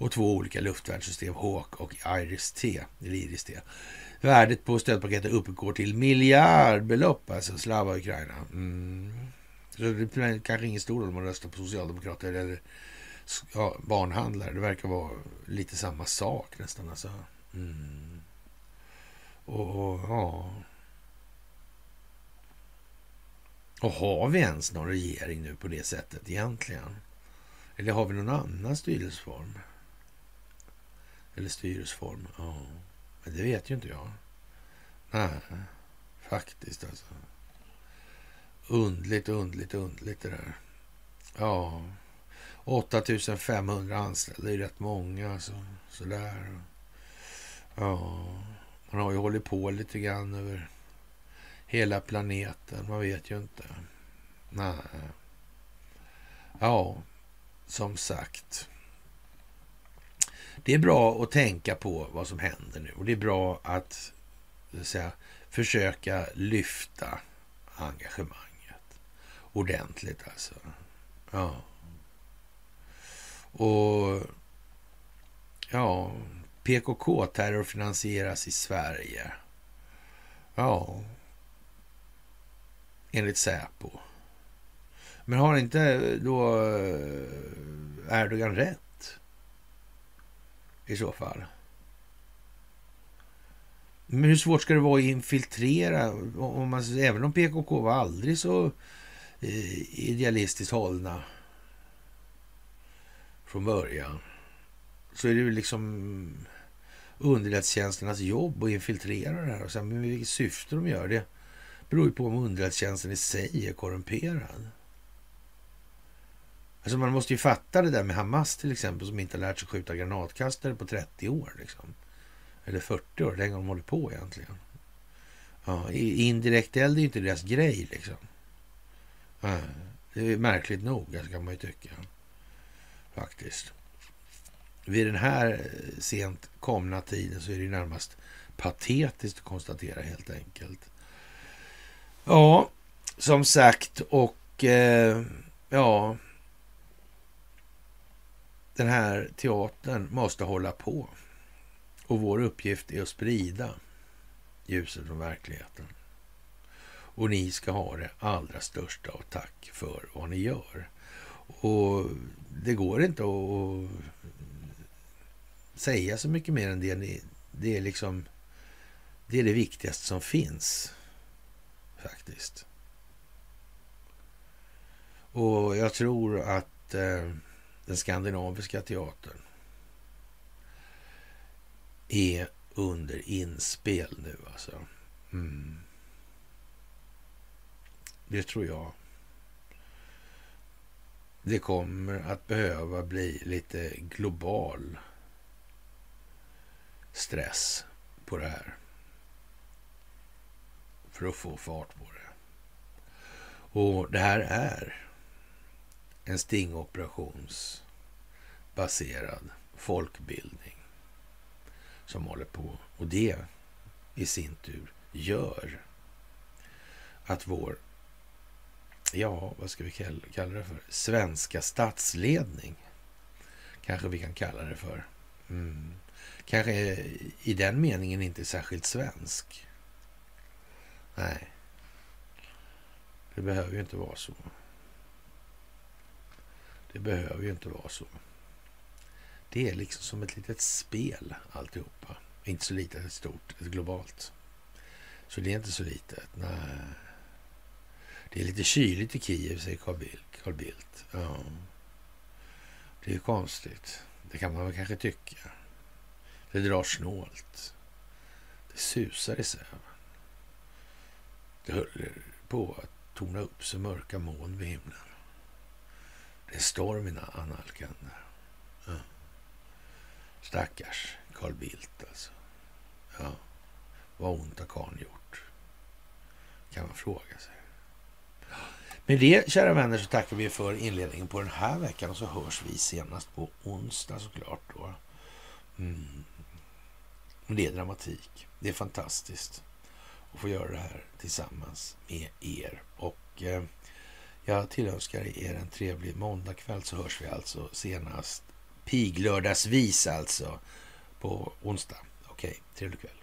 och två olika luftvärnssystem, Hawk och Iris-T. Iris Värdet på stödpaketet uppgår till miljardbelopp, alltså Slava Ukraina. Mm. Så det är kanske ingen stor roll om man röstar på Socialdemokrater eller ja, barnhandlare. Det verkar vara lite samma sak nästan. Alltså. Mm. Och, ja. Och har vi ens någon regering nu på det sättet egentligen? Eller har vi någon annan styrelseform? Eller styrelseform? Ja, men det vet ju inte jag. Nej, faktiskt alltså. Undligt, undligt, undligt det där. Ja, 8500 anställda det är rätt många. Alltså. Sådär. Ja. Man har ju hållit på lite grann över hela planeten. Man vet ju inte. Nej. Ja, som sagt. Det är bra att tänka på vad som händer nu och det är bra att, att säga, försöka lyfta engagemanget ordentligt alltså. Ja. Och ja, PKK terrorfinansieras i Sverige. Ja, enligt Säpo. Men har inte då eh, Erdogan rätt? I så fall. Men hur svårt ska det vara att infiltrera? Om man, även om PKK var aldrig så eh, idealistiskt hållna från början så är det ju liksom underrättelsetjänsternas jobb att infiltrera det här. Och sen, men vilket syfte de gör det beror ju på om underrättelsetjänsten i sig är korrumperad. Alltså man måste ju fatta det där med Hamas till exempel som inte har lärt sig skjuta granatkastare på 30 år. Liksom. Eller 40 år, länge de håller på egentligen. Ja, indirekt eld är ju inte deras grej liksom. Ja, det är märkligt nog, alltså, kan man ju tycka. Faktiskt vid den här eh, sent komna tiden så är det närmast patetiskt att konstatera helt enkelt. Ja, som sagt och eh, ja, den här teatern måste hålla på. Och vår uppgift är att sprida ljuset från verkligheten. Och ni ska ha det allra största och tack för vad ni gör. Och det går inte att säga så mycket mer än det. Det är liksom det är det viktigaste som finns faktiskt. Och jag tror att eh, den skandinaviska teatern är under inspel nu alltså. Mm. Det tror jag. Det kommer att behöva bli lite global stress på det här. För att få fart på det. Och det här är en stingoperationsbaserad folkbildning som håller på. Och det i sin tur gör att vår, ja, vad ska vi kalla det för? Svenska statsledning kanske vi kan kalla det för. Mm. Kanske i den meningen inte särskilt svensk. Nej, det behöver ju inte vara så. Det behöver ju inte vara så. Det är liksom som ett litet spel alltihopa. Inte så litet, ett stort, ett globalt. Så det är inte så litet. Nej. Det är lite kyligt i Kiev, säger Carl Bildt. Carl Bildt. Ja. Det är ju konstigt. Det kan man väl kanske tycka. Det drar snålt. Det susar i säven. Det håller på att torna upp sig mörka moln vid himlen. Det är storm i analkande. Ja. Stackars Carl Bildt alltså. Ja, vad ont har karln gjort? Kan man fråga sig. Med det, kära vänner, så tackar vi för inledningen på den här veckan och så hörs vi senast på onsdag såklart. Då. Mm. Det är dramatik. Det är fantastiskt att få göra det här tillsammans med er. Och eh, jag tillönskar er en trevlig måndagkväll så hörs vi alltså senast piglördagsvis alltså på onsdag. Okej, trevlig kväll.